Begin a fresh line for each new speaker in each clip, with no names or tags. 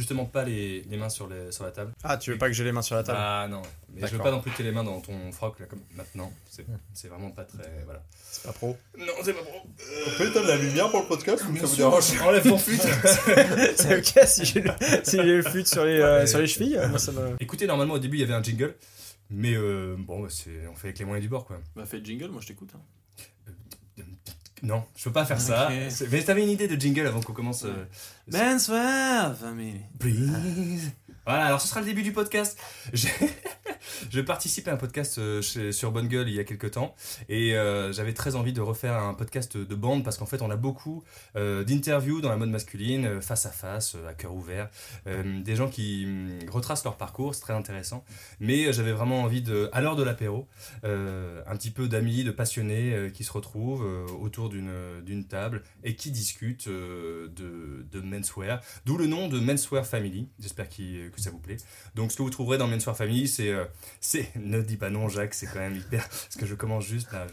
Justement, pas les, les mains sur, les, sur la table.
Ah, tu veux pas que j'ai les mains sur la table
Ah non, mais je veux pas non plus que les mains dans ton froc là, comme maintenant. C'est c'est vraiment pas très. Voilà.
C'est pas pro.
Non, c'est pas bon.
On peut éteindre la lumière pour le podcast ou
Bien
ça vous dérange
enlève ton flûte.
c'est ok si j'ai le, si j'ai le flûte sur les, euh,
Ouais.
sur les chevilles. Moi, ça me.
Écoutez, normalement au début il y avait un jingle, mais euh, bon, c'est on fait avec les moyens du bord quoi.
Bah, fais le jingle, moi je t'écoute. hein.
Non, je peux pas faire ça. Mais t'avais une idée de jingle avant qu'on commence. euh,
Bonsoir, famille.
Please. Voilà, alors ce sera le début du podcast. Je participe à un podcast euh, sur Bonne Gueule il y a quelques temps et euh, j'avais très envie de refaire un podcast de bande parce qu'en fait on a beaucoup euh, d'interviews dans la mode masculine, face à face, à cœur ouvert, des gens qui hum, retracent leur parcours, c'est très intéressant. Mais j'avais vraiment envie de, à l'heure de l'apéro, un petit peu d'amis, de passionnés qui se retrouvent autour d'une table et qui discutent de, menswear, d'où le nom de Menswear Family. J'espère que ça vous plaît. Donc ce que vous trouverez dans Menswear Family, c'est c'est ne dis pas non Jacques, c'est quand même hyper parce que je commence juste là.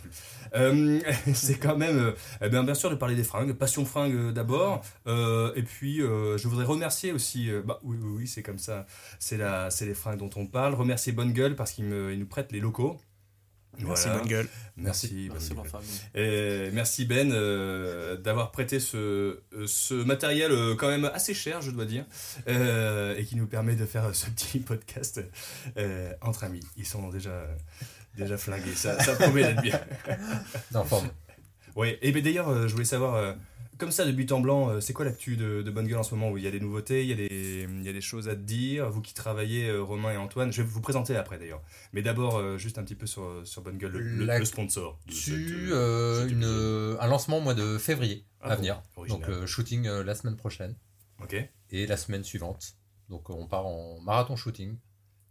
Euh, c'est quand même euh, eh bien, sûr de parler des fringues, passion fringues euh, d'abord, et puis je voudrais remercier aussi, bah oui oui, oui c'est comme ça, c'est les fringues dont on parle. Remercier Bonne Gueule parce qu'il me il nous prête les locaux.
Merci,
Voilà.
bonne gueule.
Merci,
Merci,
Bonne Gueule. Et merci Ben euh, d'avoir prêté ce, euh, ce matériel euh, quand même assez cher, je dois dire, euh, et qui nous permet de faire ce petit podcast euh, entre amis. Ils sont déjà, déjà flingués, ça, ça promet d'être bien.
En forme.
Oui, et ben d'ailleurs, je voulais savoir, euh, comme ça de but en blanc, euh, c'est quoi l'actu de, de Bonne Gueule en ce moment où il y a des nouveautés, il y a des, il y a des choses à te dire, vous qui travaillez, euh, Romain et Antoine, je vais vous présenter après d'ailleurs. Mais d'abord, euh, juste un petit peu sur, sur Bonne Gueule, le, sponsor. de cette,
euh, une, un lancement au mois de février
Ah
à
bon,
venir.
original.
Donc euh, shooting euh, la semaine prochaine
Ok.
et la semaine suivante. Donc on part en marathon shooting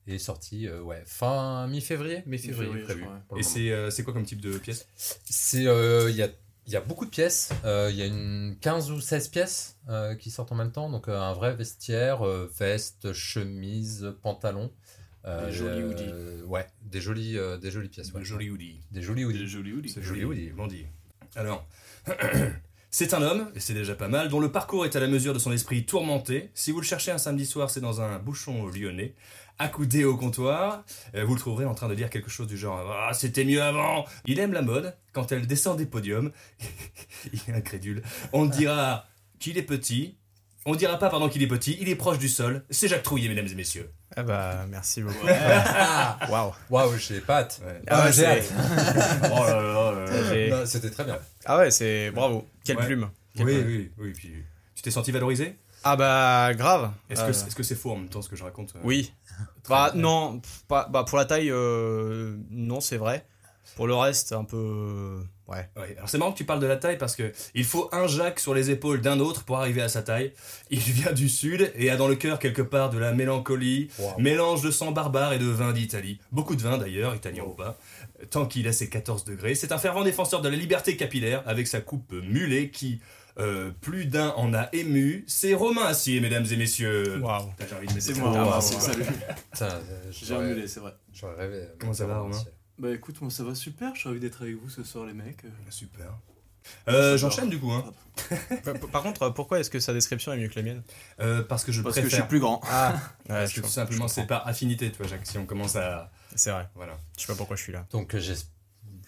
et sorti euh, ouais, fin mi-février, mi-février prévu.
Et c'est euh, c'est quoi comme type de pièce?
C'est euh, il y a il y a beaucoup de pièces, Euh, il y a une 15 ou 16 pièces euh, qui sortent en même temps, donc euh, un vrai vestiaire, euh, veste, chemise, pantalon. Euh,
Des jolis
euh,
hoodies.
Ouais, des jolies, euh, des jolies pièces. ouais.
Le joli hoodie.
Des jolis hoodies.
Des jolis hoodies.
C'est
joli hoodie.
bon dit. Alors, c'est un homme, et c'est déjà pas mal, dont le parcours est à la mesure de son esprit tourmenté. Si vous le cherchez un samedi soir, c'est dans un bouchon lyonnais. Accoudé au comptoir, euh, vous le trouverez en train de dire quelque chose du genre Ah, c'était mieux avant Il aime la mode, quand elle descend des podiums, il est incrédule, on dira qu'il est petit, on dira pas pardon qu'il est petit, il est proche du sol, c'est Jacques Trouillet, mesdames et messieurs.
Ah bah, merci beaucoup.
Ah,
Waouh.
Waouh, j'ai pas hâte.
Ouais.
Ah ouais,
j'ai hâte.
Oh là là
C'était très bien.
Ah ouais, c'est bravo. Quelle
Ouais.
plume. Quelle
Oui,
plume.
oui, oui, puis tu t'es senti valorisé?
Ah bah, grave.
Est-ce
Euh,
que c'est -ce c'est faux en même temps ce que je raconte euh
Oui. Bah non, pas, bah pour la taille, euh, non, c'est vrai. Pour le reste, un peu. Ouais.
Ouais, alors c'est marrant que tu parles de la taille parce que il faut un Jacques sur les épaules d'un autre pour arriver à sa taille. Il vient du sud et a dans le cœur quelque part de la mélancolie, mélange de sang barbare et de vin d'Italie. Beaucoup de vin d'ailleurs, italien ou pas. Tant qu'il a ses 14 degrés. C'est un fervent défenseur de la liberté capillaire avec sa coupe mulet qui, euh, plus d'un en a ému. C'est Romain Assier, mesdames et messieurs.
Waouh.
J'ai envie de mettre
C'est
des
moi.
Ah,
merci,
ouais.
salut.
Euh,
J'ai annulé, c'est vrai.
J'aurais rêvé. euh,
Comment ça va, Romain
Bah écoute, moi ça va super, je suis ravi d'être avec vous ce soir, les mecs. Euh,
Super. Euh, J'enchaîne du coup, hein.
Par- Par contre, pourquoi est-ce que sa description est mieux que la mienne?
Euh, parce que je
Parce que je suis plus grand.
Ah, ouais,
Parce que tout simplement, c'est par affinité, tu vois, Jacques. Si on commence à.
C'est vrai.
Voilà.
Je sais pas pourquoi je suis là.
Donc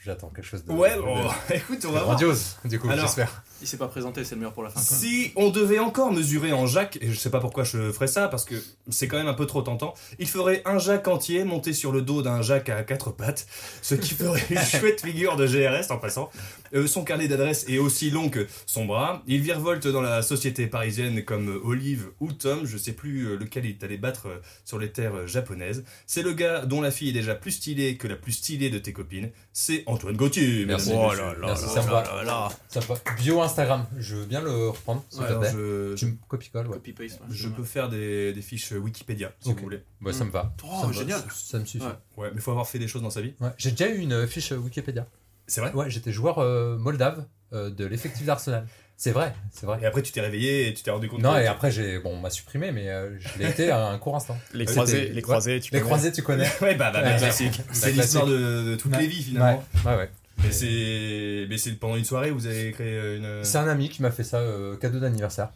j'attends quelque chose de,
Ouais,
de-
bon, écoute, on va voir.
grandiose, du coup, j'espère.
Il s'est pas présenté, c'est le meilleur pour la fin.
Si on devait encore mesurer en Jacques, et je sais pas pourquoi je ferais ça, parce que c'est quand même un peu trop tentant, il ferait un Jacques entier monté sur le dos d'un Jacques à quatre pattes, ce qui ferait une chouette figure de GRS en passant. Euh, son carnet d'adresse est aussi long que son bras. Il virevolte dans la société parisienne comme Olive ou Tom, je sais plus euh, lequel il est allé battre euh, sur les terres japonaises. C'est le gars dont la fille est déjà plus stylée que la plus stylée de tes copines. C'est Antoine Gauthier.
Merci.
Oh là là
Merci,
là
ça
là
va.
là là.
Ça va. Bio Instagram, je veux bien le reprendre, s'il te
Alors,
plaît.
je,
Tu me copies-colles, ouais.
Copy paste.
Je peux faire des, des fiches Wikipédia, si
Ok.
vous voulez.
Bah, ça me va.
Oh,
ça me va,
génial.
Ça, ça me suffit.
Ouais.
Ouais, mais il faut avoir fait des choses dans sa vie.
Ouais. J'ai déjà eu une fiche Wikipédia.
C'est vrai?
Ouais, j'étais joueur euh, moldave euh, de l'effectif d'Arsenal. C'est vrai, c'est vrai.
Et après, tu t'es réveillé et tu t'es rendu compte
Non,
que-
et après, j'ai, bon, on m'a supprimé, mais euh, je l'ai été à un court instant.
Les
C'était-
croisés, les
ouais.
croisés, tu
Les
connais
croisés, tu connais
Ouais, bah, bah,
Ouais,
bah,
classique.
C'est
Bah,
l'histoire
classique.
de, de toutes
Ouais.
les vies, finalement.
Ouais, ouais, ouais.
Mais c'est mais c'est pendant une soirée, vous avez créé euh, une.
C'est un ami qui m'a fait ça, euh, cadeau d'anniversaire.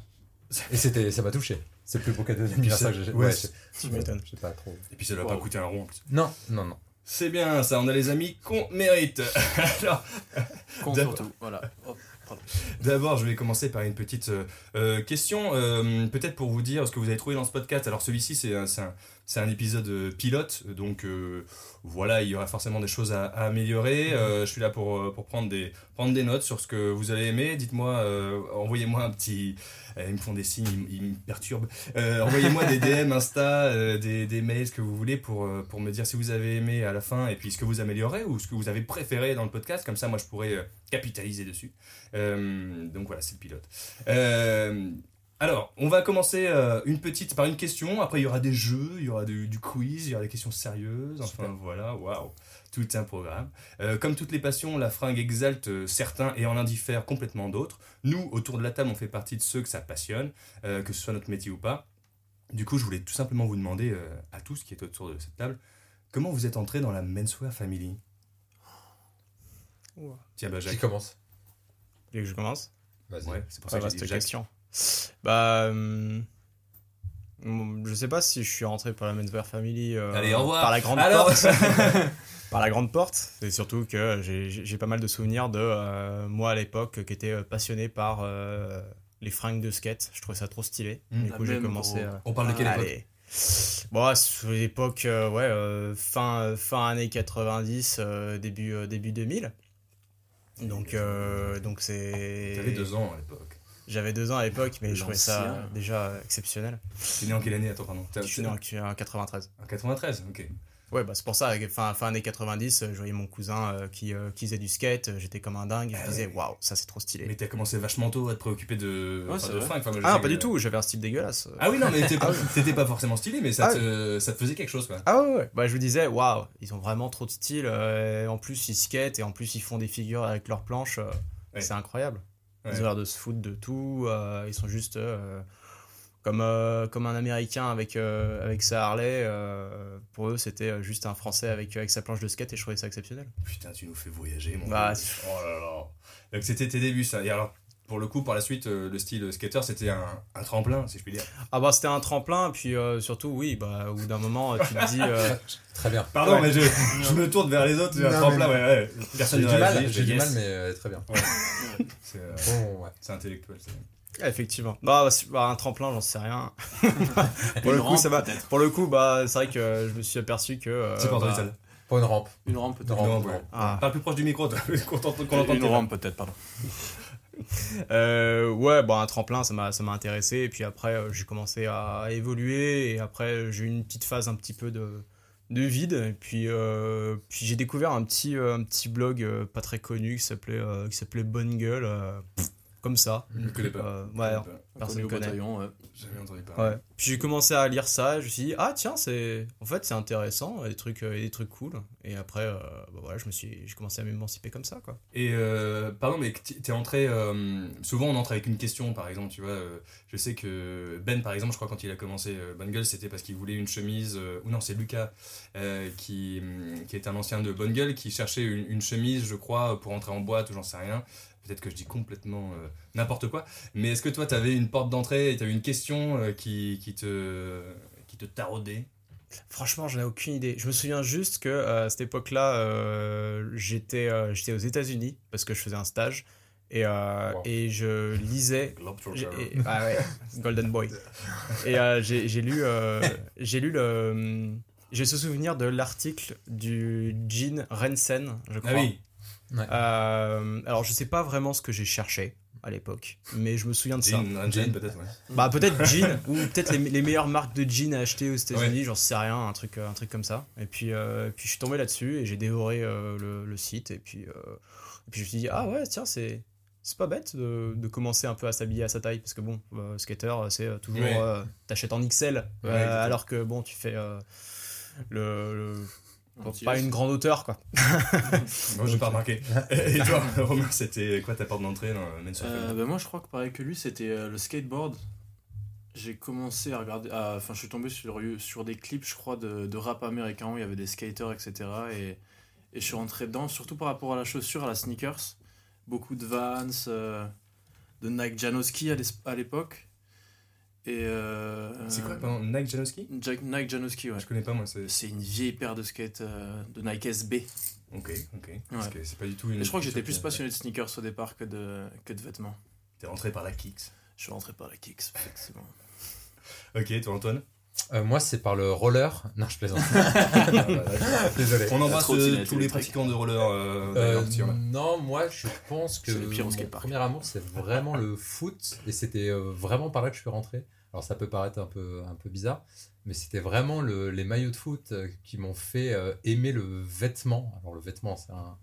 Et c'était, ça m'a touché. C'est le plus beau cadeau d'anniversaire que j'ai.
ouais,
Ouais,
Tu m'étonnes.
j'ai pas trop.
Et puis ça doit
Wow.
pas coûter un rond en plus.
Non, non, non.
C'est bien, ça, on a les amis qu'on mérite. Alors, D'abord-
surtout. Voilà. Hop.
D'abord, je vais commencer par une petite euh, euh, question, euh, peut-être pour vous dire ce que vous avez trouvé dans ce podcast. Alors, celui-ci, c'est un, épisode pilote, donc voilà, il y aura forcément des choses à, améliorer. Je suis là pour, prendre, des, notes sur ce que vous avez aimé. Dites-moi, envoyez-moi un petit. Euh, ils me font des signes, ils, me perturbent. Euh, envoyez-moi des DM Insta, euh, des, mails, ce que vous voulez, pour, pour me dire si vous avez aimé à la fin et puis ce que vous améliorez ou ce que vous avez préféré dans le podcast. Comme ça, moi, je pourrais capitaliser dessus. Donc voilà, c'est le pilote. Alors, on va commencer euh, une petite par une question. Après, il y aura des jeux, il y aura du, du quiz, il y aura des questions sérieuses. Enfin,
Super.
voilà, waouh, tout un programme. Euh, comme toutes les passions, la fringue exalte euh, certains et en indiffère complètement d'autres. Nous, autour de la table, on fait partie de ceux que ça passionne, euh, que ce soit notre métier ou pas. Du coup, je voulais tout simplement vous demander euh, à tous qui êtes autour de cette table, comment vous êtes entrés dans la Menswear Family? Tiens, bah,
Qui
Jacques.
commence?
Tu veux que je commence?
Vas-y.
Ouais, c'est pour ça que j'ai
question. Bah, hum, je sais pas si je suis rentré par la Menswear Family euh,
Allez, au revoir.
par la grande
Alors
porte. par la grande porte. C'est surtout que j'ai j'ai pas mal de souvenirs de euh, moi à l'époque qui était euh, passionné par euh, les fringues de skate. Je trouvais ça trop stylé.
Mm.
du coup, j'ai commencé.
gros.
euh,
On parle de quelle époque?
Allez. Bon, l'époque, euh, ouais, euh, fin, fin années 90, euh, début, euh, début 2000. Donc, euh, donc c'est.
T'avais deux ans à l'époque.
J'avais deux ans à l'époque, mais je trouvais ça déjà exceptionnel.
T'es né en quelle année Attends, pardon.
Je suis né en, en 93.
En 93, ok.
Ouais, bah c'est pour ça, fin, fin années 90, euh, je voyais mon cousin euh, qui, euh, qui faisait du skate, j'étais comme un dingue, et je
Ah
me disais,
ouais.
waouh, ça c'est trop stylé.
Mais t'as commencé vachement tôt à te préoccuper de,
Ouais,
enfin,
c'est
de fringues. Enfin, moi,
Ah non, pas
que-
du tout, j'avais un style dégueulasse.
Ah oui, non, mais t'étais pas, t'étais pas forcément stylé, mais ça,
Ah
te, ça te faisait quelque chose, quoi.
Ah ouais, ouais. Bah, je me disais, waouh, ils ont vraiment trop de style. euh, en plus, ils skatent et en plus, ils font des figures avec leurs planches. euh,
Ouais.
C'est incroyable. Ils ont l'air de se foutre de tout. euh, ils sont juste euh, comme, euh, comme un Américain avec, avec sa Harley. pour eux, c'était juste un Français avec, avec sa planche de skate et je trouvais ça exceptionnel.
Putain, tu nous fais voyager, mon
Bah,
gars. Oh là là. Donc c'était tes débuts, ça. Et alors, pour le coup, par la suite, euh, le style skater, c'était un, un tremplin, si je puis dire.
Ah bah, c'était un tremplin. Puis euh, surtout, oui, bah, au bout d'un moment, tu te dis. euh,
Très bien.
Pardon,
Ouais.
mais je, je me tourne vers les autres, j'ai un tremplin,
mais-
ouais, ouais. Personne
J'ai
ne
du mal,
je
j'ai du
yes.
mal, mais euh, très bien.
C'est euh,
Bon, ouais.
c'est intellectuel, c'est
Effectivement. Bah, c'est- bah, un tremplin, j'en sais rien. pour, le coup,
rampe,
ça va. pour le coup, bah, c'est vrai que je me suis aperçu que. euh,
C'est pas
bah,
ça.
Pas une rampe.
Une rampe peut-être.
Une rampe,
ouais.
Ah.
Parle plus proche du micro, toi, qu'on entende
Une rampe peut-être, pardon.
Euh, ouais, bon, un tremplin, ça m'a, ça m'a intéressé. Et puis après, euh, j'ai commencé à évoluer. Et après, j'ai eu une petite phase un petit peu de, de vide. Et puis, euh, puis j'ai découvert un petit, un petit blog pas très connu qui s'appelait, qui s'appelait Bonne Gueule. pff, comme ça.
Je connais pas. Je
ouais,
connais pas.
personne connaît.
ouais.
J'avais entendu parler.
Ouais. Puis j'ai commencé à lire ça, je me suis dit ah tiens c'est en fait c'est intéressant, il y a des trucs euh, des trucs cool et après euh, bah, voilà, je me suis j'ai commencé à m'émanciper comme ça quoi.
Et euh, pardon, mais t'es entré. euh, souvent, on entre avec une question, par exemple. Tu vois, euh, je sais que Ben, par exemple, je crois quand il a commencé euh, Bonne Gueule, c'était parce qu'il voulait une chemise. euh, ou non, c'est Lucas euh, qui, qui est un ancien de Bonne Gueule qui cherchait une, une chemise, je crois, pour entrer en boîte ou j'en sais rien. Peut-être que je dis complètement euh, n'importe quoi. Mais est-ce que toi, t'avais une porte d'entrée et t'avais une question euh, qui, qui te qui te taraudait?
Franchement, j'en ai aucune idée. Je me souviens juste que euh, à cette époque-là, j'étais j'étais aux États-Unis parce que je faisais un stage et, euh,
Wow.
et je lisais et- ah ouais, Golden Boy. Et euh, j'ai j'ai lu, euh, j'ai lu le, j'ai ce souvenir de l'article du Jean Rensen, je crois.
Ah oui.
Euh, alors je sais pas vraiment ce que j'ai cherché à l'époque, mais je me souviens de ça.
Jean, un Jean, peut-être. ouais.
Bah peut-être jean ou peut-être les, les meilleures marques de jeans à acheter aux États-Unis, j'en sais rien, un truc, un truc comme ça. Et puis, euh, puis je suis tombé là-dessus et j'ai dévoré euh, le, le site et puis, euh, et puis je me suis dit ah ouais tiens c'est c'est pas bête de, de commencer un peu à s'habiller à sa taille parce que bon euh, skater c'est euh, toujours
Ouais.
euh, t'achètes en XL euh,
Ouais,
alors que bon tu fais euh, le, le- Pas une grande hauteur quoi.
Moi, j'ai pas remarqué. Et toi, Romain, c'était quoi ta porte d'entrée dans
Euh, bah, moi, je crois que pareil que lui, c'était euh, le skateboard. J'ai commencé à regarder. Enfin, je suis tombé sur, sur des clips, je crois, de, de rap américain où il y avait des skaters, etc. Et, et je suis rentré dedans, surtout par rapport à la chaussure, à la sneakers. Beaucoup de Vans, euh, de Nike Janoski à l'époque. Et. euh,
C'est quoi, pardon, Nike Janowski?
Jack- Nike Janowski, ouais.
Je connais pas moi. C'est...
C'est une vieille paire de skates euh, de Nike SB.
Ok, ok. Parce que c'est pas du tout une.
Et je crois que j'étais plus passionné de sneakers au départ que de, que de vêtements.
T'es rentré par la Kicks.
Je suis rentré par la Kicks, effectivement.
Ok, toi Antoine?
Euh, moi, c'est par le roller. Non, je plaisante. Désolé.
On embrasse euh, tous les pratiquants de roller. Euh,
Euh, non, moi je pense que mon premier amour c'est vraiment le foot et c'était euh, vraiment par là que je suis rentré. Alors ça peut paraître un peu, un peu bizarre, mais c'était vraiment le- les maillots de foot qui m'ont fait euh, aimer le vêtement. Alors le vêtement c'est un,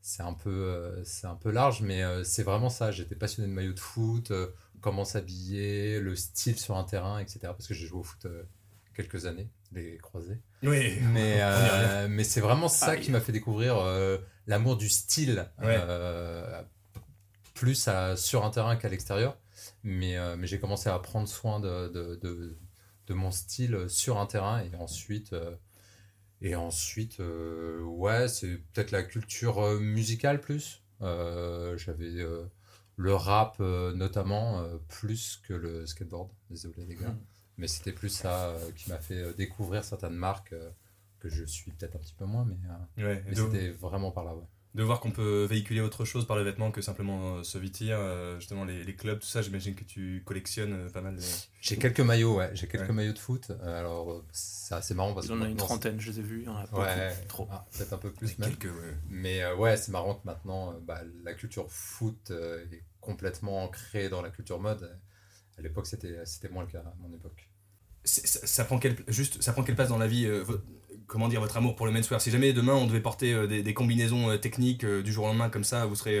c'est un, peu, euh, c'est un peu large, mais euh, c'est vraiment ça. J'étais passionné de maillots de foot, euh, comment s'habiller, le style sur un terrain, etc. Parce que j'ai joué au foot euh, quelques années, les croisés.
Oui.
Mais, euh, mais c'est vraiment ça
Ah,
qui m'a fait découvrir euh, l'amour du style,
Ouais.
euh, plus à- sur un terrain qu'à l'extérieur. Mais, mais j'ai commencé à prendre soin de, de, de, de mon style sur un terrain et ensuite, et ensuite ouais, c'est peut-être la culture musicale plus. J'avais le rap euh, notamment euh, plus que le skateboard. Désolé les gars.
Mhm.
Mais c'était plus ça euh, qui m'a fait découvrir certaines marques que je suis peut-être un petit peu moins, mais,
Ouais,
mais c'était vraiment par là. Ouais.
De voir qu'on peut véhiculer autre chose par le vêtement que simplement euh, se vêtir, euh, justement les, les clubs, tout ça, j'imagine que tu collectionnes euh, pas mal. de-
J'ai quelques maillots, ouais. J'ai quelques
Ouais.
maillots de foot. Euh, alors, c'est assez marrant parce
Il
que.
en a une trentaine, je les ai vus, il y en a beaucoup,
Ouais,
trop.
Ah, peut-être un peu plus
Ouais,
même.
quelques, ouais.
Mais euh, ouais, c'est marrant que maintenant, euh, bah, la culture foot euh, est complètement ancrée dans la culture mode. À l'époque, c'était c'était moins le cas à mon époque.
Ça, ça prend quelle, juste, ça prend quelle place dans la vie euh, Comment dire, votre amour pour le menswear Si jamais demain on devait porter euh, des, des combinaisons euh, techniques euh, du jour au lendemain comme ça, vous serez.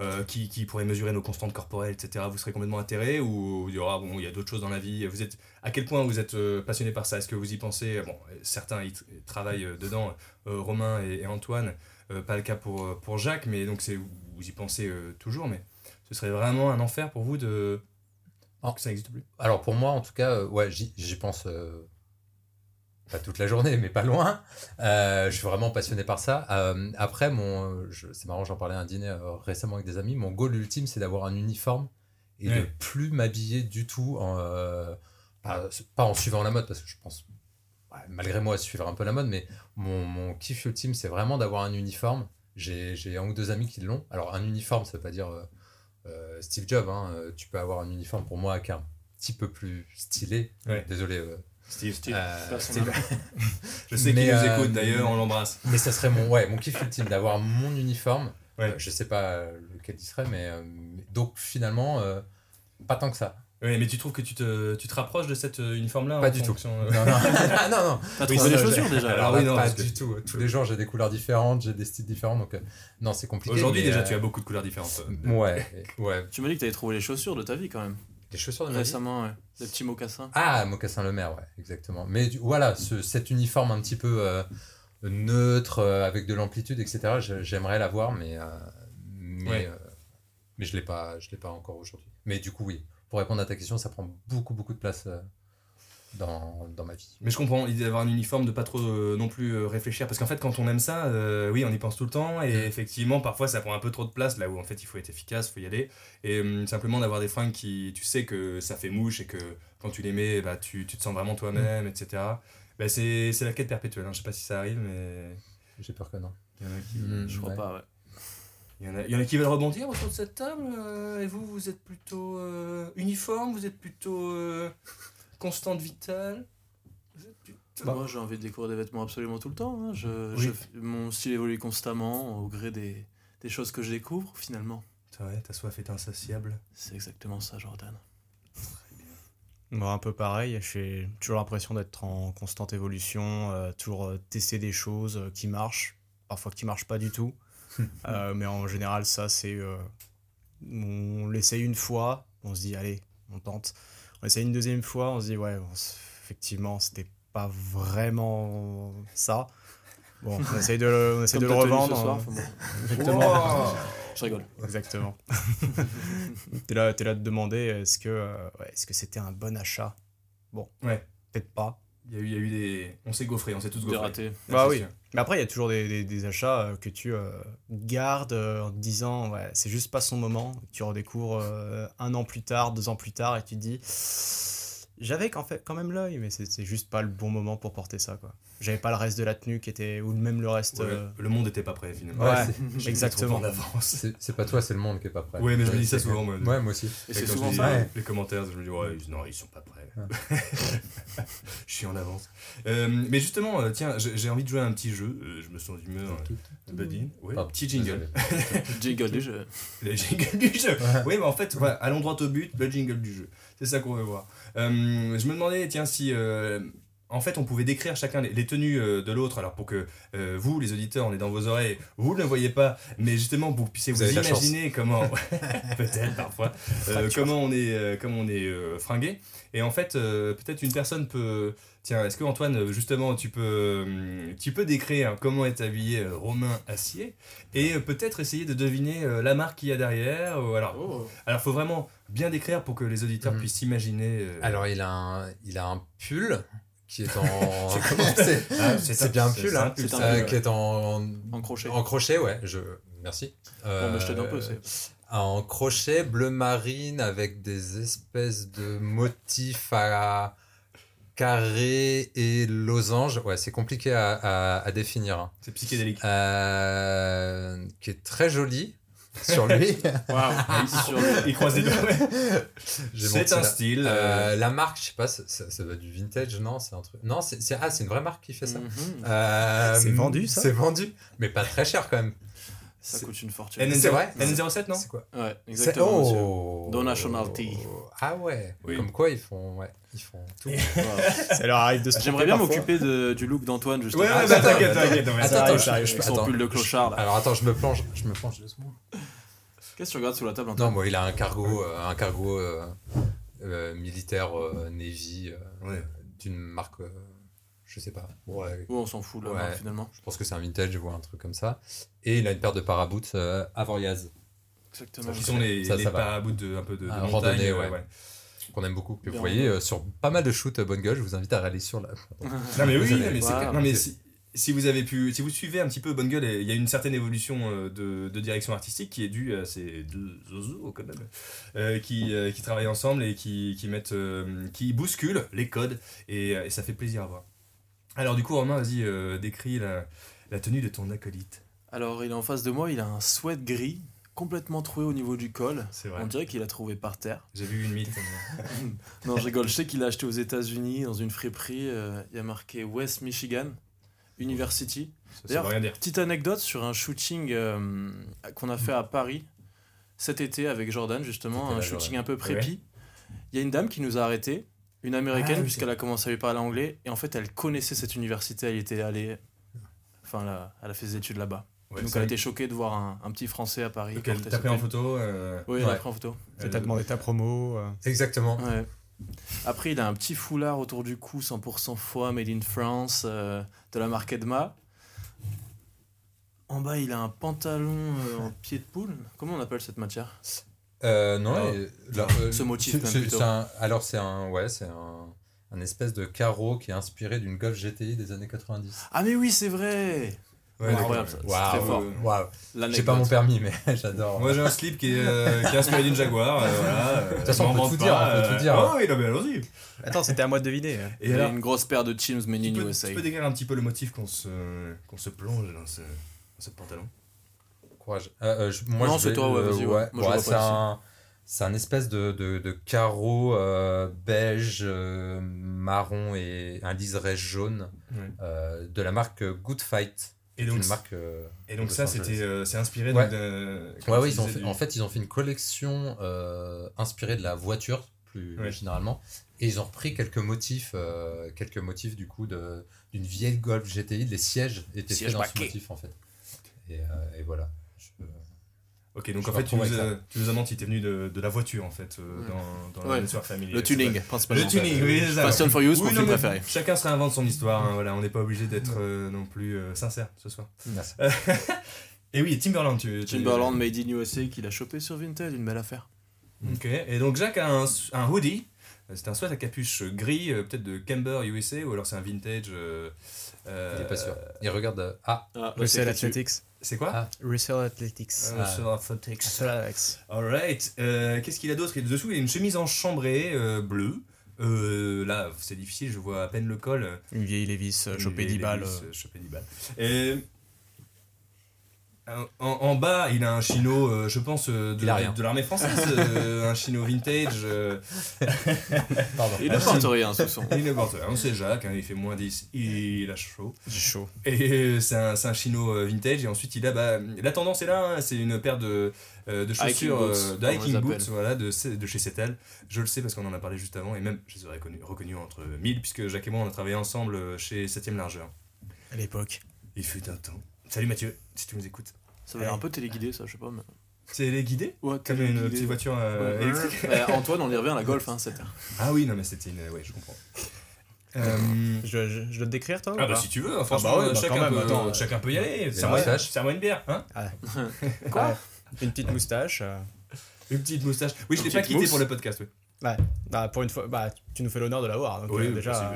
euh, qui, qui pourrait mesurer nos constantes corporelles, etc. Vous serez complètement atterré ou il y aura bon, il y a d'autres choses dans la vie? Vous êtes à quel point vous êtes euh, passionné par ça? Est-ce que vous y pensez? Bon, certains y, t- travaillent euh, dedans, Romain et, et Antoine. Pas le cas pour, pour Jacques, mais donc c'est vous y pensez toujours. Mais ce serait vraiment un enfer pour vous de
Oh.
que ça n'existe plus?
Alors pour moi, en tout cas, ouais, j'y pense pas toute la journée, mais pas loin. Euh, je suis vraiment passionné par ça. Euh, après, mon, c'est marrant, j'en parlais à un dîner euh, récemment avec des amis. Mon goal ultime, c'est d'avoir un uniforme et de
Ouais.
plus m'habiller du tout, en, pas, pas en suivant la mode, parce que je pense, malgré moi, suivre un peu la mode, mais mon, mon kiff ultime, c'est vraiment d'avoir un uniforme. J'ai j'ai un ou deux amis qui l'ont. Alors, un uniforme, ça veut pas dire euh, Steve Jobs. hein. Tu peux avoir un uniforme pour moi qui est un petit peu plus stylé.
Ouais.
Désolé. euh,
Steve,
Steve,
euh,
n'a-
Je sais qu'il nous
euh,
écoute d'ailleurs, on l'embrasse.
mais ça serait mon, ouais, mon kiff ultime d'avoir mon uniforme.
Ouais.
Euh, je sais pas euh, lequel il serait, mais euh, donc finalement, euh, pas tant que ça.
Ouais, mais tu trouves que tu te, tu te rapproches de cet euh, uniforme-là
Pas du tout.
fonction,
Non, non, Ah, non, non.
T'as
Oui,
trouvé
j'ai-
chaussures déjà
Alors
Alors,
oui, non,
pas
que-
du tout. Tous les jours, j'ai des couleurs différentes, j'ai des styles différents, donc euh, non, c'est compliqué.
Aujourd'hui, déjà,
euh,
tu as beaucoup de couleurs différentes.
Ouais, ouais.
Tu m'as dit que t'avais trouvé les chaussures de ta vie quand même.
Les chaussures de.
Récemment, ouais. Des petits mocassins.
Ah, Mocassin Le Maire, ouais, exactement. Mais du- voilà, ce- cet uniforme un petit peu euh, neutre, euh, avec de l'amplitude, etc., j'aimerais l'avoir, mais, euh, mais,
Ouais.
mais je ne l'ai pas, je l'ai pas encore aujourd'hui. Mais du coup, oui, pour répondre à ta question, ça prend beaucoup, beaucoup de place dans, dans ma vie.
Mais je comprends l'idée d'avoir un uniforme, de pas trop euh, non plus euh, réfléchir. Parce qu'en fait, quand on aime ça, euh, oui, on y pense tout le temps. Et effectivement, parfois, ça prend un peu trop de place là où en fait il faut être efficace, il faut y aller. Et hum, simplement d'avoir des fringues qui, tu sais que ça fait mouche et que quand tu les mets, bah, tu, tu te sens vraiment toi-même, etc. Bah, c'est c'est la quête perpétuelle. Hein. Je sais pas si ça arrive, mais
J'ai peur que non.
il y en a qui,
Mm,
Je crois
ouais.
pas, ouais.
il y en a, il y en a qui veulent rebondir autour de cette table. euh, et vous, vous êtes plutôt euh, uniforme, vous êtes plutôt euh, constante vitale. Plutôt-
Moi, j'ai envie de découvrir des vêtements absolument tout le temps. hein. Je,
Oui.
je- mon style évolue constamment au gré des, des choses que je découvre, finalement.
C'est vrai, ta soif est insatiable.
C'est exactement ça, Jordan.
Moi, un peu pareil, j'ai toujours l'impression d'être en constante évolution, euh, toujours euh, tester des choses euh, qui marchent, parfois qui marchent pas du tout. Euh, mais en général, ça, c'est. euh, on l'essaye une fois, on se dit, allez, on tente. On essaye une deuxième fois, on se dit, ouais, bon, effectivement, c'était pas vraiment ça. Bon, on essaye de, le- on de le revendre.
ce soir,
hein.
bon.
Exactement.
Je rigole.
Exactement. t'es là, t'es là de demander est-ce que euh, ouais, est-ce que c'était un bon achat? Bon,
Ouais.
peut-être pas.
Il y a eu, il y a eu des. On s'est gaufré, on s'est tous gaufrés.
Bah oui.
sûr.
Mais après, il y a toujours des, des- des achats euh, que tu euh, gardes euh, en te disant, ouais, c'est juste pas son moment. Tu redécouvres euh, un an plus tard, deux ans plus tard, et tu te dis, j'avais fait quand même l'œil, mais c'est juste pas le bon moment pour porter ça, quoi. J'avais pas le reste de la tenue qui était, ou même le reste.
Ouais,
euh,
Le monde était pas prêt finalement.
Ouais, exactement.
trop en avance.
C'est pas toi, c'est le monde qui est pas prêt.
Ouais, mais je me dis ça souvent, moi.
Ouais, moi aussi.
Et
Et
c'est
quand
souvent ça.
les- Les commentaires, je me dis, ouais, ils- non, ils sont pas prêts. je suis en avance. Euh, mais justement, euh, tiens, j'ai j'ai envie de jouer à un petit jeu. Euh, je me sens d'humeur. euh, Buddy. Ouais,
Pardon,
petit jingle.
Jingle du jeu.
Le jingle du jeu. Oui, mais en fait, voilà, allons droit au but, le jingle du jeu. C'est ça qu'on veut voir. Euh, je me demandais, tiens, si. euh, en fait, on pouvait décrire chacun les, les tenues euh, de l'autre, alors pour que euh, vous, les auditeurs, on est dans vos oreilles, vous ne le voyez pas, mais justement vous puissiez
Vous
imaginer comment, peut-être parfois, euh, comment on est, euh, comment on est euh, fringué. Et en fait, euh, peut-être une personne peut. Tiens, est-ce que Antoine, justement, tu peux, euh, tu peux décrire comment est habillé Romain Acier et peut-être essayer de deviner la marque qu'il y a derrière. alors,
Oh.
alors, faut vraiment bien décrire pour que les auditeurs
Mhm.
puissent s'imaginer. euh,
Alors, il a un, il a un pull qui est en. c'est
ah,
c'est bien un pull, hein,
pull,
euh, qui est en.
En crochet.
En crochet, ouais. Je... Merci.
Bon, bah, je t'aide un peu.
Euh,
c'est-
En crochet bleu marine avec des espèces de motifs à carré et losange. Ouais, c'est compliqué à, à- à définir. hein.
C'est psychédélique.
Euh, qui est très joli sur lui.
Waouh. Sur le-
Il croise les doigts. C'est un style.
Euh,
euh,
la marque, je sais pas, ça, ça, être du vintage, non C'est un truc. Non, c'est c'est- ah, c'est une vraie marque qui fait ça.
Mhm.
Euh,
C'est vendu, ça?
C'est vendu, mais pas très cher quand même.
Ça coûte une fortune.
NN0,
c'est vrai
NN07, non
C'est quoi
Ouais,
C'est-
exactement.
Oh
Do Nationality.
Ah ouais.
Oui.
Comme quoi ils font, ouais, ils font tout.
Wow.
Ça leur arrive de se
J'aimerais bien m'occuper de- du look d'Antoine, justement.
Ouais, ouais,
Ah,
bah,
attends,
t'inquiète,
attends,
t'inquiète.
Attends, attends, je-
son pull de clochard, là.
Alors attends, je me plonge, je me plonge doucement.
Qu'est-ce que tu regardes sous la table, Antoine
Non, moi il a un cargo, euh, un cargo euh, euh, militaire euh, Navy euh,
Ouais.
d'une marque, euh, je sais pas. Ouais,
Oh, on s'en fout, là,
Ouais.
hein, finalement.
je pense que c'est un vintage ou un truc comme ça. Et il a une paire de paraboots euh, Avoriaz
Exactement.
Qui sont les,
Ça,
les
ça va.
parabouts de, un peu de, de
Ah,
montagne.
randonnée,
euh,
ouais. qu'on aime beaucoup. Que vous voyez euh, sur pas mal de shoots euh, bonne gueule, je vous invite à aller sur la.
Non mais oui, mais, c'est
Wow.
clair. Non, mais si, si vous avez pu, si vous suivez un petit peu Bonne Gueule, il y a une certaine évolution euh, de, de direction artistique qui est due à ces deux zozos quand même, euh, qui, euh, qui travaillent ensemble et qui, qui mettent, euh, qui bousculent les codes et, et ça fait plaisir à voir. Alors du coup Romain, vas-y, euh, décris la, la tenue de ton acolyte.
Alors, il est en face de moi, il a un sweat gris, complètement troué au niveau du col.
C'est vrai.
On dirait qu'il a trouvé par terre.
J'ai vu une mythe.
Non, je rigole. Je sais qu'il l'a acheté aux États-Unis dans une friperie. euh, il y a marqué West Michigan University. D'ailleurs,
veut rien dire.
Petite anecdote sur un shooting euh, qu'on a fait à Paris cet été avec Jordan, justement, un shooting
Jordan.
un peu prépi. Il y a une dame qui nous a arrêtés, une américaine,
Ah, ok.
puisqu'elle a commencé à lui parler anglais, et en fait, elle connaissait cette université, elle était allée. Enfin, là, elle a fait ses études là-bas.
Ouais,
Donc, elle a été choquée de voir un, un petit français à Paris. porter
T'as
ce
pris en photo euh,
Oui, elle a
Ouais.
pris en photo.
Tu t'as demandé ta promo. euh.
Exactement.
Ouais. Après, il a un petit foulard autour du cou, 100% foie, made in France, euh, de la marque Edma. En bas, il a un pantalon euh, en pied de poule. Comment on appelle cette matière?
Euh, non, là, euh,
Ce motif,
c'est-
même,
c'est- un- alors c'est un, ouais, c'est un, un espèce de carreau qui est inspiré d'une Golf GTI des années 90.
Ah, mais oui, c'est vrai
Ouais,
Incroyable, ça.
d'accord.
C'est très fort.
Euh.
L'anecdote.
J'ai pas mon permis, mais j'adore.
Moi j'ai un slip qui est, euh, qui est inspiré d'une Jaguar. euh, voilà, de
toute façon, on peut tout dire, on peut tout dire.
Oh oui, non, mais allons-y.
Attends, c'était à moi de deviner. hein.
Et alors,
une grosse paire de in
peux,
USA.
tu peux décrire un petit peu le motif qu'on se, qu'on se plonge dans ce, dans ce pantalon?
Euh, euh, je- moi,
Non, c'est toi, ouais, vas-y, ouais.
C'est un, c'est un espèce de, de, de carreau euh, beige, marron et un liseré jaune de la marque Good Fight.
Et donc,
une marque. euh,
et donc
de
ça, c'était, euh, c'est inspiré
Ouais.
de.
Ouais, ouais,
tu
ils ont
disais,
fait,
du-
en fait, ils ont fait une collection euh, inspirée de la voiture, plus généralement, et ils ont repris quelques motifs, quelques motifs du coup de d'une vieille Golf GTI. Les sièges étaient
Siège
faits dans ce motif en fait. Et, et voilà.
Ok, donc
Je
en fait, tu nous, as, tu nous as menti, t'es venu de, de la voiture en fait, euh, dans, dans
Ouais.
la nature familiale.
Le tuning, principalement.
Le tuning, oui, c'est ça.
Fast and Furious,
Oui,
mon film préféré.
Chacun se réinvente son histoire, hein, voilà, on n'est pas obligé d'être euh, non plus euh, sincère ce soir.
Merci.
Et oui, Timberland, tu.
Timberland made in USA qu'il a chopé sur Vinted, une belle affaire.
Ok, et donc Jacques a un, un hoodie C'est un sweat à capuche gris, euh, peut-être de Camber USA, ou alors c'est un vintage. euh, euh,
Il est pas sûr. Il regarde. euh, Ah,
Ah, ouais,
Russell
c'est.
Athletics.
C'est quoi
Ah.
Russell Athletics.
Euh, Athletics.
Russell Athletics.
Alright, euh, qu'est-ce qu'il a d'autre? Dessous, il y a une chemise en chambrée euh, bleue. Euh, là, c'est difficile, je vois à peine le col.
Une vieille Levis, euh, chopée
vieille
10 balles. Euh.
chopée 10 balles. Et, en, en bas, il a un chino, euh, je pense, euh, de, de- l'armée française, euh, un chino vintage. euh,
pardon.
Il ne porte rien, ce son.
il ne porte rien, c'est Jacques, hein, il fait moins 10, il a chaud.
J'ai chaud.
Et euh, c'est un, chino euh, vintage, et ensuite il a, bah, la tendance est là, hein, c'est une paire de, euh, de chaussures, de hiking boots, voilà, de, de chez Settle. Je le sais parce qu'on en a parlé juste avant, et même je les aurais reconnus reconnu entre mille, puisque Jacques et moi on a travaillé ensemble chez 7ème Largeur.
À l'époque.
Il fut un temps. Salut Mathieu, si tu nous écoutes.
Ça va l'air un peu téléguidé, ça, je sais pas. Mais...
Guidés
Ouais,
Comme une
téléguidé.
petite voiture euh,
Ouais.
électrique
Bah, Antoine, on y revient à la golf, hein, c'était.
Ah oui, non mais c'était une... Ouais, je comprends. Euh,
Je, je, je dois te décrire, toi ou
Ah bah si tu veux, hein, franchement,
bah ouais, bah
chacun, peut,
attends,
chacun peut y aller. Serre-moi une bière, hein
Quoi Ouais. Une petite moustache. euh.
Une petite moustache. Oui, je l'ai pas quitté
mousse.
pour le podcast, oui.
Ouais. Bah, pour une fois, bah, tu nous fais l'honneur de l'avoir. Donc,
Oui,
euh, déjà.
possible.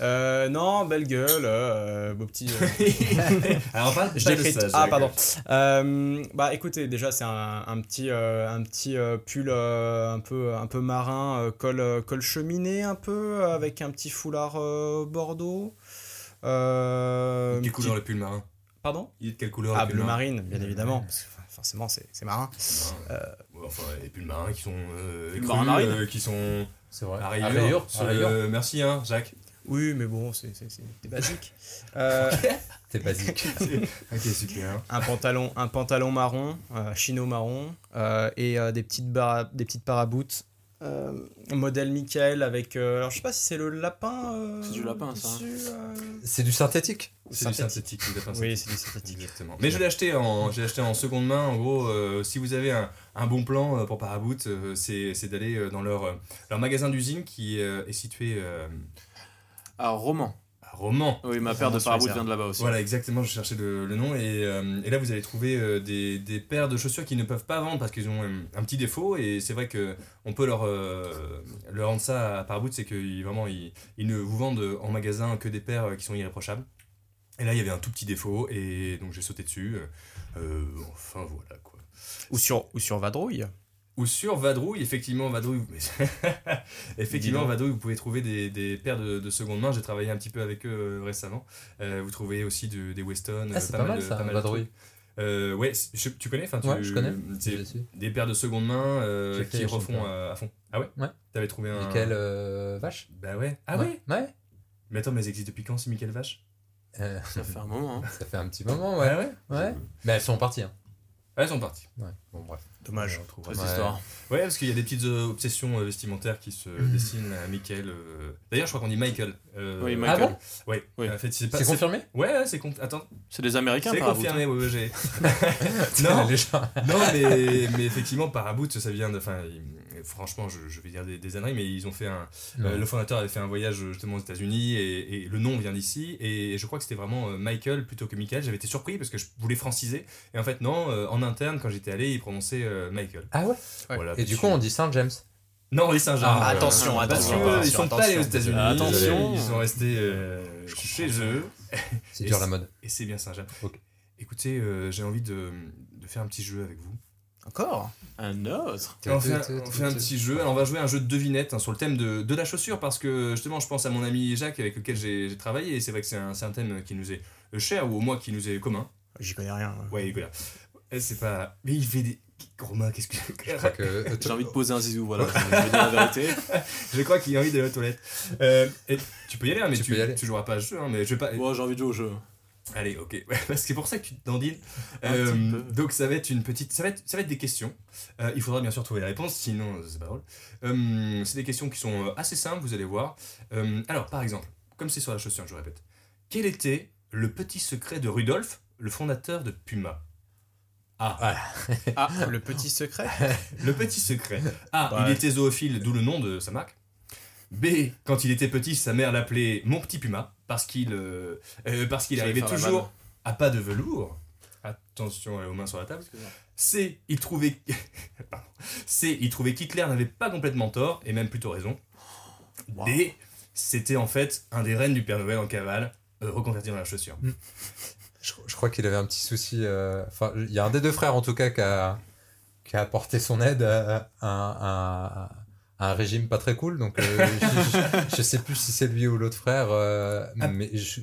euh, euh, non, belle gueule, euh, beau petit. euh,
Alors parle
Je
pas de
l'écris.
ça,
Ah, pardon. Euh, bah, écoutez, déjà, c'est un, un petit, euh, un petit euh, pull euh, un, peu, un peu marin, euh, col, euh, col cheminée un peu, avec un petit foulard euh, bordeaux. Euh,
Quelle couleur le pull marin?
Pardon?
Il est de quelle couleur
Ah,
le pull
bleu
marin?
marine, bien évidemment. Parce que, enfin, forcément, c'est c'est marin.
Enfin, les pulls marins qui sont euh,
marins marine.
euh, qui sont
C'est vrai.
à
À
rayures.
rayures,
sur
à
le-
rayures.
Merci, hein, Jacques.
Oui, mais bon, c'est c'est- c'est- c'est basique. Euh,
C'est basique.
ok, super.
un pantalon, un pantalon marron, euh, chino marron, euh, et euh, des petites des petites paraboutes. Euh, modèle Michael avec. euh, alors je sais pas si c'est le lapin. euh,
C'est du lapin, ça,
dessus, euh,
C'est du synthétique
C'est du
Synthétique.
synthétique, du lapin
Oui, c'est du synthétique.
Exactement. Mais je l'ai acheté en, je l'ai acheté en seconde main. En gros, euh, si vous avez un, un bon plan pour Paraboot, euh, c'est, c'est d'aller dans leur, leur magasin d'usine qui euh, est situé euh,
Ah, roman. Oui, ma paire de
airs.
vient de là-bas aussi.
Voilà, exactement, je cherchais le, le nom. Et, euh, et là, vous allez trouver euh, des, des paires de chaussures qu'ils ne peuvent pas vendre parce qu'ils ont euh, un petit défaut. Et c'est vrai qu'on peut leur, euh, leur rendre ça à Paraboot, c'est qu'ils vraiment, ils, ils ne vous vendent en magasin que des paires qui sont irréprochables. Et là, il y avait un tout petit défaut. Et donc, j'ai sauté dessus. Euh, enfin, voilà quoi.
Ou sur, ou sur Vadrouille.
Ou sur Vadrouille, effectivement, Vadrouille, effectivement,
Dis donc.
Vadrouille, vous pouvez trouver des, des paires de, de seconde main. J'ai travaillé un petit peu avec eux euh, récemment. Euh, vous trouvez aussi de- des Weston.
Ah,
euh,
c'est pas mal
de-
ça,
de
Vadrouille.
Euh, ouais, je- tu connais enfin, tu,
Ouais, je connais.
Des paires de seconde main euh, qui refont à, à fond. Ah ouais?
Ouais.
T'avais trouvé un.
Michael euh, Vache
Bah ouais. Ah ouais,
Ouais?
Mais attends, mais elles existent depuis quand, c'est Michael Vache?
Euh,
Ça fait un moment. Hein.
ça fait un petit moment, ouais.
Ah ouais?
Ouais. Mais elles sont parties. Hein.
Ouais, elles sont parties.
Ouais. Bon, bref.
Dommage.
Cette
Ouais.
histoire.
Ouais, parce qu'il y a des petites euh, obsessions euh, vestimentaires qui se dessinent à Michael. euh. D'ailleurs, je crois qu'on dit Michael. euh,
Oui,
Ah
Michael.
bon?
Ouais,
Oui.
en fait, c'est pas.
Confirmé?
Ouais, ouais, c'est con... Attends,
C'est des Américains,
c'est confirmé, ouais, ouais, j'ai. non,
Les gens-
non, mais, mais effectivement, Paraboot, ça vient de. Enfin, il- franchement, je, je vais dire des, des âneries, mais ils ont fait un. euh, le fondateur avait fait un voyage justement aux États-Unis et, et le nom vient d'ici. Et je crois que c'était vraiment euh, Michael plutôt que Michael. J'avais été surpris parce que je voulais franciser. Et en fait, non, euh, en interne, quand j'étais allé, ils prononçaient euh, Michael.
Ah ouais?
Voilà,
Et du coup, on dit Saint James.
Non, les Saint-Jean.
Ah,
euh,
attention,
parce
attention,
Ils
attention,
sont pas allés aux
attention.
États-Unis.
Attention.
Ils sont restés euh, chez eux.
C'est dur la mode.
Et c'est bien Saint-Jean.
Ok.
Écoutez, euh, j'ai envie de, de faire un petit jeu avec vous.
Encore
Un autre.
On fait, un, on fait un petit jeu. Alors, on va jouer un jeu de devinette hein, sur le thème de, de la chaussure parce que justement, je pense à mon ami Jacques avec lequel j'ai travaillé et c'est vrai que c'est un, thème qui nous est cher ou au moins qui nous est commun.
J'y connais rien.
Ouais, voilà. Et C'est pas. Mais il fait des. Romain, qu'est-ce que.
Je crois que. euh,
J'ai envie de poser un zizou, voilà. je vais dire la vérité.
Je crois qu'il a envie d'aller aux toilettes. Euh, et tu peux y aller, hein, mais
Tu
tu,
peux y aller.
tu joueras pas à ce jeu. hein, mais je vais pas.
Moi, j'ai envie de jouer au jeu.
Allez, ok. Parce que c'est pour ça que tu te dandines. Euh, donc ça va être une petite, ça va être, ça va être des questions. Euh, il faudra bien sûr trouver la réponse, sinon euh, c'est pas drôle. Euh, c'est des questions qui sont assez simples, vous allez voir. Euh, alors par exemple, comme c'est sur la chaussure, je répète. Quel était le petit secret de Rudolf, le fondateur de Puma? A.
Ah, le petit secret?
Le petit secret. A.
Ouais.
Il était zoophile, d'où le nom de sa marque. B. Quand il était petit, sa mère l'appelait mon petit Puma parce qu'il euh, euh, parce qu'il arrivait toujours à pas de velours. Attention euh, aux mains sur la table. C. Il trouvait Pardon. C. Il trouvait qu'Hitler n'avait pas complètement tort et même plutôt raison.
Wow.
D. C'était en fait un des reines du Père Noël en cavale, euh, reconverti dans la chaussure.
Je, je crois qu'il avait un petit souci. euh, Enfin, il y a un des deux frères en tout cas qui a, qui a apporté son aide à, à- à- à un régime pas très cool. Donc, euh, je, je- je sais plus si c'est lui ou l'autre frère, euh,
Ah.
mais je,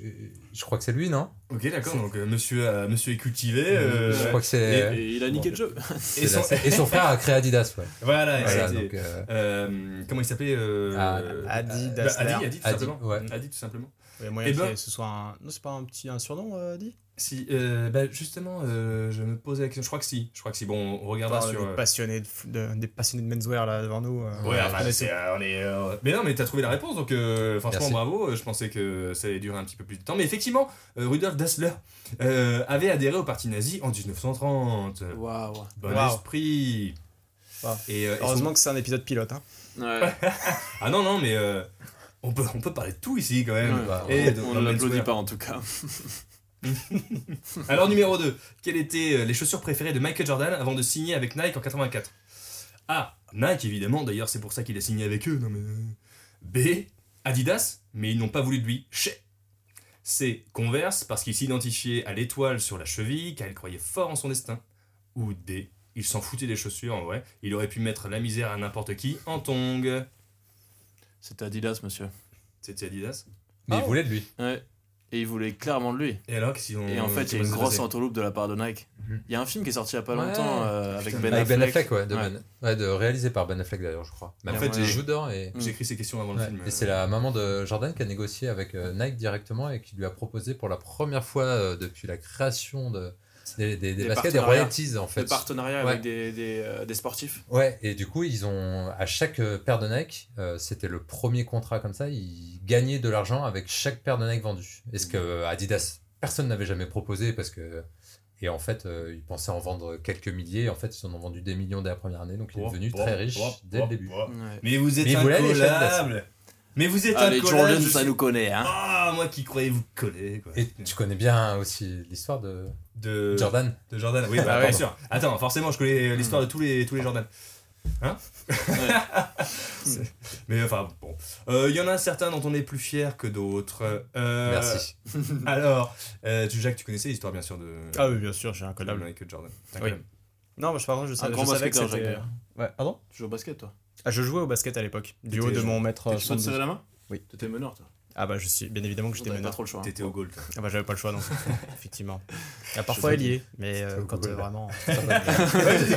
je crois que c'est lui, non?
Ok, d'accord, donc euh, monsieur, euh, monsieur est cultivé. euh,
Je crois que c'est.
Et il a niqué le jeu.
et son-
et son frère a créé Adidas, ouais.
Voilà,
donc, euh,
euh, comment il s'appelait euh,
Ah,
euh,
Adi
bah. Adi, Adi, tout
Adi,
simplement.
ouais.
Adi, tout simplement.
Il y a moyen
Eh ben-
que ce soit un. Non, c'est pas un petit un surnom, euh, dit
Si, euh, bah, justement, euh, je me posais la question. Je crois que si. Je crois que si. Bon, on regardera sur.
des,
euh,
passionnés de, de- des passionnés de menswear là devant nous. euh,
Ouais,
enfin,
on est
c'est, euh, on est, euh, Mais non, mais t'as trouvé la réponse, donc euh, franchement,
Merci.
bravo. Je pensais que ça allait durer un petit peu plus de temps. Mais effectivement, euh, Rudolf Dassler euh, avait adhéré au parti nazi en 1930.
Waouh.
Bon
Wow.
esprit.
Wow.
Et, euh, et son-
Heureusement que c'est un épisode pilote. Hein.
Ouais.
Ah non, non, mais euh, on, peut, on peut parler de tout ici quand même.
Ouais.
bah,
Et de-
On ne l'applaudit
menswear.
pas en tout cas.
Alors numéro 2, quelles étaient euh, les chaussures préférées de Michael Jordan avant de signer avec Nike en 84 A. Nike évidemment, d'ailleurs c'est pour ça qu'il a signé avec eux. Non mais... euh. B. Adidas, mais ils n'ont pas voulu de lui. Chez. C. Converse, parce qu'il s'identifiait à l'étoile sur la cheville, car il croyait fort en son destin. Ou D. Il s'en foutait des chaussures en vrai. Il aurait pu mettre la misère à n'importe qui en tongs.
C'était Adidas, monsieur.
C'était Adidas.
mais
Ah
il voulait de lui.
Ouais. Et il voulait clairement de lui.
Et alors, qu'ils ont.
Et en fait, il y a une grosse entourloupe de la part de Nike.
Mhm.
Il y a un film qui est sorti il y a pas
Ouais.
longtemps euh, avec
Putain.
Ben
Avec
Affleck.
Ben Affleck, ouais, de,
Ouais.
Ben- ouais, de réalisé par Ben Affleck d'ailleurs, je crois. Ben
En
Affleck,
fait, j'ai-
joue dedans et.
J'ai écrit ces questions avant le film.
Et c'est la maman de Jordan qui a négocié avec euh, Nike directement et qui lui a proposé pour la première fois euh, depuis la création de, des, des, des
Des
baskets, des
partenariats.
royalties en fait.
partenariat
Ouais.
avec des, des, euh, des sportifs.
Ouais, et du coup, ils ont à chaque euh, paire de Nike, euh, c'était le premier contrat comme ça, ils gagnaient de l'argent avec chaque paire de Nike vendue. Et ce que euh, Adidas, personne n'avait jamais proposé parce que. Et en fait, euh, ils pensaient en vendre quelques milliers. En fait, ils en ont vendu des millions dès la première année, donc il est devenu
oh,
très riche
oh,
dès
oh,
le début.
oh.
Ouais.
Mais vous êtes
Mais il
Mais vous êtes
Ah, les
incollable
Jordan, ça
suis-
nous connaît, hein.
Ah, moi qui croyais vous coller, quoi.
Et tu connais bien aussi l'histoire de
De
Jordan
De Jordan, oui, bah,
Ah
bien sûr. Attends, forcément, je connais l'histoire de tous les, tous les Jordan. Hein Mais enfin, bon. Il y en a certains dont on est plus fier que d'autres. Euh,
Merci.
Alors, euh, tu, Jacques, tu connaissais l'histoire, bien sûr, de,
Ah oui, bien sûr, j'ai un
de
collable.
Michael Jordan.
Oui. Non, mais je, pardon, je, savais-
grand
je savais que
basketteur,
c'était.
Jacques,
Ouais, pardon?
Tu joues au basket, toi?
Ah, je jouais au basket à l'époque, du haut de mon mètre
Et Tu peux te
72.
serrer la main
Oui.
T'étais meneur, toi.
Ah bah je suis, bien évidemment que j'étais
T'avais pas
meneur.
trop le choix. hein.
T'étais au goal, toi.
Ah bah j'avais pas le choix donc effectivement. Il y a parfois ailier, mais euh, quand
goal.
euh, vraiment.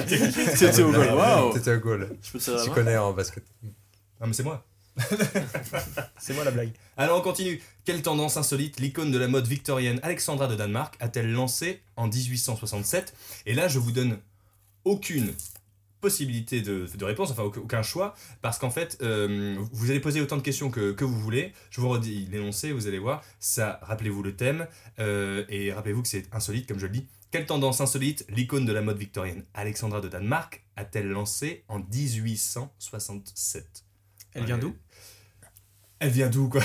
T'étais au goal, waouh
T'étais au goal.
Je peux te serrer la
Tu
main
connais en basket.
Non, mais c'est moi.
C'est moi la blague.
Alors on continue. Quelle tendance insolite l'icône de la mode victorienne Alexandra de Danemark a-t-elle lancée en 1867 Et là, je vous donne aucune possibilité de, de réponse, enfin aucun choix, parce qu'en fait, euh, vous allez poser autant de questions que, que vous voulez. Je vous redis l'énoncé, vous allez voir. Ça, rappelez-vous le thème, euh, et rappelez-vous que c'est insolite, comme je le dis. Quelle tendance insolite? L'icône de la mode victorienne Alexandra de Danemark a-t-elle lancée en 1867
Elle vient d'où?
Elle vient d'où, quoi?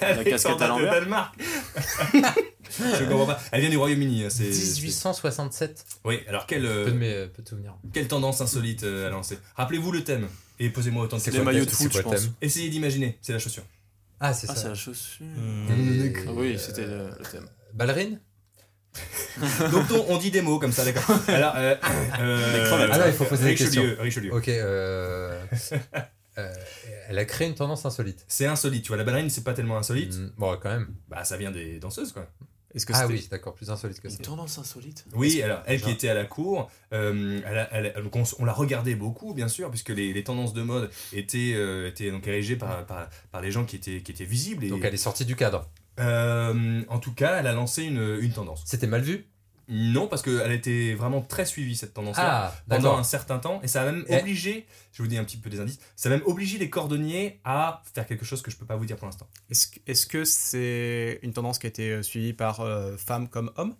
La casquette à
de
l'envers
Danemark. Je comprends pas. Elle vient du Royaume-Uni. hein, c'est-
1867.
c'est- Oui, alors quelle, euh,
Peu de, mes, peu de souvenirs.
quelle tendance insolite euh, à lancer Rappelez-vous le thème et posez-moi autant de
C'est
questions.
Les
quoi le
maillots de foot,
C'est
je pense.
thème
Essayez d'imaginer, c'est la chaussure.
Ah, c'est
Ah, c'est
ça.
la chaussure.
Et-
Ah Oui, c'était le, le thème.
Ballerine
Donc on, on dit des mots comme ça, d'accord. Alors, euh, euh,
Les crevettes.
Ah non, il faut poser des
Richelieu, Richelieu.
Ok. Euh, euh, elle a créé une tendance insolite.
C'est insolite, tu vois. La ballerine, c'est pas tellement insolite.
Mm, Bon, quand même.
Bah, ça vient des danseuses, quoi.
Est-ce que
Ah oui, d'accord, plus insolite que
Une
ça.
tendance insolite?
Oui, alors elle qui était à la cour, euh, elle on, la regardait beaucoup, bien sûr, puisque les, les tendances de mode étaient, euh, étaient donc érigées par, par, par les gens qui étaient, qui étaient visibles. Et,
Donc elle est sortie du cadre.
Euh, en tout cas, elle a lancé une, une tendance.
C'était mal vu?
Non, parce qu'elle était vraiment très suivie, cette tendance-là,
Ah,
pendant un certain temps. Et ça a même
Et-
obligé, je vous dis un petit peu des indices, ça a même obligé les cordonniers à faire quelque chose que je peux pas vous dire pour l'instant.
Est-ce que- est-ce que c'est une tendance qui a été euh, suivie par euh, femmes comme hommes?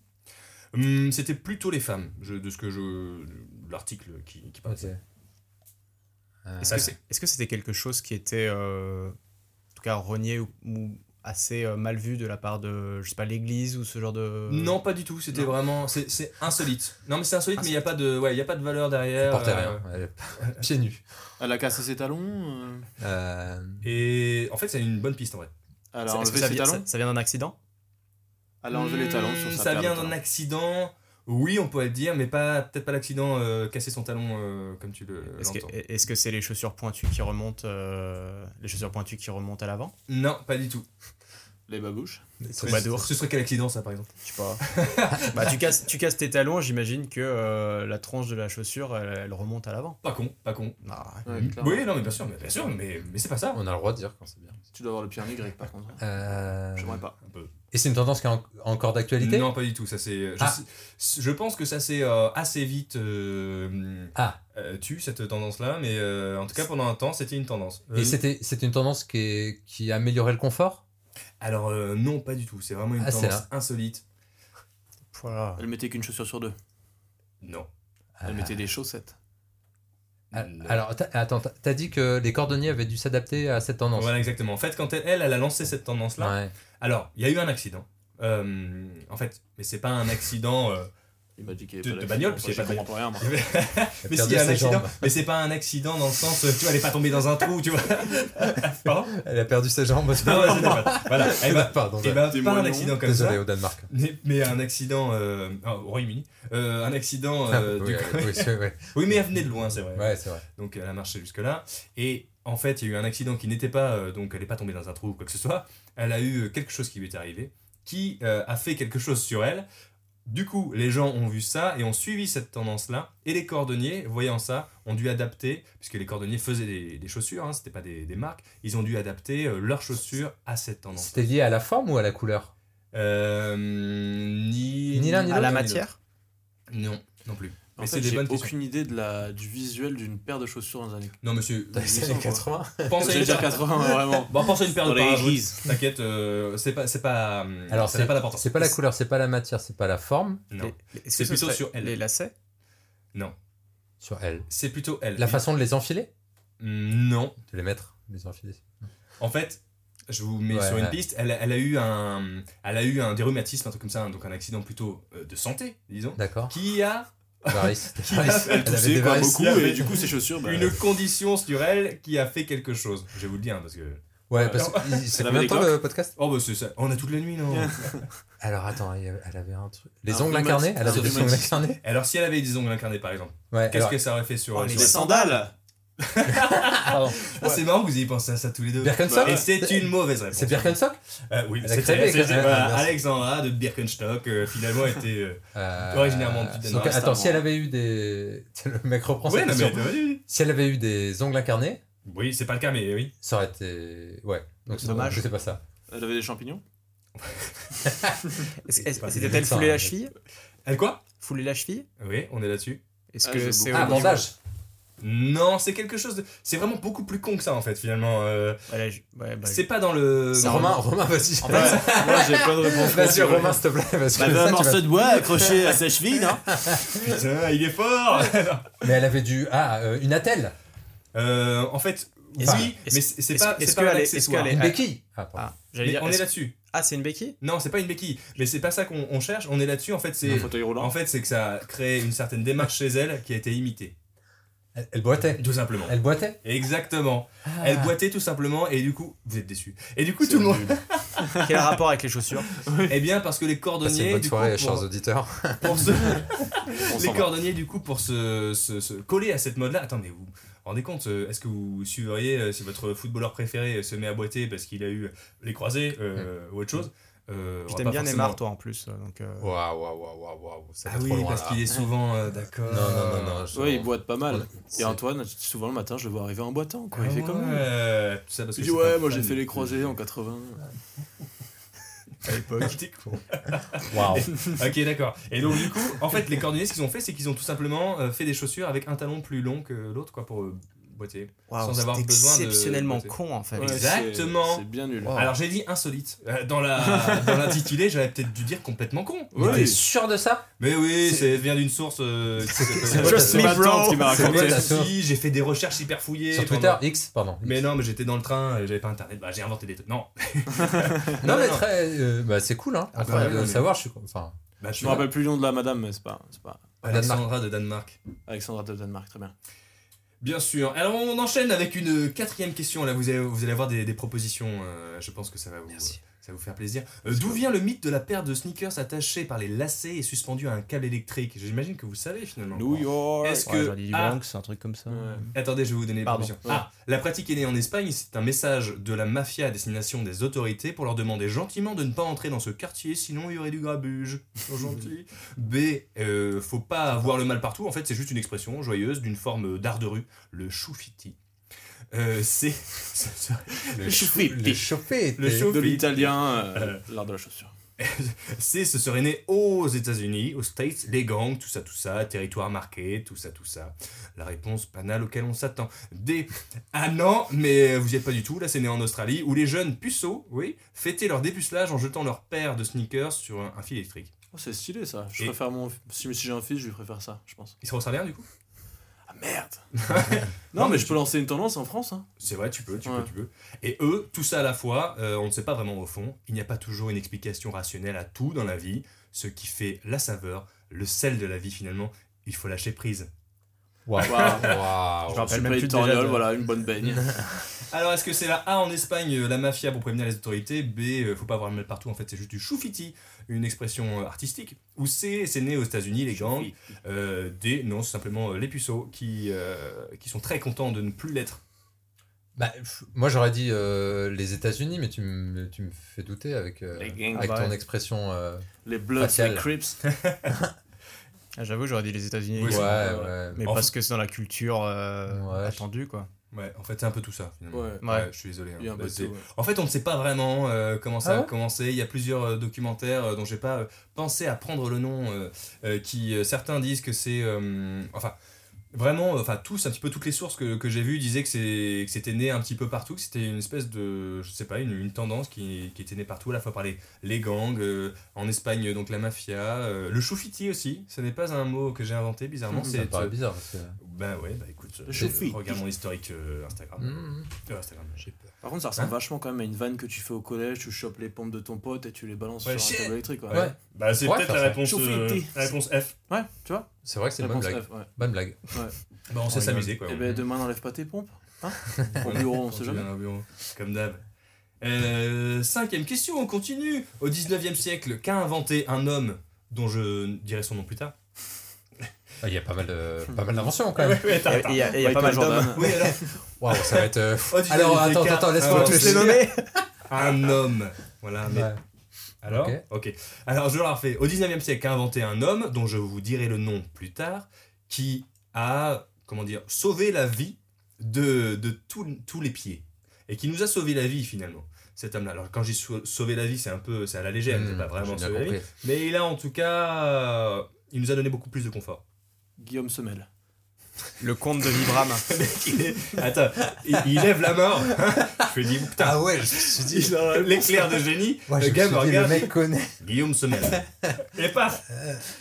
Hum, C'était plutôt les femmes, je- de ce que je. l'article qui, qui parle. de
Ok.
ça.
Euh,
Est-ce que c'est- est-ce que c'était quelque chose qui était euh, en tout cas renié ou, ou assez euh, mal vu de la part de, je sais pas, l'église ou ce genre de.
Non, pas du tout. C'était vraiment. C'est c'est insolite. Non, mais c'est insolite, mais il n'y a, pas de- ouais, y a pas de valeur derrière.
Portait
euh,
rien. Elle- Pieds nus.
Elle a cassé ses talons. euh,
Et en fait, c'est une bonne piste en vrai.
Elle a
que
enlevé
ça,
ses
vient,
talons.
ça, ça vient d'un accident?
Elle a enlevé les talons sur sa
Ça
paire
vient d'un
talons.
accident. Oui, on pourrait le dire, mais pas peut-être pas l'accident euh, casser son talon euh, comme tu le
Est-ce que
l'entends.
est-ce que c'est les chaussures pointues qui remontent, euh, les chaussures pointues qui remontent à l'avant?
Non, pas du tout.
Les babouches.
troubadours.
Ce serait quel accident ça par exemple
Je sais pas. bah, tu, casses, tu casses tes talons, j'imagine que euh, la tranche de la chaussure, elle, elle remonte à l'avant.
Pas con, pas con.
Ah,
Ouais,
oui, non, mais bien sûr, mais bien sûr, mais, mais c'est pas ça.
on a le droit de dire quand c'est bien.
Tu dois avoir le pied en Y par contre.
Euh,
J'aimerais pas.
Un peu.
Et c'est une tendance qui est en- encore d'actualité
Non, pas du tout. Ça c'est. Je,
Ah.
je pense que ça s'est euh, assez vite euh,
Ah.
euh, tu cette tendance-là, mais euh, en tout cas pendant un temps c'était une tendance.
Et
Euh,
c'était c'était une tendance qui, est, qui améliorait le confort?
Alors euh, non, pas du tout. C'est vraiment une
Ah,
tendance insolite.
voilà.
Elle mettait qu'une chaussure sur deux.
Non.
Elle mettait des chaussettes.
Ah. Alors, t'as- attends, t'as- t'as dit que les cordonniers avaient dû s'adapter à cette tendance.
Voilà exactement. En fait, quand elle, elle, elle a lancé cette tendance-là,
Ouais.
alors il y a eu un accident. Euh, en fait, mais c'est pas un accident. euh,
Il m'a dit qu'il
De-
avait
de bagnole, parce qu'il y a
Moi,
pas
comprends rien, moi.
Mais a un
ses
accident,
jambes.
mais c'est pas un accident dans le sens, euh, tu vois, elle est pas tombée dans un trou, tu vois. Pardon
Elle a perdu ses jambes.
Non, c'est pas- voilà. Elle va,
Pardon.
eh ben,
Des
pas un accident comme
Désolé
ça,
au Danemark.
mais, mais un accident euh, au Royaume-Uni, Euh, un accident. euh,
oui,
du mais elle venait de loin, c'est vrai.
Ouais, c'est vrai.
Donc elle a marché jusque-là. Et en fait, il y a eu un accident qui n'était pas. euh, donc elle n'est pas tombée dans un trou ou quoi que ce soit. Elle a eu euh, quelque chose qui lui est arrivé, qui euh, a fait quelque chose sur elle. Du coup, les gens ont vu ça et ont suivi cette tendance-là. Et les cordonniers, voyant ça, ont dû adapter, puisque les cordonniers faisaient des, des chaussures, hein, c'était pas des, des marques, ils ont dû adapter euh, leurs chaussures à cette tendance.
C'était lié à la forme ou à la couleur?
Euh, ni
Ni l'un ni
À la
l'autre,
matière?
Non, non plus.
En
Mais c'est des bonnes questions.
aucune idée de la, du visuel d'une paire de chaussures dans un années.
Non, monsieur,
Dans les années 80
pensez à
J'allais
une
dire
paire-
80, vraiment.
Bon, pensez à une paire de
Dans les
parapluies.
80s.
T'inquiète, euh, c'est pas, c'est pas,
Alors,
ça n'a
c'est
pas d'importance.
c'est pas la couleur, c'est pas la matière, c'est pas la forme.
Non,
Les- les-
C'est
ce
plutôt sur elle.
Les lacets?
Non,
Sur elle.
c'est plutôt elle.
La façon de les enfiler?
Non,
De les mettre, les enfiler.
en fait, je vous mets
Ouais,
sur une
ouais.
piste. Elle, a- elle a eu un, elle a eu un des rhumatismes, un truc comme ça, donc un accident plutôt euh, de santé, disons,
D'accord.
qui a A-
Varices.
Elle toussait
varices.
beaucoup, et du coup, ses chaussures, bah,
une condition sur elle qui a fait quelque chose. Je vais vous le dire hein, parce que.
Ouais, parce que c'est combien de temps le podcast
Oh bah c'est ça. On a toute la nuit, non
Alors attends, elle avait un truc. Les ongles incarnés Elle avait des ongles incarnés
Alors si elle avait des ongles incarnés par exemple,
Ouais,
qu'est-ce
alors,
que ça aurait fait sur,
Oh, les
sandales.
Ah, C'est marrant que vous ayez pensé à ça tous les deux.
Birkenstock
Et c'est une mauvaise réponse.
C'est Birkenstock
Euh, oui,
Ah,
bah. Alexandra de Birkenstock, euh, finalement était. euh,
Euh,
Originairement du
donc, attends, si elle avait eu des. Le mec reprend
Ouais,
sa question.
mais,
Si elle avait eu des ongles incarnés,
oui, c'est pas le cas, mais oui.
ça aurait été. Ouais. Donc,
Dommage.
C'était pas ça.
Elle avait des champignons
C'est
C'était-elle
hein,
la cheville?
Elle quoi?
Fouler la cheville?
Oui, on est là-dessus.
Est-ce
Ah,
que c'est
Ah, bandage
Non, c'est quelque chose de. C'est vraiment beaucoup plus con que ça en fait, finalement. euh,
Voilà, je- ouais, bah,
c'est pas dans le.
C'est
dans-
Romain, Romain, vas-y.
En fait,
Moi, j'ai pas de réponse.
Vas-y, Romain, s'il te plaît. Parce que
Elle avait
ça,
un morceau
vas-
de bois accroché à sa cheville, non
Putain, il est fort
Mais elle avait du. Ah, euh, une attelle
Euh, En fait,
Est-ce-
oui,
est-ce-
mais c'est pas,
est-ce
c'est pas un
qu'elle est-
Une béquille Ah.
Ah, dire.
on est là-dessus.
Ah, c'est une béquille?
Non, c'est pas une béquille. Mais c'est pas ça qu'on on cherche. On est là-dessus. En fait, c'est.
Un fauteuil roulant.
En fait, c'est que ça a créé une certaine démarche chez elle qui a été imitée.
Elle, elle boitait.
Tout simplement.
Elle boitait
Exactement. Elle
Ah.
boitait tout simplement et du coup, vous êtes déçus. Et du coup, tout le monde.
Quel rapport avec les chaussures
Eh bien, parce que les cordonniers,
bonne
du
soirée,
coup,
chers
pour,
auditeurs.
pour se-
On
les cordonniers, du coup, pour se, se- se coller à cette mode-là. Attends, mais vous vous rendez compte euh, Est-ce que vous suivriez euh, si votre footballeur préféré se met à boiter parce qu'il a eu les croisés euh, ou autre chose? Euh, pas
bien
forcément-
Neymar, toi, en plus. euh, Donc, euh,
Waouh, waouh, waouh, waouh, waouh. Ça va
Ah
trop
oui,
loin,
parce qu'il est souvent euh, d'accord.
Non, non, non, non. je-
Ouais, il boite pas mal. Et Antoine, souvent le matin, je le vois arriver en boitant. Quoi. Il
Ah
fait comme nous.
ouais, parce
Il dit Ouais, moi j'ai fait les croisés en 80.
à l'époque.
Waouh.
ok, d'accord. Et donc, du coup, en fait, les cordonniers, ce qu'ils ont fait, c'est qu'ils ont tout simplement fait des chaussures avec un talon plus long que l'autre, quoi, pour boîtier.
Waouh,
sans avoir
c'est
besoin de
exceptionnellement con en fait.
Ouais,
Exactement.
C'est bien nul.
Wow.
Alors j'ai dit insolite. Euh, Dans la dans l'intitulé, j'avais peut-être dû dire complètement con.
Mais
Ouais.
t'es sûr de ça?
Mais oui,
C'est-
vient d'une source. euh,
c'est
ma tante qui m'a raconté.
Mais si, j'ai fait des recherches hyper fouillées.
Sur
pendant-
Twitter, X, pardon.
Mais non, mais j'étais dans le train, et j'avais pas internet. Bah j'ai inventé des trucs. Non.
Non, mais très. euh, bah, c'est cool, hein.
Ah, bah,
de
ouais, mais-
savoir, je suis. Enfin,
Bah,
Je me rappelle plus le nom de la madame, mais c'est pas, c'est pas
Alexandra de Danemark.
Alexandra de Danemark, très bien.
Bien sûr. Alors on enchaîne avec une quatrième question. Là, vous allez, vous allez avoir des, propositions. euh, je pense que ça va vous. Ça va vous faire plaisir. Euh, D'où vient le mythe de la paire de sneakers attachée par les lacets et suspendue à un câble électrique? J'imagine que vous savez finalement.
New York.
Est-ce
Ouais,
que
du
ah,
Bronx, un truc comme ça.
Ouais.
Attendez, je vais vous donner les propositions. Ah, la pratique est née en Espagne. C'est un message de la mafia à destination des autorités pour leur demander gentiment de ne pas entrer dans ce quartier, sinon il y aurait du grabuge. Gentil. B, euh, faut pas avoir le mal partout. En fait, c'est juste une expression joyeuse d'une forme d'art de rue, le choufiti. Euh, C, ce serait-
le
chauffé.
Le chauffé.
De l'italien, euh, l'art de la chaussure.
C, ce serait né aux États-Unis, aux States, les gangs, tout ça, tout ça, territoire marqué, tout ça, tout ça. La réponse banale auquel on s'attend. D, ah non, mais vous y êtes pas du tout, là c'est né en Australie, où les jeunes puceaux, oui, fêtaient leur dépucelage en jetant leur paire de sneakers sur un, un fil électrique.
Oh, c'est stylé ça. Je
Et-
préfère mon. Si, si j'ai un fils, je lui préfère ça, je pense.
Il sera australien du coup?
Ah merde
Non,
Non, mais je peux lancer une tendance en France. Hein.
C'est vrai, tu peux, tu
Ouais.
peux, tu peux. Et eux, tout ça à la fois, euh, on ne sait pas vraiment au fond. Il n'y a pas toujours une explication rationnelle à tout dans la vie. Ce qui fait la saveur, le sel de la vie finalement, il faut lâcher prise.
Waouh.
Waouh.
Waouh.
Je me rappelle même plus
voilà, une bonne baigne.
Alors, est-ce que c'est la A en Espagne, euh, la mafia pour prévenir les autorités? B, euh, faut pas avoir le mal partout, en fait, c'est juste du choufiti, une expression euh, artistique Ou C, c'est né aux États-Unis, les gangs Euh, D, non, c'est simplement les puceaux qui, euh, qui sont très contents de ne plus l'être.
Bah, moi j'aurais dit euh, les États-Unis, mais tu me, tu me fais douter avec, euh, avec ton expression. euh,
Les Bloods, les Crips.
Ah, J'avoue, j'aurais dit les États-Unis.
Oui,
ouais, ouais.
Mais
En
parce que c'est dans la culture euh,
Ouais,
attendue, quoi.
Ouais, en fait, c'est un peu tout ça, finalement.
Ouais.
Ouais.
je suis désolé. hein.
Il y a un
Bah,
peu de
c'est-
tout, ouais.
En fait, on ne sait pas vraiment euh, comment ça
Ah
a
ouais
commencé. Il y a plusieurs euh, documentaires euh, dont j'ai pas euh, pensé à prendre le nom, euh, euh, qui euh, certains disent que c'est, euh, enfin, vraiment, euh, enfin tous, un petit peu toutes les sources que, que j'ai vues disaient que c'est que c'était né un petit peu partout, que c'était une espèce de, je sais pas, une, une tendance qui, qui était née partout, à la fois par les, les gangs, euh, en Espagne donc la mafia, euh, le choufiti aussi. Ce n'est pas un mot que j'ai inventé bizarrement.
Ça
c'est
me paraît bizarre parce que.
ben ouais, bah écoute, euh, regarde mon historique euh, Instagram. Euh, Instagram, j'ai peur.
Par contre, ça ressemble
Hein
vachement quand même à une vanne que tu fais au collège. Tu chopes les pompes de ton pote et tu les balances
Ouais,
sur un câble électrique. Ouais,
Ouais.
Bah c'est
Ouais,
peut-être la réponse, euh, la réponse F.
Ouais, tu vois
C'est vrai que c'est une bonne blague.
F, ouais.
Bonne blague.
Bah on sait s'amuser quoi.
Et ben demain, n'enlève pas tes pompes. Hein Au bureau, on sait jamais.
Comme d'hab. Euh, cinquième question, on continue. Au 19e siècle, qu'a inventé un homme dont je dirai son nom plus tard
Il y a pas mal de- pas mal d'inventions quand même.
il y a, et il y a pas mal d'hommes.
Jordan.
Oui, alors.
Waouh, ça va être. euh,
19e
Alors attends,
qu'a
attends, laisse-moi
Tous les nommer
Un homme. Voilà, mais.
Ouais.
Alors
Ok.
ok. Alors je le refais. Au 19e siècle, qu'a inventé un homme dont je vous dirai le nom plus tard, qui a, comment dire, sauvé la vie de, de tous- tous les pieds. Et qui nous a sauvé la vie finalement. Cet homme-là. Alors quand j'ai sauvé la vie, c'est un peu, c'est à la légère, c'est
Hmm,
pas vraiment sauvé la vie. Mais il a en tout cas, euh, il nous a donné beaucoup plus de confort.
Guillaume Semel.
Le comte de Vibram.
Il est- Attends, il, il lève la mort. je lui dis, putain,
Ah ouais, je me suis dit.
il- l'éclair de génie.
Ouais,
le gars me
mec connaît.
Guillaume Semel. Et paf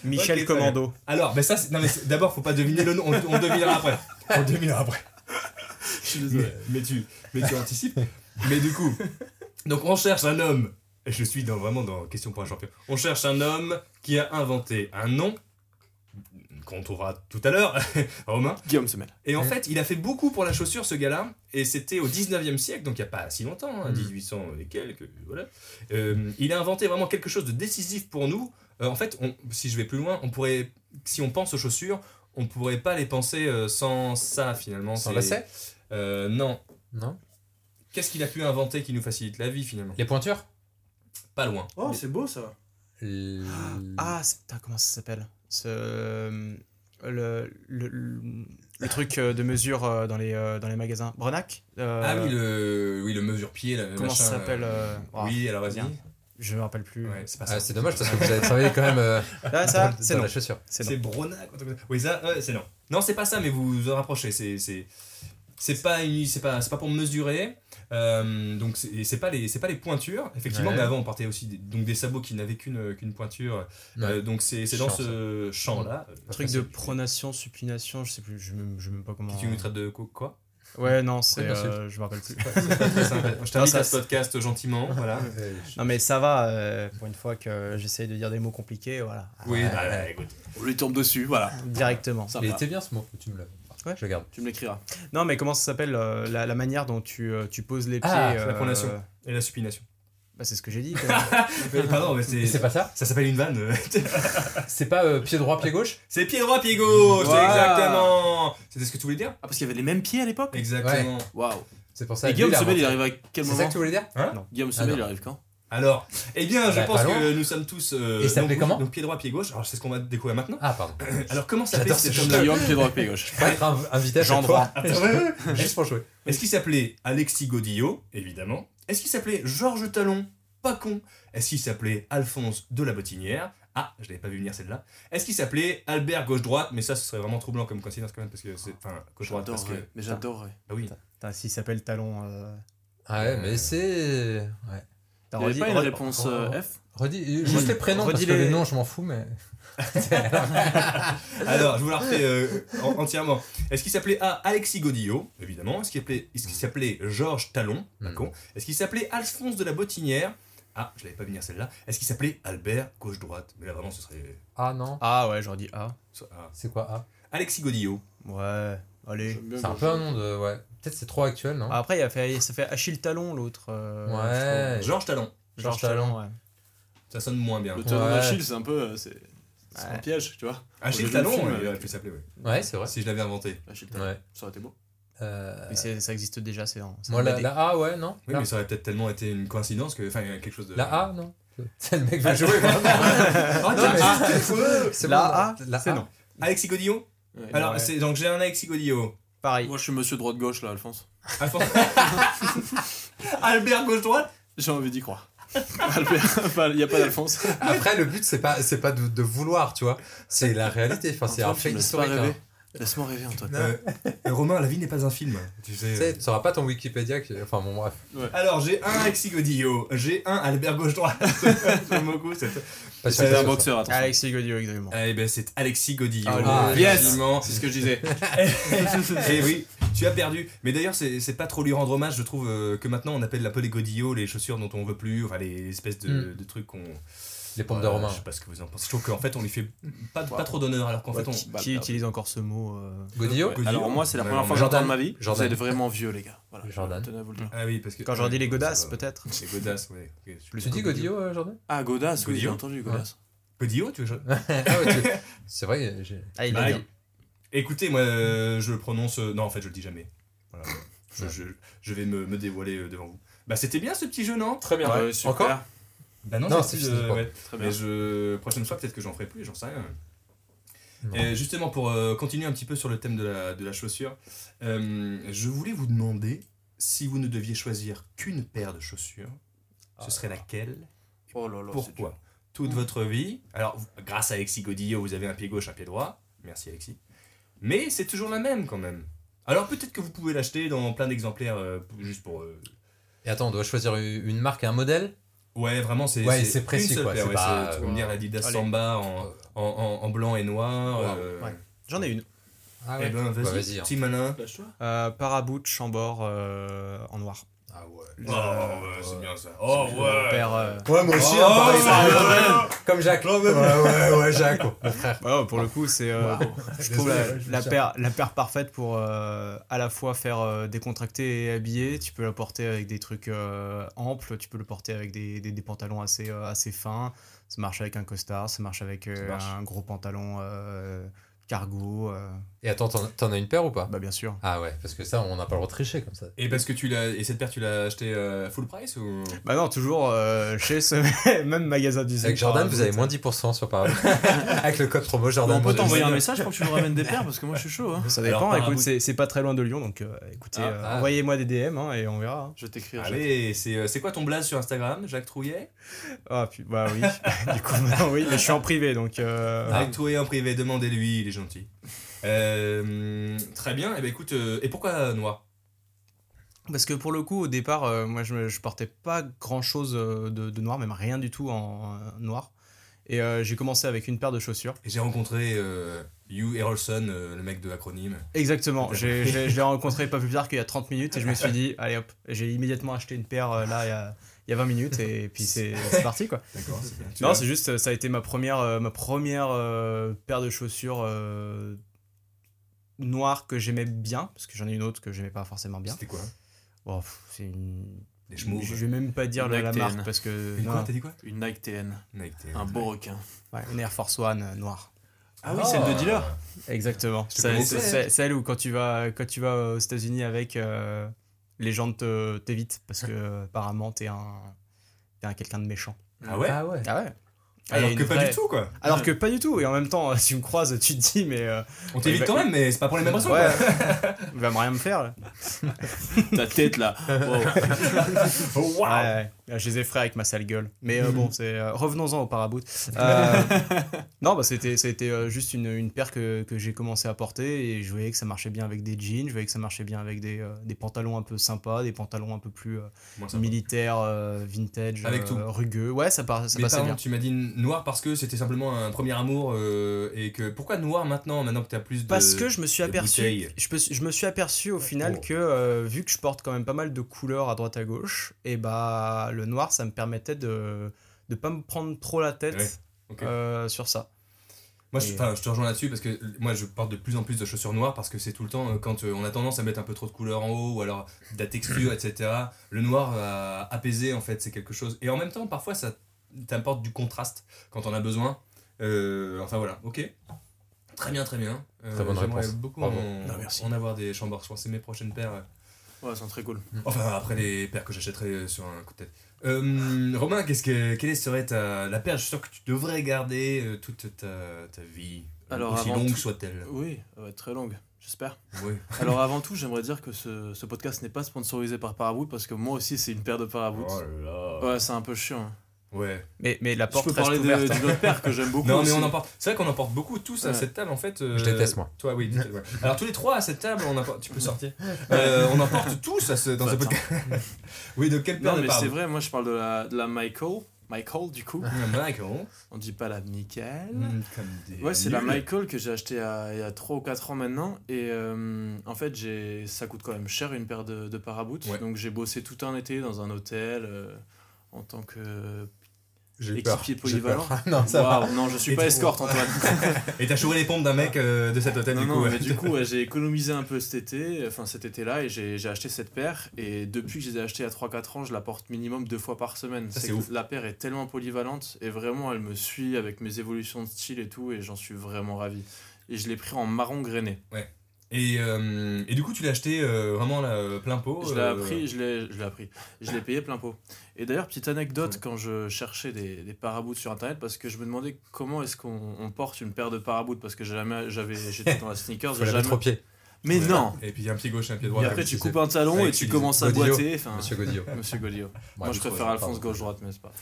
Michel Commando.
Alors, mais ça, c'est- non, mais c'est- d'abord, faut pas deviner le nom, on, on devinera après. On devinera après.
Je suis désolé.
Mais tu, mais tu anticipes. Mais du coup, donc on cherche un homme. Je suis dans, vraiment dans question pour un champion. On cherche un homme qui a inventé un nom qu'on trouvera tout à l'heure, Romain.
Guillaume Semel.
Et en fait, il a fait beaucoup pour la chaussure, ce gars-là. Et c'était au 19e siècle, donc il n'y a pas si longtemps, hein,
Mm.
1800 et quelques, voilà. Euh, il a inventé vraiment quelque chose de décisif pour nous. Euh, en fait, on- si je vais plus loin, on pourrait, si on pense aux chaussures, on pourrait pas les penser euh, sans ça finalement.
Sans
C'est-
lacet
Euh, Non.
Non.
Qu'est-ce qu'il a pu inventer qui nous facilite la vie finalement?
Les pointures?
Pas loin.
Oh, c'est beau ça.
L-
Ah, c'est- putain, comment ça s'appelle? Ce, euh, le, le, le, le truc euh, de mesure euh, dans les, dans les magasins. Brenac Euh,
ah oui, le, oui, le mesure-pied.
Comment ça s'appelle
euh,
oh,
Oui, alors vas-y.
Je me rappelle plus.
Ouais, c'est pas
Ah,
ça.
c'est dommage parce que vous avez travaillé quand même euh,
Ah, ça,
dans,
c'est
dans
non.
la chaussure.
C'est.
Bronac. Oui, ça, c'est non. Non, c'est pas ça, mais vous vous en rapprochez. C'est, c'est... Pas une, c'est pas, c'est pas pour mesurer. Euh, donc c'est et c'est pas les, c'est pas les pointures. Effectivement,
Ouais.
mais avant on portait aussi des, donc des sabots qui n'avaient qu'une, qu'une pointure. Euh, donc c'est, c'est dans ce champ là.
Truc de pronation, supination, je sais plus, je me, je sais même pas comment.
Tu nous traites de quoi, quoi
Ouais, non, c'est. Euh, je me rappelle plus.
Je t'invite à ce podcast gentiment, voilà.
Non, mais ça va, euh, pour une fois que j'essaye de dire des mots compliqués, voilà.
Oui, bah, écoute.
On lui tombe dessus, voilà.
Directement.
Ça
Il
va.
était bien ce mot, tu me l'as.
Ouais.
Je le garde.
Tu me l'écriras.
Non, mais comment ça s'appelle euh, la, la manière dont tu, euh, tu poses les pieds
Ah,
la
euh,
pronation. Et la supination.
Bah, c'est ce que j'ai dit.
Mais pardon, mais c'est,
c'est pas ça
ça s'appelle une vanne.
C'est pas euh, pied droit, pied gauche?
C'est pied droit, pied gauche,
Voilà.
exactement. C'était ce que tu voulais dire?
Ah, parce qu'il y avait les mêmes pieds à l'époque?
Exactement.
Waouh.
C'est pour ça
Et
que
Guillaume
il a
Semel, il
inventé-
arrive à quel
C'est
moment
ça que tu voulais dire?
Guillaume
Ah,
Semel,
non.
il arrive quand?
Alors, eh bien, je
Bah,
pense que nous sommes tous. euh,
Et il s'appelait
donc,
comment
Donc pied droit, pied gauche. Alors c'est ce qu'on va découvrir maintenant.
Ah, pardon.
Alors comment s'appelait cet
ce
homme-là
Guillaume, pied droit, pied gauche.
Je être inv- invité à
Jean
Juste pour jouer.
Est-ce qu'il s'appelait Alexis Godillot Évidemment? Est-ce qu'il s'appelait Georges Talon Pas con? Est-ce qu'il s'appelait Alphonse de la Botinière? Ah, je l'avais pas vu venir celle-là. Est-ce qu'il s'appelait Albert gauche-droite? Mais ça, ce serait vraiment troublant comme coïncidence quand même parce que c'est. Enfin, gauche-droite parce que.
J'adorerais. Mais j'adorerais.
Bah oui.
S'il s'appelle Talon. euh,
Ah ouais, mais c'est. Ouais.
T'as
Il n'y avait pas une réponse euh, F
Redis, juste les prénoms, parce que
les-
noms, je m'en fous, mais.
Alors, je vous la refais euh, en- entièrement. Est-ce qu'il s'appelait A. Alexis Godillot? Évidemment. Est-ce qu'il s'appelait, est-ce qu'il s'appelait Georges Talon? Pas
Mm.
con. Est-ce qu'il s'appelait Alphonse de la Botinière? Ah, je l'avais pas venir celle-là. Est-ce qu'il s'appelait Albert gauche-droite? Mais là, vraiment, ce serait.
Ah non?
Ah ouais, j'aurais dit A.
ah.
C'est quoi A?
Alexis Godillot.
Ouais, allez.
C'est un peu un nom de. Ouais. Peut-être c'est trop actuel, non
Après, il a fait, ça fait Achille Talon, l'autre. euh,
Ouais.
Georges Talon.
Georges Talon, ouais.
Ça sonne moins bien.
Le talon
Ouais.
d'Achille, c'est un peu. euh, C'est c'est un
Ouais.
piège, tu vois.
Achille Talon,
film
ouais,
avec-
il aurait pu s'appeler, ouais.
Ouais, c'est vrai.
Si je l'avais inventé.
Achille Talon.
Ouais.
Ça aurait été beau.
Euh,
Mais ça existe déjà, c'est
Moi, la, A, ouais, non
Oui,
la,
mais ça aurait peut-être tellement été une coïncidence que. Enfin, quelque chose de.
la A, non C'est le mec
Ah,
veut jouer.
ouais.
La A,
la
c'est non.
Alexis Godillot
Ouais.
Alors,
Ouais.
c'est donc j'ai un Alexis Godillot.
Pareil.
Moi, je suis monsieur droite-gauche, là, Alphonse.
Alphonse. Albert gauche-droite
J'ai envie d'y croire. Albert, il n'y a pas d'Alphonse.
Après, le but, c'est pas, c'est pas de, de vouloir, tu vois. C'est la réalité. Enfin, c'est un fait historique.
rêver.
hein.
Laisse-moi rêver, Antoine.
Euh, Romain, la vie n'est pas un film. Tu sais.
Tu sauras pas ton Wikipédia. Qui... Enfin, bon, bref.
Alors, j'ai un Alexis Godillot, j'ai un Albert gauche-droite. J'aime beaucoup cette.
Sûr.
un boxeur, attention.
Alexis Godillot, exactement.
Eh ben, c'est Alexis Godillot.
Ah,
yes.
effectivement.
C'est ce que je disais.
Et oui, tu as perdu. Mais d'ailleurs, c'est c'est pas trop lui rendre hommage, je trouve euh, que maintenant on appelle peu les godillots, les chaussures dont on veut plus, enfin les espèces de,
Mm.
de trucs qu'on.
Les pompes de
Voilà,
Romain.
Je sais pas ce que vous en pensez. Je trouve qu'en fait on lui fait pas, pas trop d'honneur alors qu'en fait on.
Qui,
bah,
qui
bah,
utilise encore ce mot euh,
Godillot
Godillot.
Alors, moi, c'est la première fois que j'entends de ma vie.
Jordan.
Vous êtes vraiment vieux, les gars. Voilà.
Jordan.
Je à vous le dire.
Ah oui, parce que.
Quand j'aurais dit les
ça
godasses, peut-être.
Les godasses, ouais. ok, je-
Plus
Tu dis Godillot, euh, Jordan?
Ah, Godas, oui, j'ai entendu Godas.
Godillot, tu veux.
Ah ouais, tu- C'est vrai.
Ah, il
Bah, non. Écoutez, moi euh, je le prononce. euh, Non, en fait, je le dis jamais. Voilà. Je, je, je vais me, me dévoiler euh, devant vous. Bah, c'était bien ce petit jeu, non?
Très
Ouais, ouais, super.
Encore
Bah, non,
Non, c'est
plus
fini,
de-
quoi.
ouais.
Très bien.
Mais je, prochaine fois, peut-être que j'en ferai plus, j'en sais rien.
Non.
Et justement, pour euh, continuer un petit peu sur le thème de la, de la chaussure, euh, je voulais vous demander si vous ne deviez choisir qu'une paire de chaussures, ce serait laquelle
Oh là là, c'est
Pourquoi? Toute votre vie. Alors, grâce à Alexis Godillot, vous avez un pied gauche, un pied droit. Merci Alexis. Mais c'est toujours la même quand même. Alors peut-être que vous pouvez l'acheter dans plein d'exemplaires euh, juste pour.
Et attends, on doit choisir une marque et un modèle?
Ouais, vraiment, c'est
Ouais, c'est précis,
une seule
quoi,
paire,
c'est
ouais,
pas-
tu peux me dire l'Adidas
Allez.
Samba en, en, en- en blanc et noir.
Wow.
euh,
Ouais. J'en ai une.
Ah
Eh ben, vas-y,
Bah, hein.
petit malin.
Euh, Paraboot Chambord euh, en noir.
Ah ouais.
Oh, ouais, c'est bien ça. Oh, ouais.
Père, euh,
Ouais, moi aussi,
Oh,
hein, pareil,
ouais,
ça.
ouais.
Comme Jacques. Ouais, ouais, ouais, Jacques,
ouais, pour le coup, c'est. euh, je trouve
Désolé,
la, paire, la paire parfaite pour euh, à la fois faire euh, décontracté et habillé. Tu peux la porter avec des trucs euh, amples, tu peux le porter avec des, des, des pantalons assez, euh, assez fins. Ça marche avec un costard, ça marche avec euh,
Ça marche.
un gros pantalon euh, cargo.
Et attends, t'en as une paire ou pas?
Bah, bien sûr.
Ah ouais, parce que ça, on n'a pas le droit de tricher comme ça.
Et parce que tu l'as et cette paire tu l'as acheté euh, full price ou?
Bah non, toujours euh, chez ce même magasin d'usine.
Avec Jordan, vous avez moins 10% sur Paraboot. Avec le code promo
Bon,
Jordan.
on peut t'envoyer un message pour que tu nous ramènes des paires parce que moi je suis chaud. Hein.
Ça dépend, écoute, c'est pas très loin de Lyon, donc euh, écoutez,
Ah,
euh,
ah.
envoyez-moi des DM hein, et on verra. hein.
Je je-
Allez, c'est c'est quoi ton blaze sur Instagram, Jacques Trouillet?
Ah, puis, bah oui, du coup, maintenant, oui, mais je suis en privé, donc. euh,
Jacques Trouillet en privé, demandez-lui, il est gentil. Euh, très bien, et ben écoute, euh, et pourquoi noir
Parce que pour le coup, au départ, euh, moi, je, je portais pas grand chose de, de noir, même rien du tout en, euh, noir. Et euh, j'ai commencé avec une paire de chaussures.
Et j'ai rencontré Hugh Errolson, euh, le mec de Acronyme.
Exactement. J'ai- j'ai- Je l'ai rencontré pas plus tard qu'il y a 30 minutes et je me suis dit, allez hop, j'ai immédiatement acheté une paire là il y a, il y a 20 minutes et puis c'est c'est parti quoi.
D'accord, c'est bien.
Non, c'est juste, ça a été ma première, ma première paire de chaussures noires que j'aimais bien, parce que j'en ai une autre que j'aimais pas forcément bien.
C'était quoi
pff, c'est une.
Des
Je vais même pas dire la, la marque
TN.
parce que.
Une
non,
quoi T'as dit quoi
Une Nike TN.
Nike, t'es-
Un beau requin.
ouais, une Air Force One euh, noire.
Ah oui, celle de dealer.
Exactement. C'est celle où quand tu vas, quand tu vas aux États-Unis avec, euh, les gens te- t'évitent parce que euh, apparemment t'es un, t'es un quelqu'un de méchant.
Ah ouais
Ah ouais.
Ah ouais.
Alors que pas du tout, quoi.
Alors que pas du tout. Et en même temps, si tu me croises, tu te dis, mais. euh,
On t'évite
bah,
quand même, mais c'est pas pour les mêmes raisons.
ouais,
quoi.
il va me rien me faire. Là.
Ta tête là. Wow.
Oh,
ouais, je les effraie avec ma sale gueule. Mais euh, bon, c'est euh, revenons-en au paraboot. Euh, non, bah c'était c'était euh, juste une, une paire que, que j'ai commencé à porter et je voyais que ça marchait bien avec des jeans, je voyais que ça marchait bien avec des, euh, des pantalons un peu sympas, des pantalons un peu plus euh, militaires, euh, vintage,
Avec
euh,
tout.
rugueux. Ouais, ça, par- ça
Mais
passait bien.
tu m'as dit noir parce que c'était simplement un premier amour euh, et que pourquoi noir maintenant maintenant que t'as plus de
Parce que je me suis aperçu, je, je me suis aperçu au final
Oh.
que euh, vu que je porte quand même pas mal de couleurs à droite à gauche, et bah le noir ça me permettait de de pas me prendre trop la tête
Ouais,
euh, sur ça.
Moi, je, enfin, je te rejoins là-dessus parce que moi, je porte de plus en plus de chaussures noires parce que c'est tout le temps euh, quand euh, on a tendance à mettre un peu trop de couleurs en haut ou alors de la texture, etc. Le noir va apaiser en fait, c'est quelque chose. Et en même temps, parfois, ça t'apporte du contraste quand on a besoin. Euh, enfin voilà, ok. Très bien, très bien. Euh,
Très bonne réponse.
beaucoup en,
Non, merci.
en avoir des chambres. Je pense que c'est mes prochaines paires. euh,
Ouais, c'est très cool.
Enfin, après les paires que j'achèterai euh, sur un coup de tête. Euh, Romain, qu'est-ce que, quelle serait ta, la suis sûr que tu devrais garder euh, toute ta, ta vie,
Alors,
aussi longue
tout-
soit-elle?
Oui, elle va être très longue, j'espère.
Oui.
Alors avant tout, j'aimerais dire que ce, ce podcast n'est pas sponsorisé par Paraboot parce que moi aussi c'est une paire de Paraboot.
Oh là.
Ouais, c'est un peu chiant. hein.
Ouais.
Mais, mais la
Je
porte
peux
reste
parler de-
ouverte.
d'une autre paire que j'aime beaucoup.
Non, mais
aussi.
on en porte. C'est vrai qu'on en porte beaucoup tous à
Ouais.
cette table en fait. euh,
Je déteste, moi.
Toi, oui. ouais. Alors tous les trois à cette table, on en porte- tu peux sortir. Euh, on en porte tous à ce, dans ce podcast. oui, de quelle paire
Non,
de
mais c'est vrai, moi je parle de la, de la Michael. Michael, du coup.
D'accord.
On dit pas la Nickel.
Mm, Comme
Ouais, c'est la. Michael que j'ai acheté il y a 3 ou 4 ans maintenant. Et euh, en fait, j'ai ça coûte quand même cher une paire de, de Paraboot.
Ouais.
Donc j'ai bossé tout un été dans un hôtel euh, en tant que équipier polyvalent.
non, ça va.
Non, je suis
Et
pas escorte, Antoine.
Et t'as chouré les pompes d'un mec euh, de cet hôtel
non,
du
non,
coup. ouais.
mais du coup, ouais, j'ai économisé un peu cet été, enfin cet été-là, et j'ai acheté cette paire. Et depuis que je les ai achetées a 3-4 ans, je la porte minimum deux fois par semaine.
Ça, c'est ouf.
La paire est tellement polyvalente, et vraiment, elle me suit avec mes évolutions de style et tout, et j'en suis vraiment ravi. Et je l'ai pris en marron grainé.
Et, euh, et du coup, tu l'as acheté euh, vraiment là, euh, plein pot.
Je l'ai
euh,
appris, je l'ai, je l'ai appris. Je l'ai payé plein pot. Et d'ailleurs, petite anecdote, quand je cherchais des, des paraboots sur internet, parce que je me demandais comment est-ce qu'on on porte une paire de paraboots, parce que jamais, j'avais, j'étais dans la sneakers,
Faut la
jamais...
mettre au pied.
Mais
ouais.
non
Et puis il y a un pied gauche et un pied
Et
droit.
après,
là,
tu coupes un talon
Ouais,
et tu commences à boiter. Enfin,
Monsieur Godillot.
Monsieur Godillot. Moi, je préfère Alphonse gauche-droite, mais c'est pas.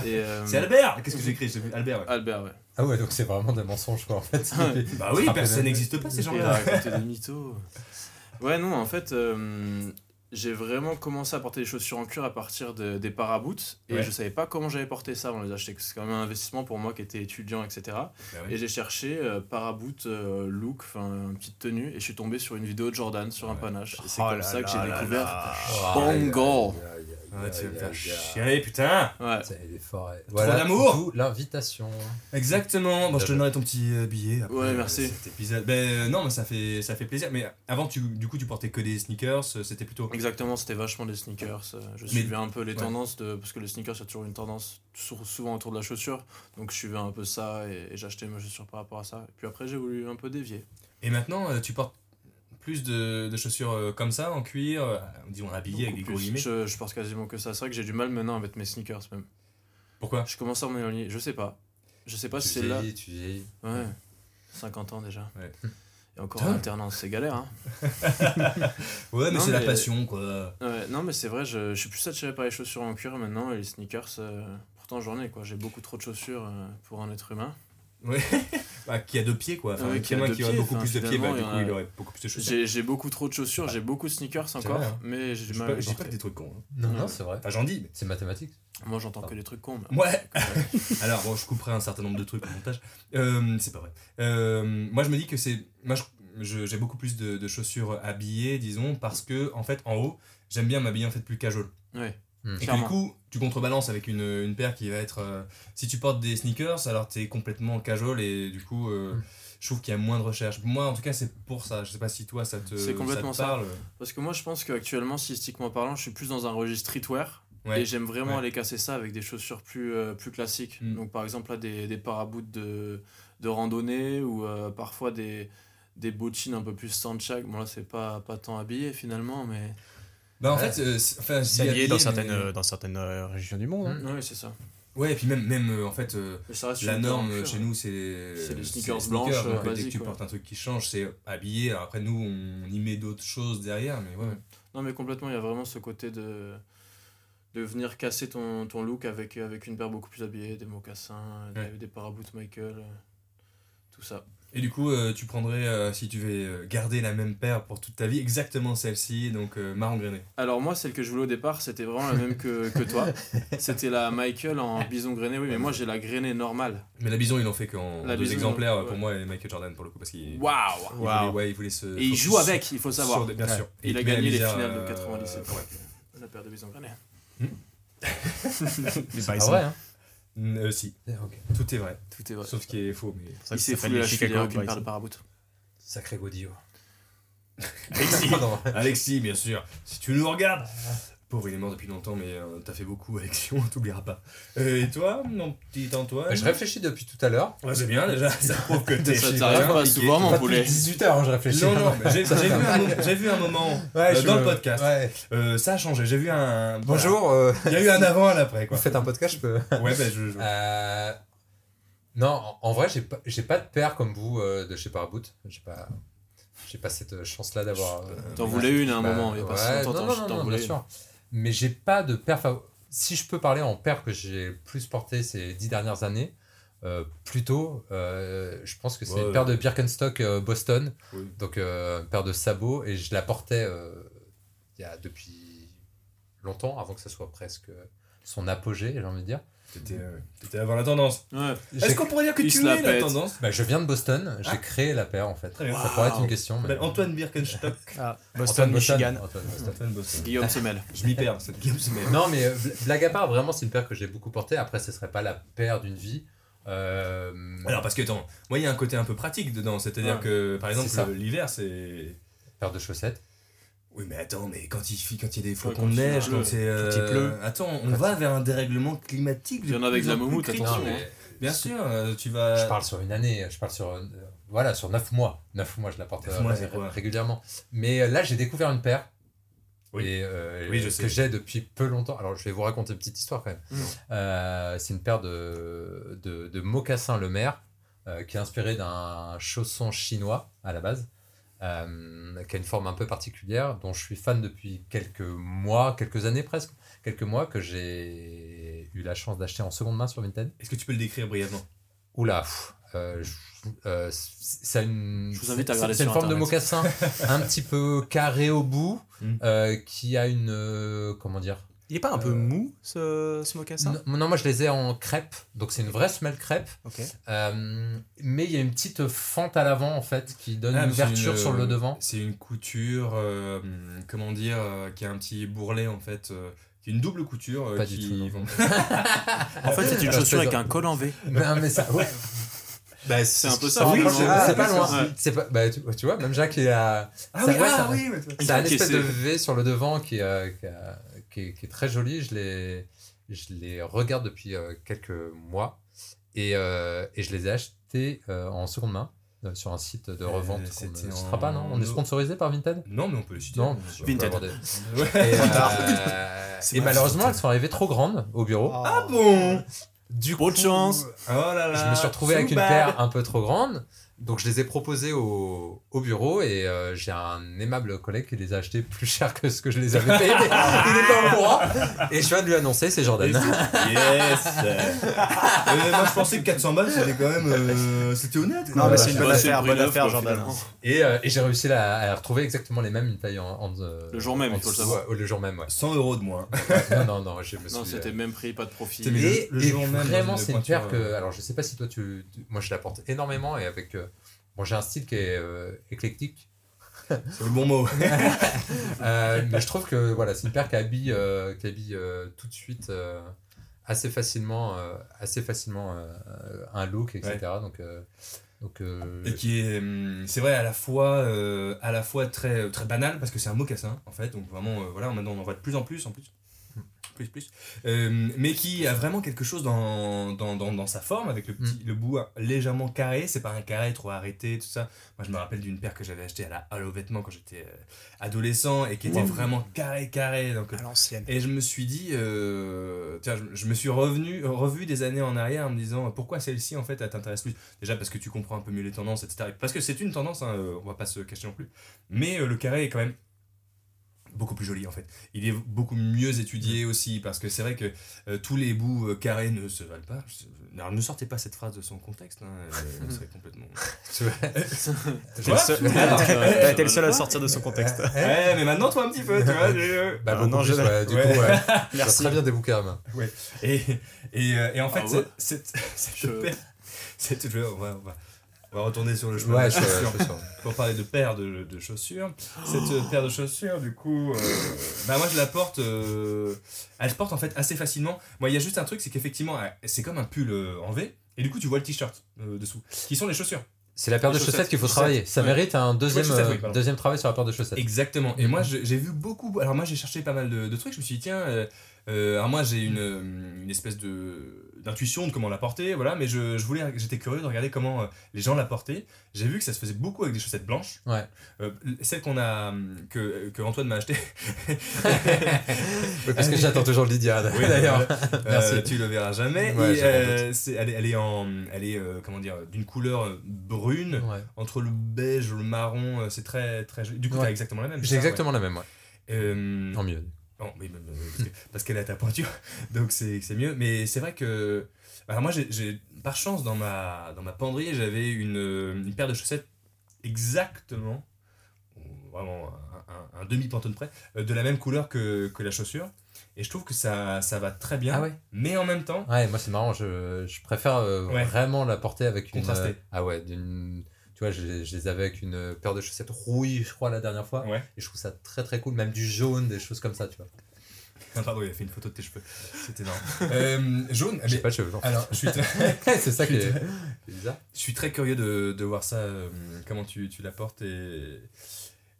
Et, euh,
C'est Albert Qu'est-ce que j'ai écrit Albert, ouais.
Albert, ouais.
Ah ouais, donc c'est vraiment des mensonges quoi en fait.
Bah oui, personne n'existe pas ces gens-là.
des mythos. Ouais, non, en fait, euh, j'ai vraiment commencé à porter des chaussures en cuir à partir de- des paraboots. Et
Ouais.
je savais pas comment j'allais porter ça avant de les acheter. parce que C'est quand même un investissement pour moi qui était étudiant, etc.
Bah ouais.
Et j'ai cherché euh, paraboot euh, look, enfin, une petite tenue. Et je suis tombé sur une vidéo de Jordan sur un panache. Et c'est
Oh
comme
là
ça que j'ai découvert.
là.
Bongo.
Ah, tu vas me faire chier, putain
Ouais.
C'est des forêts. Voilà,
d'amour.
d'où l'invitation.
Exactement. Bon, je te donnerai ton petit euh, billet. après,
Ouais,
euh,
merci.
Cet épisode. Ben euh, non, mais ça fait ça fait plaisir. Mais avant, tu du coup, tu portais que des sneakers. C'était plutôt.
Exactement, c'était vachement des sneakers. Je
Mais-
suivais un peu les
ouais.
tendances de. Parce que les sneakers, il y a toujours une tendance sou- souvent autour de la chaussure. Donc je suivais un peu ça et, et j'achetais mes chaussures par rapport à ça. Et puis après, j'ai voulu un peu dévier.
Et maintenant, tu portes plus de, de chaussures euh, comme ça, en cuir, euh, disons habillées avec des gros guillemets.
Je, je pense quasiment que ça. C'est vrai que j'ai du mal maintenant avec mes sneakers même.
Pourquoi?
Je commence à m'éloigner. Je sais pas. Je sais pas
Tu
si c'est là.
tu vieillis.
Ouais. 50 ans déjà.
Ouais.
Et encore en alternance, c'est galère. Hein.
Ouais, mais
Non,
c'est la passion, quoi.
Ouais, non, mais c'est vrai, je, je suis plus attiré par les chaussures en cuir maintenant et les sneakers. euh, pourtant, j'en ai quoi. J'ai beaucoup trop de chaussures euh, pour un être humain.
Ouais. bah, qui a deux pieds quoi. Enfin,
Ouais,
un
qui a
qui aurait
pieds,
beaucoup plus de pieds, bah, du
il y en
coup
a-
il aurait beaucoup plus de chaussures.
J'ai beaucoup trop de chaussures, j'ai beaucoup de sneakers encore,
vrai, hein.
mais j'ai mal
je dis pas que des trucs cons. hein.
Non, non, c'est vrai.
Enfin, j'en dis. mais-
C'est mathématique.
Moi j'entends
Ah.
que des trucs cons. mais-
Ouais. Alors bon, je couperai un certain nombre de trucs au montage. Euh, c'est pas vrai. Euh, moi, je me dis que c'est, moi, j'ai beaucoup plus de, de chaussures habillées, disons, parce que en fait, en haut, j'aime bien m'habiller en fait plus casual.
Ouais.
Hmm.
Et que du coup, tu contrebalances avec une, une paire qui va être. euh, si tu portes des sneakers, alors t'es complètement casual et du coup, euh,
Mm.
je trouve qu'il y a moins de recherche. Moi, en tout cas, c'est pour ça. Je sais pas si toi, ça te,
C'est complètement
ça. Te parle.
Parce que moi je pense qu'actuellement, stylistiquement parlant, je suis plus dans un registre streetwear.
Ouais.
Et j'aime vraiment
Ouais.
aller casser ça avec des chaussures plus, euh, plus classiques.
Mm.
Donc par exemple là des, des paraboots de, de randonnée ou euh, parfois des, des bottines un peu plus Sanchak. Bon là c'est pas, pas tant habillé finalement mais...
Bah, en
Ouais.
fait, euh, c'est- enfin,
lié dans
habillé,
certaines,
mais-
euh, dans certaines euh, régions du monde. hein.
Ouais c'est ça.
Ouais, et puis même, même euh, en fait. euh, La norme chez nous, c'est
les sneakers blanches,
donc
euh,
dès que tu
ouais.
portes un truc qui change, c'est habillé. Alors après, nous, on y met d'autres choses derrière, mais ouais.
Non mais complètement, il y a vraiment ce côté de, de venir casser ton, ton look avec, avec une paire beaucoup plus habillée, des mocassins,
Ouais.
des, des paraboots Michael, euh, tout ça.
Et du coup, euh, tu prendrais, euh, si tu veux euh, garder la même paire pour toute ta vie, exactement celle-ci, donc euh, marron grainé.
Alors moi, celle que je voulais au départ, c'était vraiment la même que, que toi. C'était la Michael en bison grainé, oui, mais moi j'ai la grainée normale.
Mais la bison, il en fait qu'en deux
bison,
exemplaires
ouais.
pour moi et Michael Jordan pour le coup, parce qu'il il
Waouh
voulait,
Waouh.
ouais, il voulait se.
Et il joue avec, il faut savoir.
des- bien
Ouais.
sûr.
Il
Et
a
il la
gagné les finales de
euh,
97.
ouais.
La paire de bison grainé.
Les
Ah
Bison.
vrai, hein
Mm, euh, si,
Ok.
tout est vrai.
Tout est vrai.
Sauf ce qui est faux. Mais...
Il s'est foulé la cheville avec une paire
Bison.
de paraboutes.
Sacré Godillot.
Alexis. Alexis, bien sûr, si tu nous regardes. Pauvre, il est mort depuis longtemps, mais euh, t'as fait beaucoup, Alexis, on t'oubliera pas. Euh, et toi, mon petit Antoine
Je réfléchis depuis tout à l'heure.
Ouais, c'est bien déjà, ça prouve que t'es
Ça t'arrive pas souvent, mon poulet.
depuis 18 heures, hein, je réfléchis.
Non, non, j'ai j'ai vu, un mo- j'ai vu un moment
Ouais,
euh, dans le podcast.
Ouais.
Euh, ça a changé, j'ai vu un.
Bonjour, euh,
voilà. Il y a eu un avant et un après,
vous
quoi.
faites un podcast, je peux.
Ouais, bah je. je-
Euh, Non, en, vrai, j'ai pas, j'ai pas de paire comme vous euh, de chez Paraboot. J'ai pas, j'ai pas cette chance-là d'avoir. euh,
T'en voulais une à un
Bah,
moment, il y a pas
ouais,
si longtemps, t'en- voulais
bien
une.
sûr. Mais j'ai pas de paire. Si je peux parler en paire que j'ai plus porté ces dix dernières années, euh, plutôt, euh, je pense que c'est
Ouais.
une paire de Birkenstock euh, Boston,
Oui.
donc une paire de sabots, et je la portais il y a depuis longtemps, avant que ce soit presque son apogée, j'ai envie de dire.
T'étais euh, avant la tendance.
Ouais.
Est-ce qu'on pourrait dire que tu es la tendance
Bah, je viens de Boston, j'ai
Ah.
créé la paire en fait.
Très bien.
Ça pourrait être une question. mais-
s'appelle Antoine Birkenstock.
Ah,
Antoine
Boston, Michigan.
Antoine Boston.
Antoine Boston.
Guillaume Semel.
Je m'y perds, cette Guillaume Semel.
Non, mais euh, bl- blague à part, vraiment, c'est une paire que j'ai beaucoup portée. Après, ce serait pas la paire d'une vie. Euh,
Alors, parce que, attends, moi, il y a un côté un peu pratique dedans. C'est-à-dire
Ouais.
que, par exemple,
C'est
l'hiver, c'est.
paire de chaussettes.
Oui, mais attends, mais quand il, fait- quand il y a des flocons
quand
de
il
neige, quand c'est. euh,
Quand il pleut.
Attends, on va vers un dérèglement climatique.
Il y en a avec la moumoute, attention, hein.
mais
Bien sûr, euh, tu vas.
je parle sur une année. Je parle sur. euh, voilà, sur 9 mois. 9 mois, je la porte euh, régulièrement. Mais euh, là, j'ai découvert une paire.
Oui.
Et, euh,
Oui, je
que
sais.
j'ai depuis peu longtemps. Alors, je vais vous raconter une petite histoire quand même.
Mm.
Euh, c'est une paire de, de, de mocassins Le Maire euh, qui est inspiré d'un chausson chinois à la base, euh, qui a une forme un peu particulière, dont je suis fan depuis quelques mois, quelques années presque, quelques mois que j'ai eu la chance d'acheter en seconde main sur Vinted.
Est-ce que tu peux le décrire brièvement?
Oula, euh, euh, a une,
Je vous invite à
c'est-
regarder
C'est une forme de mocassin un petit peu carré au bout,
Mm.
euh, qui a une euh, comment dire
Il est pas un peu
Euh,
mou, ce, ce mocassin?
non, non, moi je les ai en crêpe, donc c'est une vraie semelle crêpe.
Ok.
Euh, mais il y a une petite fente à l'avant en fait qui donne
Ah,
une ouverture
une,
sur le
euh,
devant.
C'est une couture, euh, comment dire, euh, qui a un petit bourrelet en fait, euh, qui est une double couture. euh,
Pas du
qui
tout,
En fait, c'est une
Ah,
chaussure avec un col en V.
Non, mais ça, ouais. Bah,
C'est un peu
ça, oui, c'est pas loin.
c'est-
pas, bah, tu, tu vois, même Jacques, il a,
Ah
Ça,
oui,
ouais,
ah
ça-
oui,
ça a une espèce de V sur le devant qui, euh, qui, a- qui est, qui est très joli. Je les, je les regarde depuis euh, quelques mois et, euh, et je les ai achetés euh, en seconde main euh, sur un site de
Euh,
revente. ne
en-
citera pas, non? On est sponsorisé par Vinted?
Non, mais on peut le citer.
Non, on
Vinted.
des-. Et, euh, malheureusement, elles sont arrivées trop grandes au bureau.
Ah bon?
Du
Trop de chance.
Oh là là.
je me suis retrouvé avec une paire un peu trop grande. Donc je les ai proposés au, au bureau et euh, j'ai un aimable collègue qui les a achetés plus cher que ce que je les avais payés. il n'est pas au courant. Et je viens de lui annoncer, c'est Jordan.
Yes Euh, Moi je pensais que 400 balles c'était quand même. euh, c'était honnête.
Non, mais c'est une bonne affaire, bonne affaire, Jordan.
Et, euh, et j'ai réussi à, à retrouver exactement les mêmes, une taille en. en, euh,
Le jour même,
en
il faut le savoir.
le jour même, ouais.
100 euros de moins.
non, non, non, je me suis.
Non, c'était
euh,
même prix, pas de profit.
Et,
le- le
et
jour même,
vraiment, c'est une paire que. Alors, je sais pas si toi, tu. tu- moi, je la porte énormément et avec. Bon, j'ai un style qui est euh, éclectique.
C'est le bon mot.
Euh, mais je trouve que voilà, c'est une paire qui habille, euh, qui habille euh, tout de suite euh, assez facilement, euh, assez facilement un look, etc. Donc, euh, donc euh,
Et qui est, hum, c'est vrai, à la fois, à la fois très, très banal, parce que c'est un mocassin, en fait, donc vraiment, voilà, maintenant on en voit de plus en plus, en plus. Plus, plus. Euh, mais qui a vraiment quelque chose dans, dans, dans, dans sa forme, avec le, petit, le bout légèrement carré, c'est pas un carré trop arrêté, tout ça. Moi je me rappelle d'une paire que j'avais achetée à la Halo Vêtements quand j'étais euh, adolescent et qui était vraiment carré, carré. Donc,
À l'ancienne.
et je me suis dit, euh, tiens, je, je me suis revenu, revu des années en arrière en me disant pourquoi celle-ci en fait elle t'intéresse plus? Déjà parce que tu comprends un peu mieux les tendances, etc. Parce que c'est une tendance, hein, on va pas se cacher non plus. Mais le carré est quand même beaucoup plus joli en fait. Il est beaucoup mieux étudié aussi parce que c'est vrai que euh, tous les bouts euh, carrés ne se valent pas. Je- Alors ne sortez pas cette phrase de son contexte, hein, euh, ce serait complètement.
tu vois,
T'es le seul- T'as été le seul à sortir de son contexte.
Ouais, mais maintenant toi un petit peu, tu vois.
bah,
Ah,
beaucoup
non,
plus,
je-
ouais, du
ouais.
coup, ouais.
Merci.
Très bien des bouquins à main.
Et, et, euh, et en fait,
Ah ouais
cette, cette, cette
Je-
cette- je- on, va, on va- on va retourner sur le chemin
Ouais,
chaussures
sûr.
pour parler de paire de, de chaussures. Cette euh, paire de chaussures, du coup, euh, bah moi je la porte, euh, elle se porte en fait assez facilement. Moi, il y a juste un truc, c'est qu'effectivement, euh, c'est comme un pull euh, en V, et du coup, tu vois le t-shirt euh, dessous, qui sont les chaussures.
C'est la paire de
Les
chaussettes
chaussettes,
qu'il faut
chaussettes,
travailler. Ça
ouais.
mérite un deuxième,
oui,
euh, deuxième travail sur la paire de chaussettes.
Exactement. Et moi, je- j'ai vu beaucoup. Alors, moi, j'ai cherché pas mal de, de trucs. Je me suis dit, tiens, euh, euh, alors moi, j'ai une, une espèce de d'intuition de comment la porter, voilà. Mais je, je voulais, j'étais curieux de regarder comment euh, les gens la portaient. J'ai vu que ça se faisait beaucoup avec des chaussettes blanches.
Ouais.
Euh, celle qu'on a, hum, que, que Antoine m'a acheté.
Oui, parce que j'attends toujours le Lydia,
Oui,
d'ailleurs.
euh,
Merci.
tu le verras jamais.
Ouais,
Et,
j'avais
euh, elle, est, elle est en, elle est comment dire, d'une couleur brune
Ouais.
entre le beige, le marron. C'est très, très joli. Du coup, t'as exactement la même.
J'ai exactement la même, ouais. En mieux.
Non, mais- mais- parce que- parce qu'elle est à ta pointure, donc c'est mieux. Mais c'est vrai que. Alors, moi, j'ai- par chance, dans ma, dans ma penderie, j'avais une, une paire de chaussettes exactement, vraiment un, un- un demi-pantone près, euh, de la même couleur que, que la chaussure. Et je trouve que ça, ça va très bien.
Ah ouais
Mais en même temps,
Ouais, moi c'est marrant, je, je préfère euh,
Ouais.
vraiment la porter avec une.
Contrasté.
euh, ah ouais, d'une. Tu vois, je, les- je les avais avec une paire de chaussettes rouille, je crois, la dernière fois.
Ouais.
Et je trouve ça très très cool, même du jaune, des choses comme ça, tu vois.
Ah, pardon, il a fait une photo de tes cheveux. C'était énorme. Euh, jaune,
J'ai pas de cheveux.
alors, je suis très,
c'est ça qui est, est bizarre.
je suis très curieux de, de voir ça, euh, comment tu, tu la portes. Et,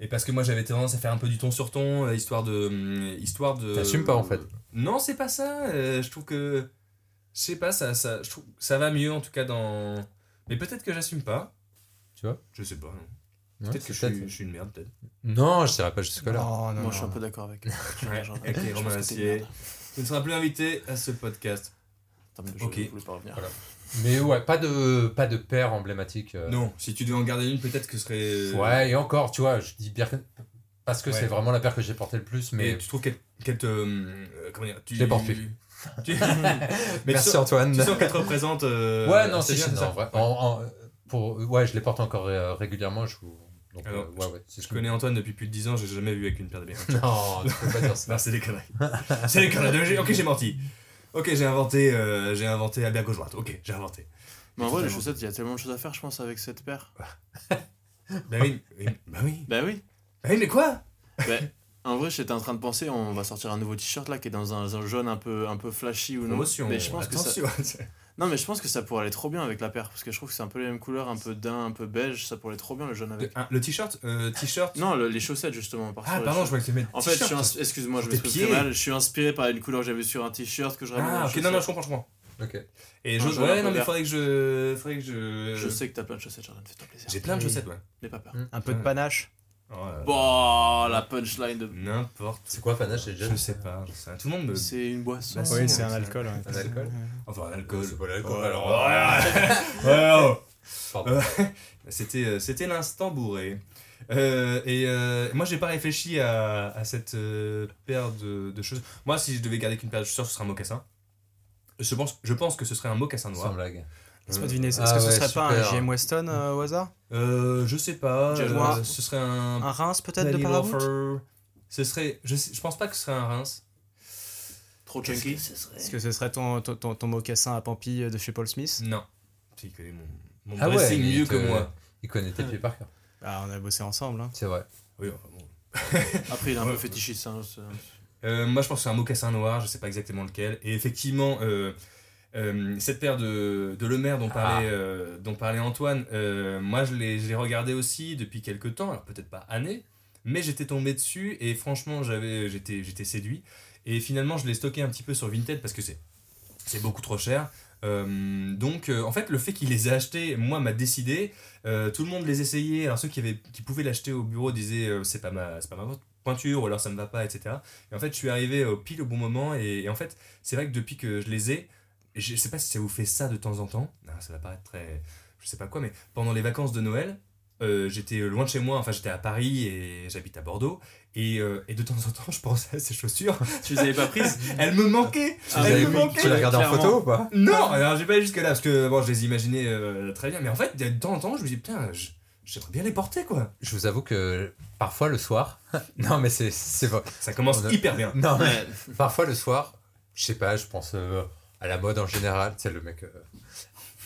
et parce que moi, j'avais tendance à faire un peu du ton sur ton, euh, histoire de. euh, Histoire de
T'assumes pas, en fait.
Non, c'est pas ça. euh, je trouve que. Je sais pas, ça, ça, je trouve, ça va mieux en tout cas dans. Mais peut-être que j'assume pas.
Tu vois
Je sais pas. non.
Ouais,
Peut-être que je suis, je suis une merde, peut-être.
Non, je dirais pas jusque-là.
Non, non,
Moi, je suis un peu d'accord avec.
Ouais, avec les
je.
Tu ne seras plus invité à ce podcast.
Attends, mais je
Ok.
voulais pas revenir.
Voilà.
Mais ouais, pas de, pas de paire emblématique. euh.
Non, si tu devais en garder une, peut-être que ce serait.
Ouais, et encore, tu vois, je dis bien parce que
Ouais.
c'est vraiment la paire que j'ai portée le plus,
Mais tu trouves qu'elle qu'elle te. euh, comment dire tu,
Je les porte plus.
Tu- mais
Merci
tu sens,
Antoine.
tu sens qu'elle te représente. euh,
Ouais, non,
c'est
si,
bien.
En- en- pour, ouais, je les porte encore euh, régulièrement. Je, donc,
Alors,
euh, ouais, ouais, c'est
Je connais Antoine depuis plus de 10 ans, j'ai jamais vu avec une paire de bières.
Non, tu peux pas dire ça.
Non, c'est des conneries. c'est des conneries. J'ai- Ok, j'ai menti. Ok, j'ai inventé, euh, j'ai inventé Albert Gauche-Droite. Ok, j'ai inventé.
Mais en vrai, les chaussettes, il y a tellement de choses à faire, je pense, avec cette paire.
Bah oui, oui, bah oui.
Bah oui.
Bah oui, mais quoi?
Bah, en vrai, j'étais en train de penser, on va sortir un nouveau t-shirt là qui est dans un, un jaune un peu, un peu flashy ou non.
Promotion.
Mais je pense que ça. non, mais je pense que ça pourrait aller trop bien avec la paire parce que je trouve que c'est un peu les mêmes couleurs, un peu daim, un peu beige, ça pourrait aller trop bien le jaune avec.
Le, t-shirt, euh, t-shirt.
Non, le- les chaussettes justement. par
Ah, pardon, je voulais que tu mettes.
En fait, je suis
t-shirt.
ins- excuse-moi, je
pieds.
mal. Je suis inspiré par une couleur que j'ai vue sur un t-shirt que je ramène.
Ah, ok, non, non, je comprends, je comprends.
Ok.
Et je, ouais, non, mais faudrait que je, faudrait que je.
Je sais que t'as plein de chaussettes, Jordan, fais-toi plaisir.
J'ai plein de chaussettes, ouais.
N'aie pas peur.
Un peu de panache.
Oh.
Bon, la punchline de.
N'importe.
C'est quoi panache déjà
Je sais pas, je sais. Tout le monde me.
C'est une boisson.
Bah,
Oui, c'est un alcool. ouais.
Un alcool
Enfin, un alcool.
C'est pas l'alcool, alors.
ouais, ouais, oh. Euh, c'était, euh, c'était l'instant bourré. Euh, et euh, moi, j'ai pas réfléchi à, à cette euh, paire de, de choses. Moi, si je devais garder qu'une paire de chaussures, ce serait un mocassin. Je pense, je pense que ce serait un mocassin
Sans
noir.
blague.
Laisse-moi deviner. Est-ce
Ah
que ce
ouais,
serait pas un JM Weston euh, au hasard?
Euh, je sais pas.
Je
euh, ce serait un.
Un Reims peut-être de Paramount.
Ce serait. Je, sais- je pense pas que ce serait un Reims.
Trop chunky.
Est-ce que ce serait ton, ton, ton, ton mocassin à Pampi de chez Paul Smith?
Non. Il connaît mon, mon
Ah ouais, mais
mieux que moi.
Il connaît tes pieds par cœur.
Ah, on a bossé ensemble. Hein.
C'est vrai.
Oui, enfin, bon.
Après, il est un
Ouais.
peu fétichiste. hein,
Euh, moi, je pense que c'est un mocassin noir, je sais pas exactement lequel. Et effectivement, euh, euh, cette paire de, de Lemaire dont parlait, euh, dont parlait Antoine, euh, moi, je l'ai regardé aussi depuis quelques temps, alors peut-être pas années, mais j'étais tombé dessus et franchement, j'avais j'étais séduit. Et finalement, je l'ai stocké un petit peu sur Vinted parce que c'est beaucoup trop cher. Euh, donc, euh, en fait, le fait qu'il les ait achetés, moi, m'a décidé. Euh, tout le monde les essayait. Alors, ceux qui, avaient, qui pouvaient l'acheter au bureau disaient c'est pas, ma, c'est pas ma pointure ou alors ça me va pas, etc. Et en fait, je suis arrivé au pile au bon moment. Et, et en fait, c'est vrai que depuis que je les ai, je sais pas si ça vous fait ça de temps en temps. Ah, ça va paraître très. Je sais pas quoi, mais pendant les vacances de Noël, euh, j'étais loin de chez moi. Enfin, j'étais à Paris et j'habite à Bordeaux. Et, euh, et de temps en temps, je pensais à ces chaussures.
Tu les avais pas prises
Elles me manquaient.
Ah,
elles me manquaient.
Tu l'as regardé en photo ou pas?
Non, alors j'ai pas allé jusque là parce que bon, je les imaginais euh, très bien, mais en fait, de temps en temps, je me dis putain, j'aimerais bien les porter quoi.
Je vous avoue que parfois le soir. non, mais c'est.
Ça commence
a-
hyper bien.
Non, mais parfois le soir, je sais pas, je pense euh, à la mode en général. Tu sais, le mec. euh,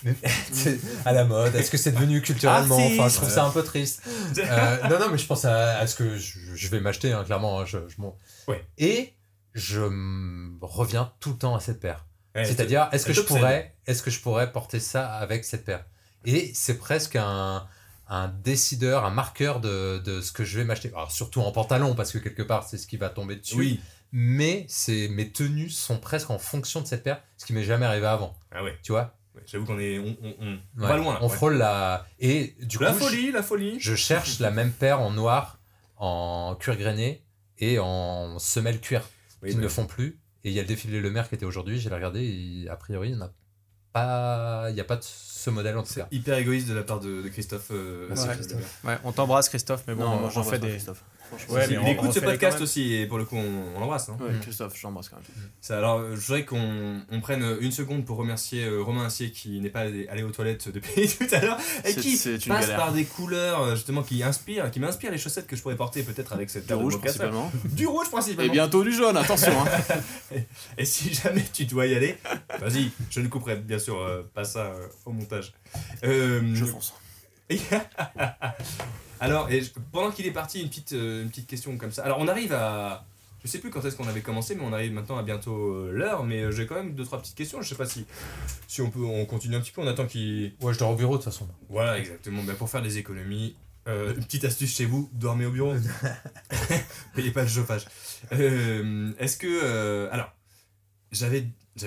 c'est à la mode. Est-ce que c'est devenu culturellement? Enfin, je trouve ça un peu triste. Euh, non, non, mais je pense à, à ce que je, je vais m'acheter, hein, clairement. hein, je, je m'en-
Ouais.
Et je reviens tout le temps à cette paire.
Ouais,
C'est-à-dire, est-ce que je pourrais, que je pourrais porter ça avec cette paire? Et c'est presque un, un décideur, un marqueur de, de ce que je vais m'acheter. Alors surtout en pantalon, parce que quelque part, c'est ce qui va tomber dessus.
Oui.
Mais c'est mes tenues sont presque en fonction de cette paire, ce qui m'est jamais arrivé avant.
Ah ouais.
Tu vois?
Ouais, J'avoue qu'on est, on, on, on-
Ouais.
va loin. Là,
On
ouais.
frôle la. Et du
la
coup, je-
folie, la folie.
je cherche la même paire en noir, en cuir grainé et en semelle cuir
Oui,
qui
bah,
ne font plus. Et il y a le défilé Le Maire qui était aujourd'hui, j'ai regardé, et a priori, il n'y a pas, il y a pas de ce modèle en tout cas.
hyper égoïste de la part de, de Christophe. euh, ouais.
Christophe. Ouais, on t'embrasse Christophe, mais bon, fait
pas
des.
Christophe. Franchement,
Ouais,
il écoute
on
ce podcast aussi et pour le coup on, on l'embrasse. hein.
Ouais,
Mm.
Christophe, j'embrasse quand même.
Ça, alors euh, je voudrais qu'on on prenne une seconde pour remercier euh, Romain Assier qui n'est pas allé, allé aux toilettes depuis tout à l'heure et qui passe
galère.
par des couleurs euh, justement qui inspirent, qui m'inspirent les chaussettes que je pourrais porter peut-être avec cette
Du rouge principalement.
Du rouge
Et
principalement.
bientôt du jaune, attention. hein.
Et si jamais tu dois y aller, vas-y, je ne couperai bien sûr euh, pas ça euh, au montage. Euh,
Je fonce.
Alors, et je- pendant qu'il est parti, une petite, euh, une petite question comme ça. Alors, on arrive à. Je sais plus quand est-ce qu'on avait commencé, mais on arrive maintenant à bientôt euh, l'heure. Mais euh, j'ai quand même deux trois petites questions. Je sais pas si, si on peut, on continue un petit peu. On attend qu'il.
Ouais, je dors au bureau de toute façon.
Voilà, exactement. Ben, pour faire des économies, euh, une petite astuce chez vous dormez au bureau. Payez pas le chauffage. Euh, Est-ce que. euh, alors, j'avais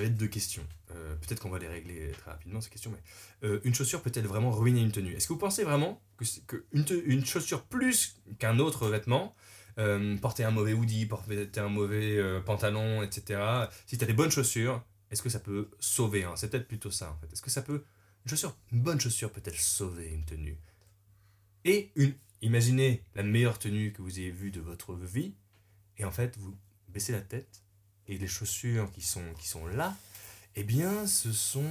deux questions. Euh, Peut-être qu'on va les régler très rapidement ces questions, mais euh, une chaussure peut-elle vraiment ruiner une tenue? Est-ce que vous pensez vraiment c'est- que une, chaussure plus qu'un autre vêtement, euh, porter un mauvais hoodie, porter un mauvais pantalon, etc. Si tu as des bonnes chaussures, est-ce que ça peut sauver hein? C'est peut-être plutôt ça en fait. Est-ce que ça peut une chaussure, une bonne chaussure peut-elle sauver une tenue? Et une, imaginez la meilleure tenue que vous ayez vue de votre vie, et en fait vous baissez la tête et les chaussures qui sont qui sont là, eh bien ce sont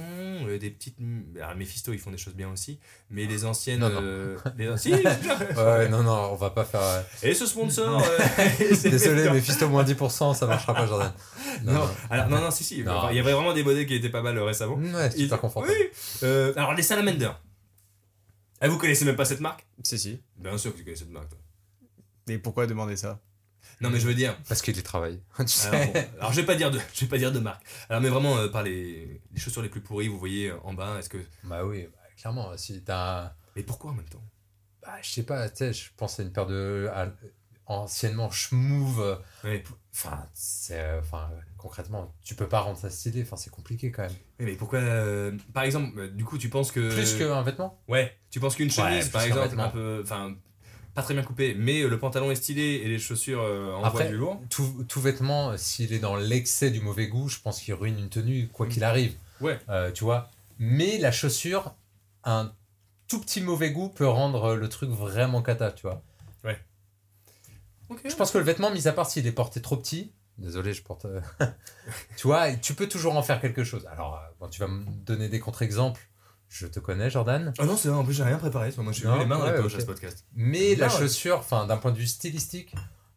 euh, des petites. Alors Mephisto ils font des choses bien aussi, mais les anciennes.
Non, non.
euh, les- si, je-
Ouais, non, non, on va pas faire. euh,
et ce sponsor. euh,
Désolé, mais Fisto moins 10%, ça marchera pas, Jordan.
Non, alors non, non, si, si.
Non.
Enfin, il y avait vraiment des modèles qui étaient pas mal récemment.
Ouais,
Il-
super confortable.
Oui. Euh, alors les Salamander. Ah, vous connaissez même pas cette marque?
Si, si.
Bien sûr que tu connais cette marque. toi.
Mais pourquoi demander ça?
Non, mais je veux dire.
Parce qu'il y travaille. Tu sais.
Alors, bon, alors, je vais pas dire de, je vais pas dire de marque. Alors mais vraiment euh, par les, les chaussures les plus pourries, vous voyez euh, en bas. Est-ce que
Bah oui, bah, clairement, si t'as. un-
mais pourquoi en même temps?
Bah, je sais pas, tu sais, je pense à une paire de. à- anciennement schmouve. euh,
Oui.
Enfin, c'est. euh, Enfin, concrètement, tu peux pas rendre ça stylé, enfin, c'est compliqué quand même.
Oui, mais pourquoi euh, Par exemple, du coup, tu penses que
Plus qu'un vêtement?
Ouais, tu penses qu'une chemise, par exemple,
vêtement.
un peu, enfin, pas très bien coupée, mais euh, le pantalon est stylé et les chaussures euh, envoient
Après,
du lourd.
tout, tout vêtement, euh, s'il est dans l'excès du mauvais goût, je pense qu'il ruine une tenue, quoi qu'il arrive.
Ouais.
Euh, tu vois. Mais la chaussure, un tout petit mauvais goût peut rendre le truc vraiment cata, tu vois.
Ok.
Je pense que le vêtement, mis à part s'il est porté trop petit, désolé, je porte. tu vois, tu peux toujours en faire quelque chose. Alors, bon, tu vas me donner des contre-exemples. Je te connais, Jordan.
Ah non, c'est vrai, en plus j'ai rien préparé. Moi, je suis
Non,
les mains dans
ouais,
les poches à ce podcast.
Mais la
ouais.
chaussure, enfin, d'un point de vue stylistique,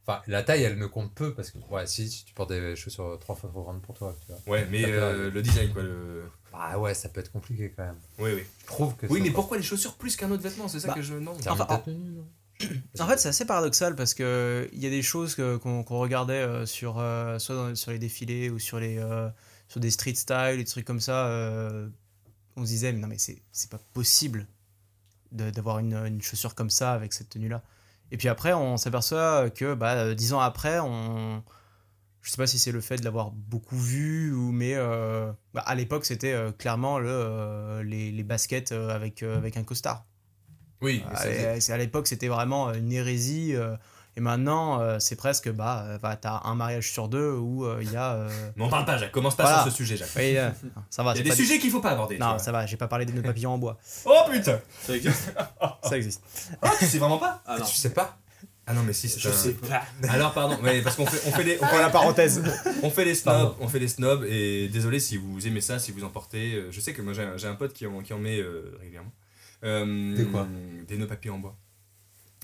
enfin, la taille, elle ne compte peu parce que, ouais, si, si tu portes des chaussures trois fois trop grandes pour toi, tu vois.
Ouais, mais euh, le design, quoi. Le...
Bah ouais, ça peut être compliqué quand même.
Oui, oui.
Je trouve que
Oui, mais pourquoi les chaussures plus qu'un autre vêtement? C'est ça
Bah,
que je.
Enfin,
remet ta tenue, non?
En fait, c'est assez paradoxal parce que il y a des choses que- qu'on regardait euh, sur euh, soit dans- sur les défilés ou sur les euh, sur des street style, des trucs comme ça. On se disait mais non mais c'est c'est pas possible de- d'avoir une, une chaussure comme ça avec cette tenue là. Et puis après, on s'aperçoit que bah, euh, dix ans après, on je sais pas si c'est le fait de l'avoir beaucoup vu ou mais euh, bah, à l'époque c'était euh, clairement le, euh, les, les baskets avec avec un costard.
Oui,
c'est- à l'époque, c'était vraiment une hérésie. Et maintenant, euh, c'est presque, bah, euh, bah t'as un mariage sur deux où euh, il y a. euh,
N'en parle pas, Jacques. Commence pas
Voilà.
sur ce sujet, Jacques.
oui, euh, ça va.
Il y a
c'est
des sujets qu'il faut pas aborder.
Non, ça va, j'ai pas parlé des nœuds papillons en bois.
Oh putain
Ça existe
Ça existe.
Ah, tu sais vraiment pas
Ah non.
Tu sais pas
Ah non, mais si, c'est
Je
un-
sais pas.
Alors, pardon, mais parce qu'on fait, on fait les. On
Pour
fait
la parenthèse.
On fait les snobs,
Pardon.
on fait les snobs et désolé si vous aimez ça, si vous en portez. Je sais que moi j'ai un, pote qui en, qui en met euh, régulièrement. Euh,
Des quoi?
Des nœuds papillons en bois.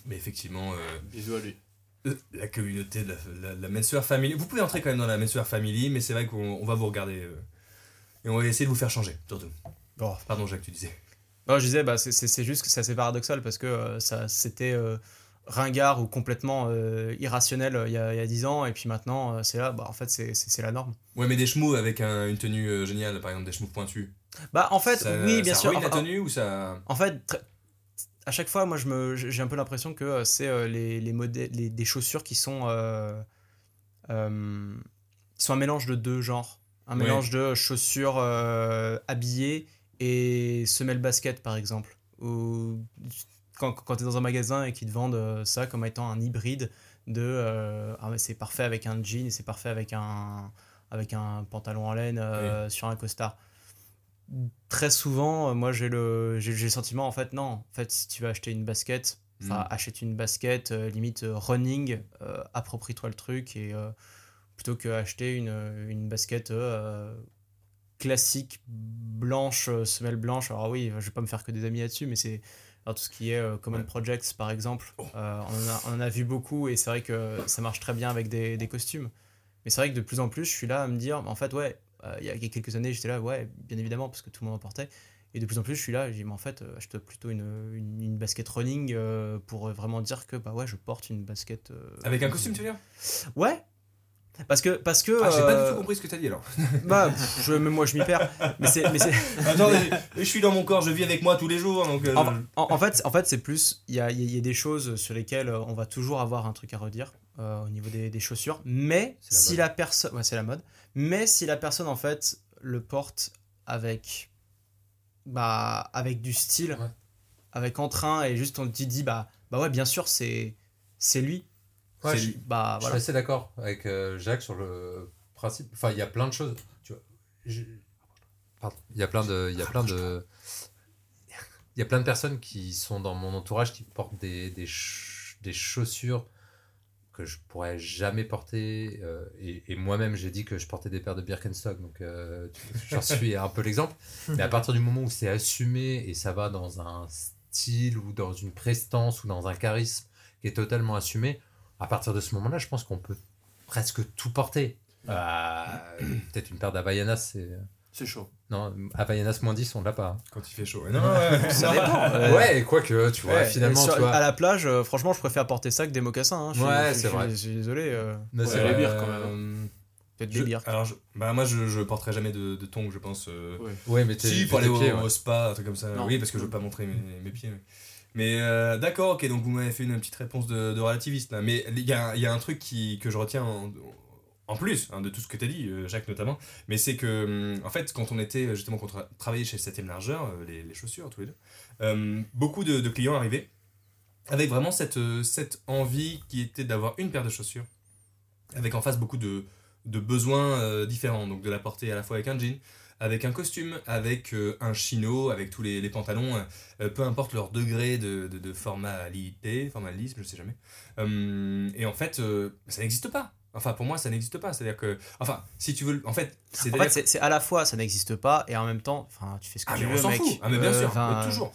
Mais effectivement, euh,
Bisous à lui.
Euh, la communauté de la, la, la Menswear Family. Vous pouvez entrer quand même dans la Menswear Family, mais c'est vrai qu'on on va vous regarder euh, et on va essayer de vous faire changer, surtout.
Bon.
Pardon, Jacques, tu disais.
Non, je disais, bah, c'est- c'est c'est juste que c'est assez paradoxal parce que euh, ça c'était euh, ringard ou complètement euh, irrationnel euh, il y, a, il y a 10 ans, et puis maintenant, euh, c'est là, bah, en fait, c'est- la norme.
Ouais, mais des chemous avec un- une tenue euh, géniale, par exemple des chemous pointus.
Bah, en fait,
ça,
oui, bien
ça
sûr.
ruine la tenue ou ça.
En fait, tr- à chaque fois, moi, j'ai un peu l'impression que euh, c'est euh, les, les modèles, les, des chaussures qui sont, euh, qui sont un mélange de deux genres. Un
Ouais.
mélange de chaussures habillées et semelles basket, par exemple. Ou quand, quand tu es dans un magasin et qu'ils te vendent ça comme étant un hybride de euh, ah, mais c'est parfait avec un jean et c'est parfait avec un, avec un pantalon en laine euh, sur un costard très souvent, euh, moi j'ai le, j'ai le sentiment, en fait, non. En fait, si tu vas acheter une basket, enfin,
Mm.
achète une basket, euh, limite euh, running, euh, approprie-toi le truc, et euh, plutôt que acheter une, une basket classique, blanche, semelle blanche. Alors oui, je vais pas me faire que des amis là-dessus, mais c'est alors, tout ce qui est Common
Ouais.
Projects, par exemple.
Oh.
on, en a, on en a vu beaucoup, et c'est vrai que ça marche très bien avec des, des costumes. Mais c'est vrai que de plus en plus, je suis là à me dire, en fait, ouais, il y a quelques années, j'étais là, ouais, bien évidemment, parce que tout le monde en portait. Et de plus en plus, je suis là, je dis, mais en fait, euh, achète plutôt une, une, une basket running euh, pour vraiment dire que, bah ouais, je porte une basket. euh,
Avec un costume, tu veux dire?
Ouais. Parce que. Parce que
Ah, j'ai pas
euh,
du tout compris ce que t'as dit alors.
Bah, je, même moi, je m'y perds. Mais c'est. Mais c'est
Attendez, je suis dans mon corps, je vis avec moi tous les jours, donc. euh,
en, en- en fait, en fait c'est plus. Il y a, y a- des choses sur lesquelles euh, on va toujours avoir un truc à redire euh, au niveau des, des chaussures. Mais
la
si
mode.
la personne. Ouais, c'est la mode. Mais si la personne, en fait, le porte avec. Bah, avec du style,
Ouais.
avec entrain, et juste on te dit, bah, bah ouais, bien sûr, c'est c'est lui.
Ouais, je,
lui.
Bah,
je
voilà.
suis assez d'accord avec euh, Jacques sur le principe. Enfin, il y a plein de choses. Tu vois, je- Pardon. Il y a plein de, il y a plein de, il y a plein de personnes qui sont dans mon entourage qui portent des, des, ch- des chaussures que je pourrais jamais porter. euh, et moi-même, j'ai dit que je portais des paires de Birkenstock, donc euh, j'en suis un peu l'exemple. Mais à partir du moment où c'est assumé et ça va dans un style ou dans une prestance ou dans un charisme qui est totalement assumé, à partir de ce moment-là, je pense qu'on peut presque tout porter. Euh, Peut-être une paire d'Havaianas, c'est.
C'est chaud.
Non, Havaianas moins 10, on l'a pas.
Quand il fait chaud. Non, ouais.
Ça dépend. euh,
Ouais, quoique, tu vois,
Ouais,
finalement,
sur-
tu vois.
À la plage, euh, franchement, je préfère porter ça que des mocassins. hein. Je
Ouais, c'est vrai.
Je suis désolé. euh,
Ouais,
c'est
les bières, quand même.
Euh,
Peut-être des bières.
Alors, je- bah, moi, je, je porterai jamais de, de tongs, je pense. euh,
Ouais.
Ouais, mais t'es.
Si, pour aller au,
pieds, ouais.
au spa, un truc comme ça.
Non.
Oui, parce que je veux pas montrer mes, mes pieds. Mais, mais, euh, d'accord, ok, donc vous m'avez fait une petite réponse de, de relativiste là. Mais il y a, il y a un truc qui, que je retiens en, en plus hein, de tout ce que tu as dit, euh, Jacques notamment. Mais c'est que, hum, en fait, quand on était justement, quand on tra- travaillait chez 7ème Largeur, euh, les, chaussures tous les deux, euh, beaucoup de, clients arrivaient avec vraiment cette, euh, cette envie qui était d'avoir une paire de chaussures, avec en face beaucoup de, de besoins euh, différents, donc de la porter à la fois avec un jean, avec un costume, avec euh, un chino, avec tous les, les pantalons, euh, peu importe leur degré de, de, formalité, formalisme, je sais jamais. Euh, et en fait, euh, ça n'existe pas. Enfin, pour moi, ça n'existe pas. C'est-à-dire que. Enfin, si tu veux. En fait, c'est.
En fait, c'est- c'est à la fois ça n'existe pas et en même temps, enfin, tu fais ce que
Ah,
tu
mais
veux,
on s'en
mec.
fout. Ah, mais bien
Euh,
sûr. mais toujours.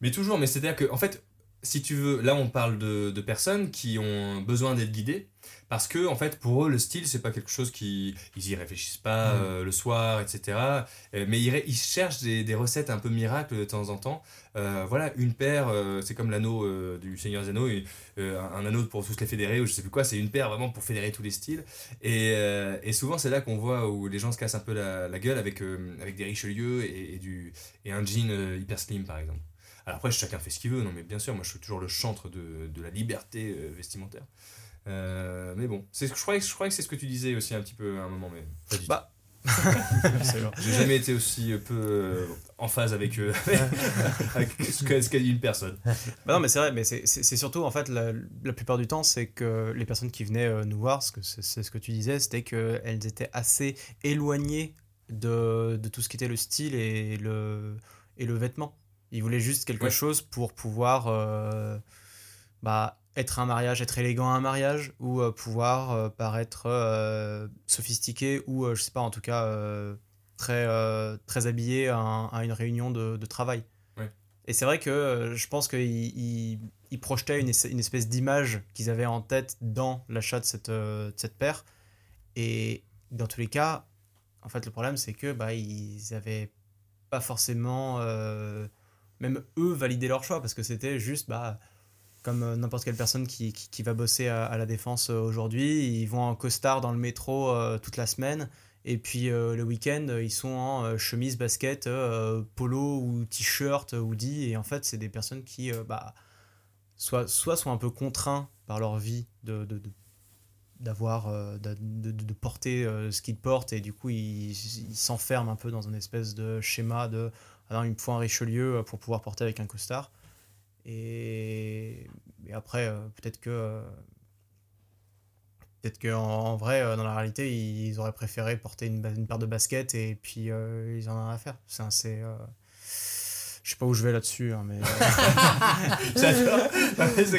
Mais toujours. Mais c'est-à-dire que, en fait, si tu veux, là, on parle de, de personnes qui ont besoin d'être guidées. Parce que, en fait, pour eux, le style, c'est pas quelque chose qui. Ils y réfléchissent pas
Mm.
euh, le soir, etc. Euh, mais ils, ils cherchent des, des recettes un peu miracles de temps en temps. Euh, voilà, une paire, c'est comme l'anneau du Seigneur des Anneaux, un, anneau pour tous les fédérer, ou je sais plus quoi, c'est une paire vraiment pour fédérer tous les styles. Et, et souvent, c'est là qu'on voit où les gens se cassent un peu la, la gueule avec, avec des Richelieu et, et du, et un jean hyper slim, par exemple. Alors après, chacun fait ce qu'il veut, non mais bien sûr, moi je suis toujours le chantre de, de la liberté euh, vestimentaire. Euh, mais bon, c'est ce que je croyais, je croyais que c'est ce que tu disais aussi un petit peu à un moment, mais pas du tout.
Bah.
J'ai jamais été aussi euh, peu euh, en phase avec, euh, avec ce qu'a dit une personne.
Bah non, mais c'est vrai, mais c'est- surtout en fait la, la plupart du temps, c'est que les personnes qui venaient nous voir, ce que c'est c'est ce que tu disais, c'était qu'elles étaient assez éloignées de, de tout ce qui était le style et le, et le vêtement. Ils voulaient juste quelque
Ouais.
chose pour pouvoir euh, bah, être un mariage, être élégant à un mariage, ou euh, pouvoir euh, paraître sophistiqué, ou je sais pas, en tout cas très, très habillé à, un- à une réunion de, de travail. Et c'est vrai que je pense qu'ils ils, ils projetaient une, es- une espèce d'image qu'ils avaient en tête dans l'achat de cette, de cette paire. Et dans tous les cas, en fait, le problème, c'est que bah, ils avaient pas forcément, euh, même eux, validé leur choix, parce que c'était juste, bah, comme euh, n'importe quelle personne qui, qui, va bosser à, la défense euh, aujourd'hui, ils vont en costard dans le métro euh, toute la semaine. Et puis le week-end, ils sont en chemise, basket, polo ou t-shirt, hoodie. Et en fait, c'est des personnes qui, bah, soit, soit sont un peu contraints par leur vie de, de, d'avoir de, porter ce qu'ils portent et du coup ils ils s'enferment un peu dans un espèce de schéma de alors il me faut un Richelieu euh, pour pouvoir porter avec un costard et, et après euh, peut-être que euh, peut-être que en, vrai dans la réalité ils auraient préféré porter une, paire de baskets et puis euh, ils en ont rien à faire c'est euh, je sais pas où je vais là-dessus hein, mais euh,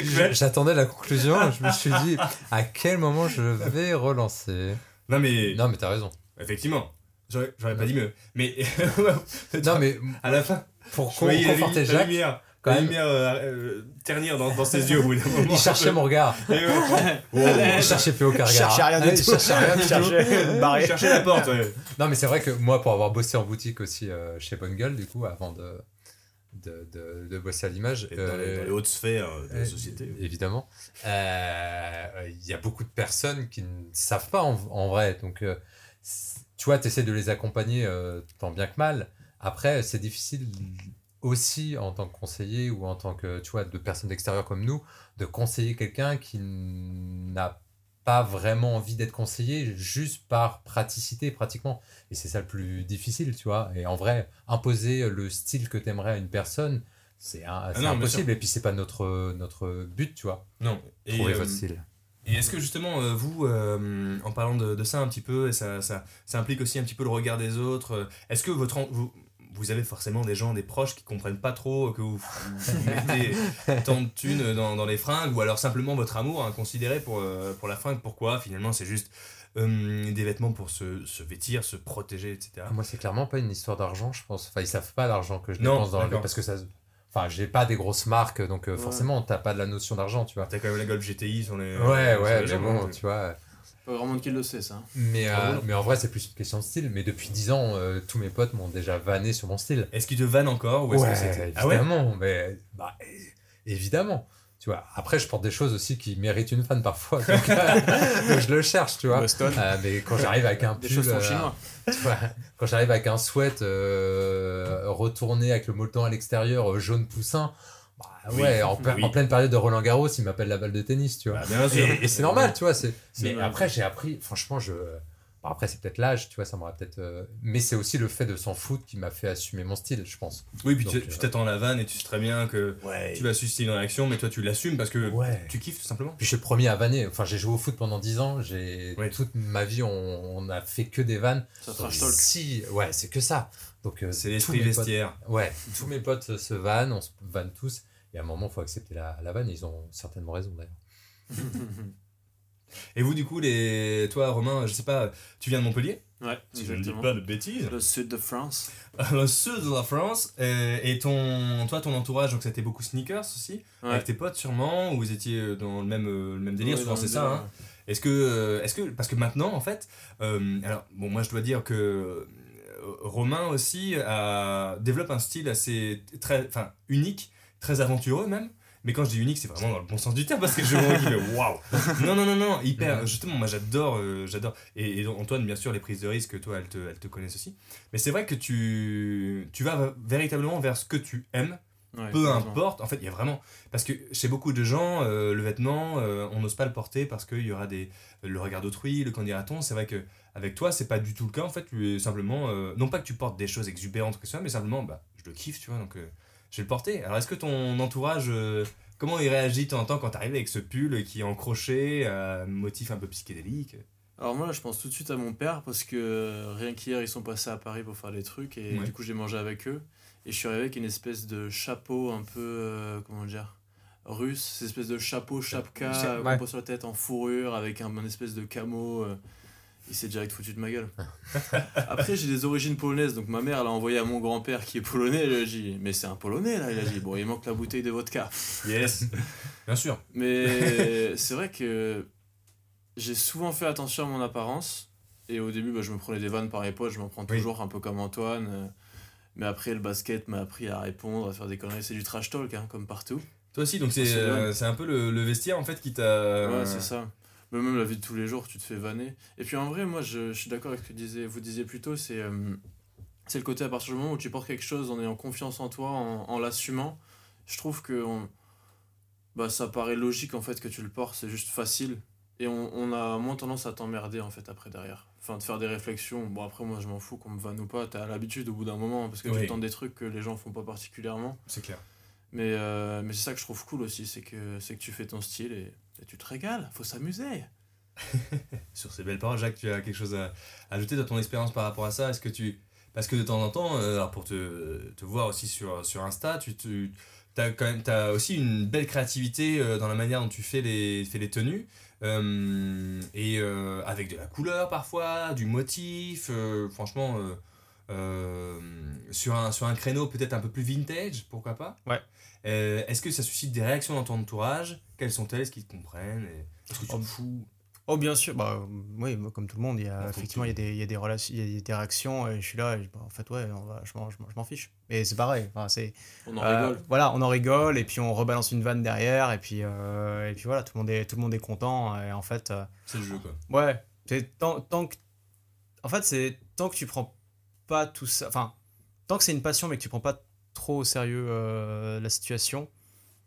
cruel.
J'attendais la conclusion, je me suis dit à quel moment je vais relancer?
Non mais
Non, mais t'as raison.
effectivement, j'aurais j'aurais pas dit mieux. Mais
Non, mais
à la fin,
pour conforter
lumi- la
Jacques,
lumière,
quand
la
même.
lumière euh, euh, ternir dans, dans ses yeux au bout d'un moment.
il cherchait mon regard. Il cherchait
rien
Ah,
du
il cherchait rien du tout.
il cherchait la porte. ouais.
Non, mais c'est vrai que moi, pour avoir bossé en boutique aussi euh, chez Bonne Gueule, du coup, avant de, de, de, de bosser à l'image,
Et Dans, les, dans les hautes sphères de la
euh,
société.
Évidemment. Euh, Il y a beaucoup de personnes qui ne savent pas en, en vrai. Donc, euh, tu vois, tu essaies de les accompagner euh, tant bien que mal. Après, c'est difficile aussi en tant que conseiller ou en tant que, tu vois, de personnes extérieures comme nous, de conseiller quelqu'un qui n'a pas vraiment envie d'être conseillé juste par praticité pratiquement. Et c'est ça le plus difficile, tu vois. Et en vrai, imposer le style que tu aimerais à une personne, c'est
Ah
impossible. Et puis, c'est pas notre, notre but, tu vois.
Non. Et,
style.
Et est-ce que justement, euh, vous, euh, en parlant de, de ça un petit peu, et ça, ça, ça implique aussi un petit peu le regard des autres, euh, est-ce que votre, vous, vous avez forcément des gens, des proches qui comprennent pas trop que vous, vous mettez tant de thunes dans, dans les fringues, ou alors simplement votre amour inconsidéré pour, euh, pour la fringue? Pourquoi Finalement, c'est juste euh, des vêtements pour se, se vêtir, se protéger, etc.
Moi, c'est clairement pas une histoire d'argent, je pense. Enfin, ils savent pas l'argent que je
Non,
dépense dans le
d'accord.
parce que ça. Enfin, j'ai pas des grosses marques, donc euh,
Ouais.
forcément, t'as pas de la notion d'argent, tu vois.
T'as quand même la Golf GTI sur les.
Ouais,
sur
ouais, mais bon, tu vois.
Pas grand monde qui le sait, ça.
Mais,
Ah
euh,
ouais.
mais en vrai, c'est plus une question de style. Mais depuis 10 ans, euh, tous mes potes m'ont déjà vanné sur mon style.
Est-ce qu'ils te vannent encore ou est-ce
Ouais,
que c'était- Ah ouais
évidemment. mais, bah, évidemment. Tu vois, après, je porte des choses aussi qui méritent une fan parfois. Donc, euh, donc je le cherche, tu vois.
Boston.
Euh, mais quand j'arrive avec un
Des
pull,
choses sont
euh, tu vois, quand j'arrive avec un sweat euh, retourné avec le molleton à l'extérieur jaune poussin, bah,
Oui,
ouais, en, ple-
oui.
en pleine période de Roland Garros, il m'appelle la balle de tennis, tu vois.
Bah, bien sûr.
Et, et c'est normal, tu vois. Mais
normal.
après, j'ai appris, franchement, je. Alors après, c'est peut-être l'âge, tu vois, ça m'aurait peut-être. euh, Mais c'est aussi le fait de s'en foutre qui m'a fait assumer mon style, je pense.
Oui, puis
Donc,
tu
euh,
tu t'attends à la vanne et tu sais très bien que
Ouais.
tu vas susciter une réaction, mais toi tu l'assumes parce que
Ouais.
tu kiffes tout simplement.
Puis je suis le premier à vanner. Enfin, j'ai joué au foot pendant 10 ans. J'ai
Ouais.
toute ma vie, on, on a fait que des vannes.
Ça
Donc,
trash talk.
Si, ouais, c'est que ça. Donc euh,
C'est
tous
l'esprit
mes potes-
vestiaire.
Ouais, tous mes potes se vannent, on se vanne tous. Et à un moment, il faut accepter la, la vanne. Ils ont certainement raison d'ailleurs.
Et vous, du coup, les... toi, Romain, je sais pas, tu viens de Montpellier
Ouais,
Si je ne dis pas de bêtises.
Le sud de France.
Le sud de la France. euh, et ton, toi, ton entourage, donc c'était beaucoup sneakers aussi
Ouais.
Avec tes potes sûrement Ou vous étiez euh, dans le même, euh, le même délire
Ouais,
Souvent c'est ça. Hein est-ce que, euh, est-ce que. Parce que maintenant, en fait. euh, alors, bon, moi je dois dire que. Romain aussi a, développe un style assez. Très, enfin, unique, très aventureux même. Mais quand je dis unique, c'est vraiment dans le bon sens du terme parce que je qu'il fait waouh! Non, non, non, non, hyper. Justement, moi j'adore, euh, j'adore. Et, et Antoine, bien sûr, les prises de risque, toi, elles te, elles te connaissent aussi. Mais c'est vrai que tu, tu vas véritablement vers ce que tu aimes,
Ouais,
peu importe. En fait, il y a vraiment. Parce que chez beaucoup de gens, euh, le vêtement, euh, on n'ose pas le porter parce qu'il y aura des, le regard d'autrui, le qu'en dira-t-on. C'est vrai que avec toi, c'est pas du tout le cas. En fait, tu es simplement. non pas que tu portes des choses exubérantes que ça, mais simplement, bah, je le kiffe, tu vois. Donc, je vais le porter. Alors, est-ce que ton entourage. euh, Comment il réagit de temps en temps quand t'arrives avec ce pull qui est en crochet, euh, motif un peu psychédélique?
Alors moi, là, je pense tout de suite à mon père parce que euh, rien qu'hier, ils sont passés à Paris pour faire des trucs et
Ouais.
du coup, j'ai mangé avec eux. Et je suis arrivé avec une espèce de chapeau un peu, euh, comment dire, russe, cette espèce de chapeau, chapka qu'on pose sur la tête en fourrure avec un, un espèce de camo. Il s'est direct foutu de ma gueule. Après, j'ai des origines polonaises, donc ma mère l'a envoyé à mon grand-père qui est polonais. Elle a dit, mais c'est un polonais là. Il a dit, bon, il manque la bouteille de vodka.
Yes Bien sûr.
Mais c'est vrai que j'ai souvent fait attention à mon apparence. Et au début, bah, je me prenais des vannes par les potes, je m'en prends
Oui.
toujours un peu comme Antoine. euh, Mais après, le basket m'a appris à répondre, à faire des conneries. C'est du trash talk, hein, comme partout.
Toi aussi, donc c'est
Ah, c'est
euh, un peu le, le vestiaire en fait qui t'a.
Ouais, c'est ça. Mais même la vie de tous les jours, tu te fais vanner. Et puis en vrai, moi, je, je suis d'accord avec ce que disiez, vous disiez plus tôt, c'est euh, c'est le côté à partir du moment où tu portes quelque chose en ayant confiance en toi, en, en l'assumant. Je trouve que on- bah, ça paraît logique en fait que tu le portes, c'est juste facile. Et on, on a moins tendance à t'emmerder en fait après derrière. Enfin, de faire des réflexions. Bon, après, moi, je m'en fous qu'on me vanne ou pas. T'as l'habitude au bout d'un moment parce que
Oui.
tu tentes des trucs que les gens font pas particulièrement.
C'est clair.
Mais, euh, mais c'est ça que je trouve cool aussi, c'est que, c'est que tu fais ton style et, et tu te régales, faut s'amuser.
Sur ces belles paroles, Jacques, tu as quelque chose à ajouter de ton expérience par rapport à ça? Est-ce que tu. Parce que de temps en temps, euh, alors pour te, te voir aussi sur, sur Insta, tu, tu as, quand même, as aussi une belle créativité euh, dans la manière dont tu fais les, fais les tenues. Euh, et euh, avec de la couleur parfois, du motif, euh, franchement, euh, euh, sur, un, sur un créneau peut-être un peu plus vintage, pourquoi pas?
Ouais.
Euh, Est-ce que ça suscite des réactions dans ton entourage? Quelles sont-elles? Est-ce qu'ils te comprennent? Et Est-ce que tu
Oh,
te fous?
Oh bien sûr, bah euh, oui, comme tout le monde, il y a effectivement il y a des il y a des relations, il y a des réactions et je suis là, et je- bah, en fait ouais, on va, je m'en fiche. Mais c'est pareil, enfin c'est
On en
euh,
rigole.
Voilà, on en rigole et puis on rebalance une vanne derrière et puis euh, et puis voilà, tout le monde est tout le monde est content et en fait euh,
C'est le jeu quoi.
ouais, c'est tant, tant que en fait c'est tant que tu prends pas tout ça, enfin tant que c'est une passion mais que tu prends pas trop au sérieux euh, la situation,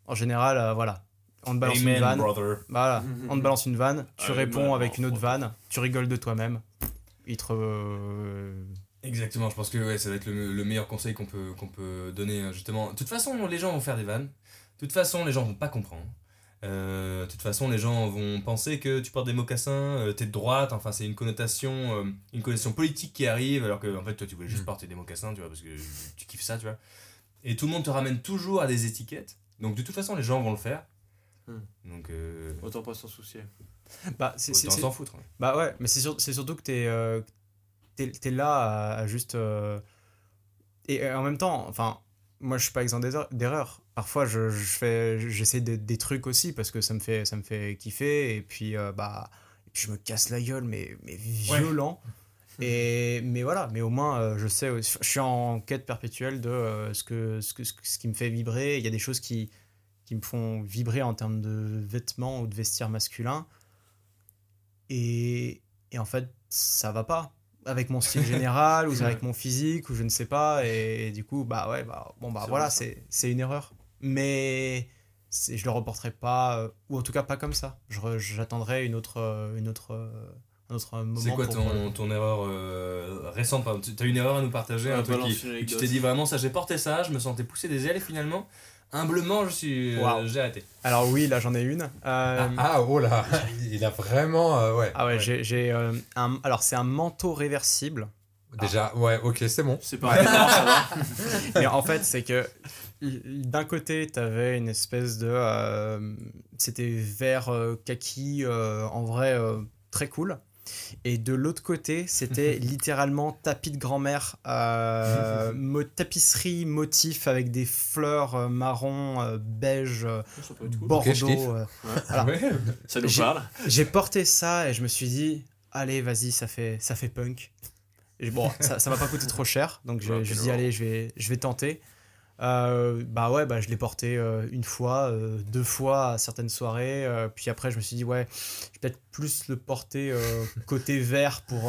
en général euh, voilà, on te balance une vanne. Voilà, on te balance une vanne, tu réponds avec une autre vanne, tu rigoles de toi-même. Il te.
Exactement, je pense que ouais, ça va être le, le meilleur conseil qu'on peut, qu'on peut donner euh, justement. De toute façon, les gens vont faire des vannes. De toute façon, les gens vont pas comprendre. Euh, de toute façon, les gens vont penser que tu portes des mocassins, euh, t'es de droite, enfin c'est une connotation, euh, une connotation politique qui arrive, alors que en fait toi tu voulais juste
Mm.
porter des mocassins, tu vois, parce que tu kiffes ça, tu vois. Et tout le monde te ramène toujours à des étiquettes. Donc de toute façon, les gens vont le faire.
Mm.
Donc euh,
Autant pas s'en soucier.
Bah, c'est,
autant s'en foutre. ouais.
bah ouais, mais c'est, sur- c'est surtout que t'es, euh, t'es, t'es là à, à juste. euh, Et en même temps, enfin, moi je suis pas exempt d'erreur-. Parfois je, je fais, j'essaie des, des trucs aussi parce que ça me fait, ça me fait kiffer et puis euh, bah. Et puis je me casse la gueule, mais, mais violent. Et, mais voilà, mais au moins euh, je sais, je suis en quête perpétuelle de euh, ce, que, ce, que, ce, qui me fait vibrer. Il y a des choses qui, qui me font vibrer en termes de vêtements ou de vestiaire masculin. Et, et en fait, ça va pas avec mon style général ou avec mon physique ou je ne sais pas. Et, du coup, bah ouais, bah, bon, bah
C'est
voilà, c'est une erreur. Mais je le reporterai pas, euh, ou en tout cas pas comme ça. J'attendrai une autre, une autre, euh, moment.
C'est quoi
pour-
ton, ton erreur euh, récente tu- T'as une erreur à nous partager
Ouais,
un truc qui, tu t'es dit vraiment ça j'ai porté ça, je me sentais pousser des ailes et finalement humblement je suis euh,
Waouh.
j'ai arrêté.
Alors oui, là j'en ai une. Euh,
Ah, ah, oh là, il a vraiment. euh, ouais.
ah ouais,
ouais.
j'ai- j'ai euh, un. Alors c'est un manteau réversible.
Déjà, ouais, ok, c'est bon.
C'est va.
Mais en fait, c'est que d'un côté, t'avais une espèce de. euh, C'était vert euh, kaki, euh, en vrai, euh, très cool. Et de l'autre côté, c'était littéralement tapis de grand-mère, euh, mo- tapisserie motif avec des fleurs euh, marron, euh, beige, euh,
cool.
bordeaux. Euh.
Ouais.
Ouais.
Ça nous
J'ai-
parle.
J'ai porté ça et je me suis dit, allez, vas-y, ça fait, ça fait punk. Et bon, ça, ça m'a pas coûté trop cher, donc je,
and
dis,
roll.
allez, je vais, je vais tenter. Euh, bah ouais, bah je l'ai porté euh, une fois, euh, deux fois à certaines soirées. puis après, je me suis dit, ouais, je vais peut-être plus le porter côté vert pour,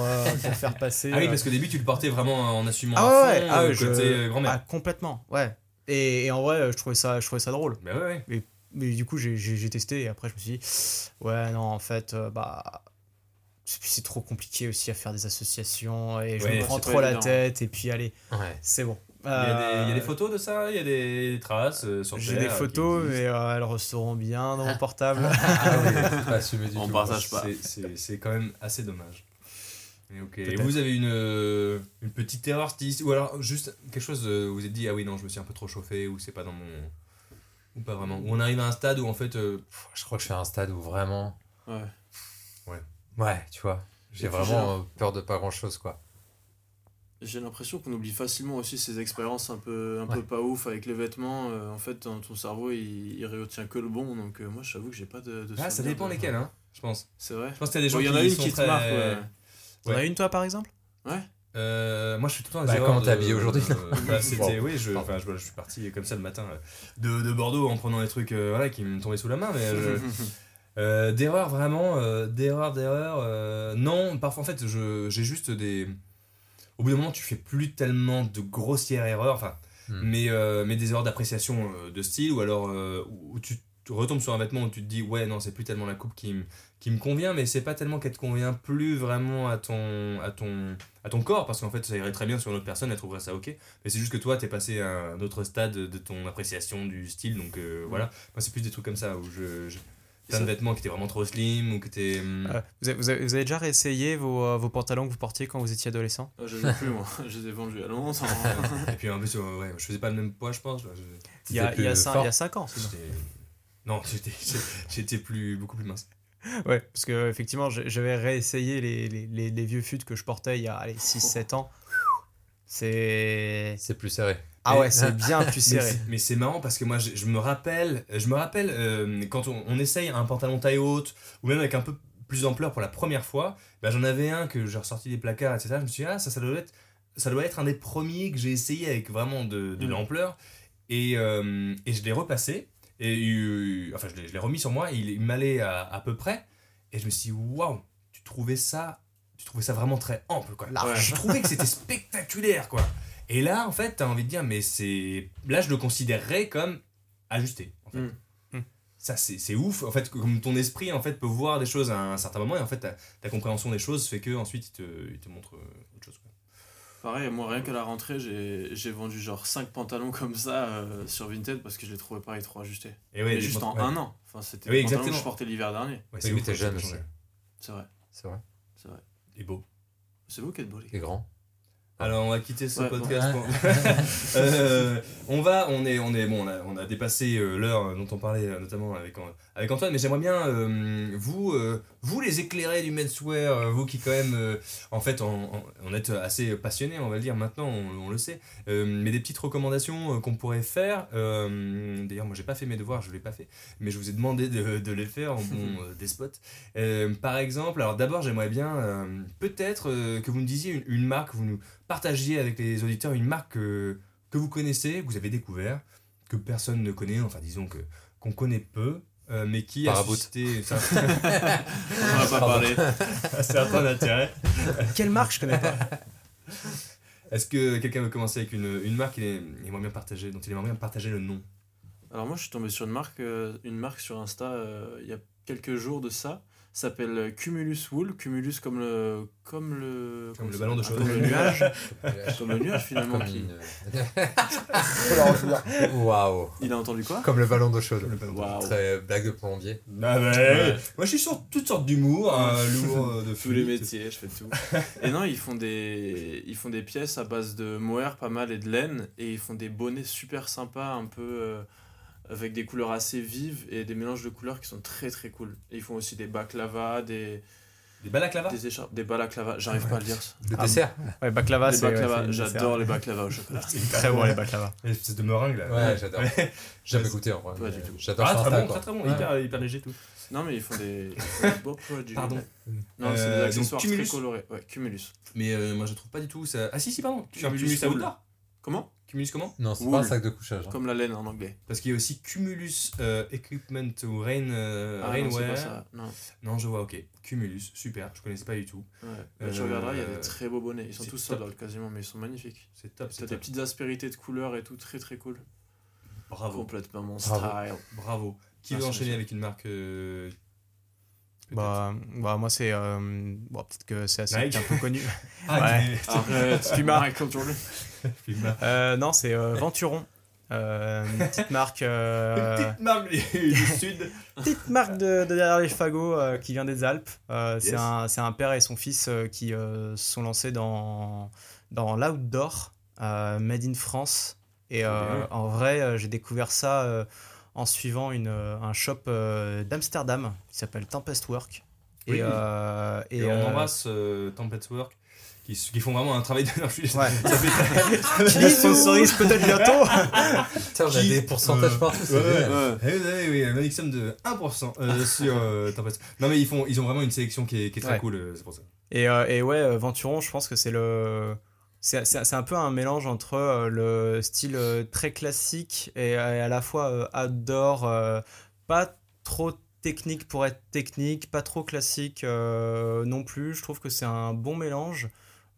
pour faire passer.
Ah oui parce qu'au début tu le portais vraiment en assumant
ah
à
ouais,
fond
ah ouais, je-
côté grand-mère.
ah, complètement, ouais. Et, et en vrai, je trouvais ça, je trouvais ça drôle.
Bah ouais.
Mais du coup, j'ai- testé et après, je me suis dit, ouais, non, en fait, bah. c'est trop compliqué aussi à faire des associations et je
Ouais,
me prends trop la
évident.
tête et puis allez,
Ouais.
c'est bon.
Il y, a des, il y a des
Euh,
photos de ça, il y a des traces euh, sur
J'ai des
qui
photos, mais euh, elles resteront bien dans mon portable.
Ah oui, pas assumé du
On
tout.
partage pas.
C'est- C'est c'est quand même assez dommage. Mais ok. Et
Peut-être.
vous avez une, euh, une petite erreur stylistique ou alors juste quelque chose euh, vous vous êtes dit ah oui non je me suis un peu trop chauffé ou c'est pas dans mon ou pas vraiment ou on arrive à un stade où en fait euh,
Je crois que je suis à un stade où vraiment.
Ouais.
Ouais, tu vois. J'ai vraiment euh, peur de pas grand chose, quoi.
J'ai l'impression qu'on oublie facilement aussi ces expériences un peu, un
Ouais.
peu pas ouf avec les vêtements. euh, en fait, dans ton cerveau, il, il retient que le bon. Donc, euh, moi, j'avoue que j'ai pas de. de
ah ça dépend
de-
lesquels hein je pense.
C'est vrai.
Je pense qu'il y a des gens
Bon, Il y en
qui
a une
sont
qui te
très-
marque, ouais.
T'en as une toi par exemple?
Euh, moi je suis tout le temps
Bah, comment t'es habillé aujourd'hui
euh, bah, C'était
Bon.
oui je, enfin, je, je suis parti comme ça le matin euh, de, de Bordeaux en prenant des trucs euh, voilà qui me tombaient sous la main mais je, Euh, d'erreur vraiment, euh, d'erreur, d'erreur. euh, non, parfois en fait, je- j'ai juste des. Au bout d'un moment, tu fais plus tellement de grossières erreurs, enfin,
Hmm.
mais, euh, mais des erreurs d'appréciation euh, de style, ou alors euh, où tu retombes sur un vêtement où tu te dis, ouais, non, c'est plus tellement la coupe qui, me- qui me convient, mais c'est pas tellement qu'elle te convient plus vraiment à ton, à ton, à ton corps, parce qu'en fait, ça irait très bien sur une autre personne, elle trouverait ça ok, mais c'est juste que toi, t'es passé à un autre stade de ton appréciation du style, donc euh, voilà. Moi, c'est plus des trucs comme ça où je. je plein de vêtements qui étaient vraiment trop slim ou qui étaient.
Euh, vous, avez, vous avez- vous avez déjà réessayé vos, euh, vos pantalons que vous portiez quand vous étiez adolescent?
Ah, je les ai plus, moi. Je les ai vendus a longtemps.
Et puis en plus, euh, ouais, je faisais pas le même poids, je pense.
Il y, a, il, y a
plus
cinq,
fort.
il y a cinq ans.
Non, j'étais j'étais plus, beaucoup plus mince.
Ouais, parce que effectivement, j'avais réessayé les, les, les, les vieux fûts que je portais il y a 6-7 ans. C'est.
C'est plus serré.
Ah ouais, c'est bien plus serré.
Mais c'est marrant parce que moi, je, je me rappelle, je me rappelle euh, quand on, on essaye un pantalon taille haute ou même avec un peu plus d'ampleur pour la première fois, bah, j'en avais un que j'ai ressorti des placards, etc. Je me suis dit, ah, ça, ça doit être, ça doit être un des premiers que j'ai essayé avec vraiment de, de
Mm.
l'ampleur. Et, euh, et je l'ai repassé, et euh, enfin, je l'ai- remis sur moi, et il, il m'allait à, à peu près. Et je me suis dit, waouh, tu trouvais ça, tu trouvais ça vraiment très ample, quoi.
Large.
Je trouvais que c'était spectaculaire, quoi. Et là, en fait, t'as envie de dire, mais c'est. Là, je le considérerais comme ajusté. En fait.
Mm.
Mm.
Ça, c'est c'est ouf. En fait, comme ton esprit en fait, peut voir des choses à un certain moment, et en fait, ta, ta compréhension des choses fait que ensuite il te, il te montre euh, autre chose. quoi.
Pareil, moi, rien qu'à la rentrée, j'ai vendu genre 5 pantalons comme ça euh, sur Vinted parce que je les trouvais pareil trop ajustés.
Et ouais,
juste en
ouais.
un an. Enfin, c'était
Oui,
pantalons que
exactement.
je portais l'hiver dernier.
Ouais,
Oui, oui, t'es jeune.
C'est vrai,
C'est vrai.
c'est vrai.
Et beau.
C'est vous qui êtes beau, les
Et
gars.
grand.
Alors on va quitter ce
Ouais,
podcast. Euh, on va, on est, on est, bon, on a, on a dépassé euh, l'heure dont on parlait euh, notamment avec, avec Antoine, mais j'aimerais bien euh, vous, euh, vous les éclairer du menswear, euh, vous qui quand même, euh, en fait, en, en- on est assez passionnés, on va le dire maintenant, on, on le sait, mais des petites recommandations qu'on pourrait faire. D'ailleurs, moi j'ai pas fait mes devoirs, je l'ai pas fait, mais je vous ai demandé de, de les faire en bon despote. Euh, par exemple, alors d'abord j'aimerais bien peut-être que vous me disiez une, une marque, vous nous partagiez avec les auditeurs une marque que, que vous connaissez, que vous avez découvert, que personne ne connaît, enfin disons que qu'on connaît peu, euh, mais qui a suscité un,
On va pas parler.
un certain intérêt.
Quelle marque je connais pas
Est-ce que quelqu'un veut commencer avec une, une marque aimerait bien partager, dont il aimerait bien partager le nom?
Alors moi, je suis tombé sur une marque, euh, une marque sur Insta euh, il y a quelques jours de ça. S'appelle euh, Cumulus Wool. Cumulus comme le. Comme le.
Comme le ballon de chaude.
Comme le nuage.
Euh,
comme le nuage finalement.
Comme
qui-
une- Waouh.
Il a entendu quoi?
Comme le ballon d'eau chaude.
Waouh.
Très blague de plombier.
Ah bah,
Ouais.
Moi je suis sur toutes sortes d'humour, l'humour euh, de
Tous les métiers, je fais tout. et non, ils font des ils font des pièces à base de mohair pas mal et de laine et ils font des bonnets super sympas un peu euh, avec des couleurs assez vives et des mélanges de couleurs qui sont très très cool. Et ils font aussi des baklava, des
Des balaclavas
des écharpes, des balaclava, j'arrive pas à le dire.
Le
Ah,
dessert
Ouais, baklava,
les
c'est. ouais, c'est
j'adore les baklava au chocolat.
Très bon, les baklava.
Une espèce de meringue là.
Ouais, j'adore. Jamais
Ouais,
goûté en vrai.
Pas
mais
du tout.
J'adore
Ah, très bon,
quoi.
très très bon,
Ouais.
hyper, hyper léger tout.
Non mais ils font des, des beaux produits.
Pardon.
Non, c'est des
Euh,
accessoires très colorés. Ouais, Cumulus.
Mais euh, moi je trouve pas du tout ça. Ah si, si, pardon.
Cumulus
Cumulus
Wool.
Outdoor
Comment?
Cumulus comment
Non, c'est
Wool.
pas un sac de couchage. hein.
Comme la laine en anglais.
Parce qu'il y a aussi Cumulus euh, Equipment ou Rain, euh,
Ah non, c'est
Rainwear.
pas ça. Non.
Non, je vois, ok. Cumulus, super, je connaissais pas du tout.
Ouais. Bah, tu
Euh,
regarderas, il y a des très beaux bonnets. Ils sont
c'est
tous
top.
sold out quasiment, mais ils sont magnifiques.
C'est top,
T'as
c'est
des
top.
petites aspérités de couleurs et tout, très très cool.
Bravo,
Complètement mon
Bravo.
style.
bravo. Qui veut enchaîner avec une marque euh,
Bah, bah, moi, c'est. euh, bon, peut-être que c'est assez
Nike.
un peu connu.
Ah,
Ouais.
mais-
Arrête,
Puma. Euh, non, c'est euh, Venturon. Euh, une petite marque, euh,
Petite marque du Sud.
petite marque de, de derrière les fagots euh, qui vient des Alpes. Euh, c'est un, c'est un père et son fils euh, qui euh, se sont lancés dans, dans l'outdoor, euh, made in France. Et euh, en vrai, euh, j'ai découvert ça euh, en suivant une, euh, un shop euh, d'Amsterdam qui s'appelle Tempest Work. Et,
Oui.
euh,
Et,
et,
on
euh,
embrasse euh, Tempest Work qui, qui font vraiment un travail de. Non, je suis-
Ouais.
ça fait
qui sponsorise peut-être bientôt.
Putain, on a
Qui-
des pourcentages
Euh,
partout.
ouais.
Ouais.
Eh, avez oui, un somme de 1% euh, sur euh, Tempest. Non, mais ils, font, ils ont vraiment une sélection qui est, qui est très
Ouais.
cool, euh, c'est pour ça.
Et, euh, et ouais, Venturon, je pense que c'est le. C'est c'est- c'est un peu un mélange entre euh, le style euh, très classique et, à la fois euh, outdoor, euh, pas trop technique pour être technique, pas trop classique euh, non plus. Je trouve que c'est un bon mélange.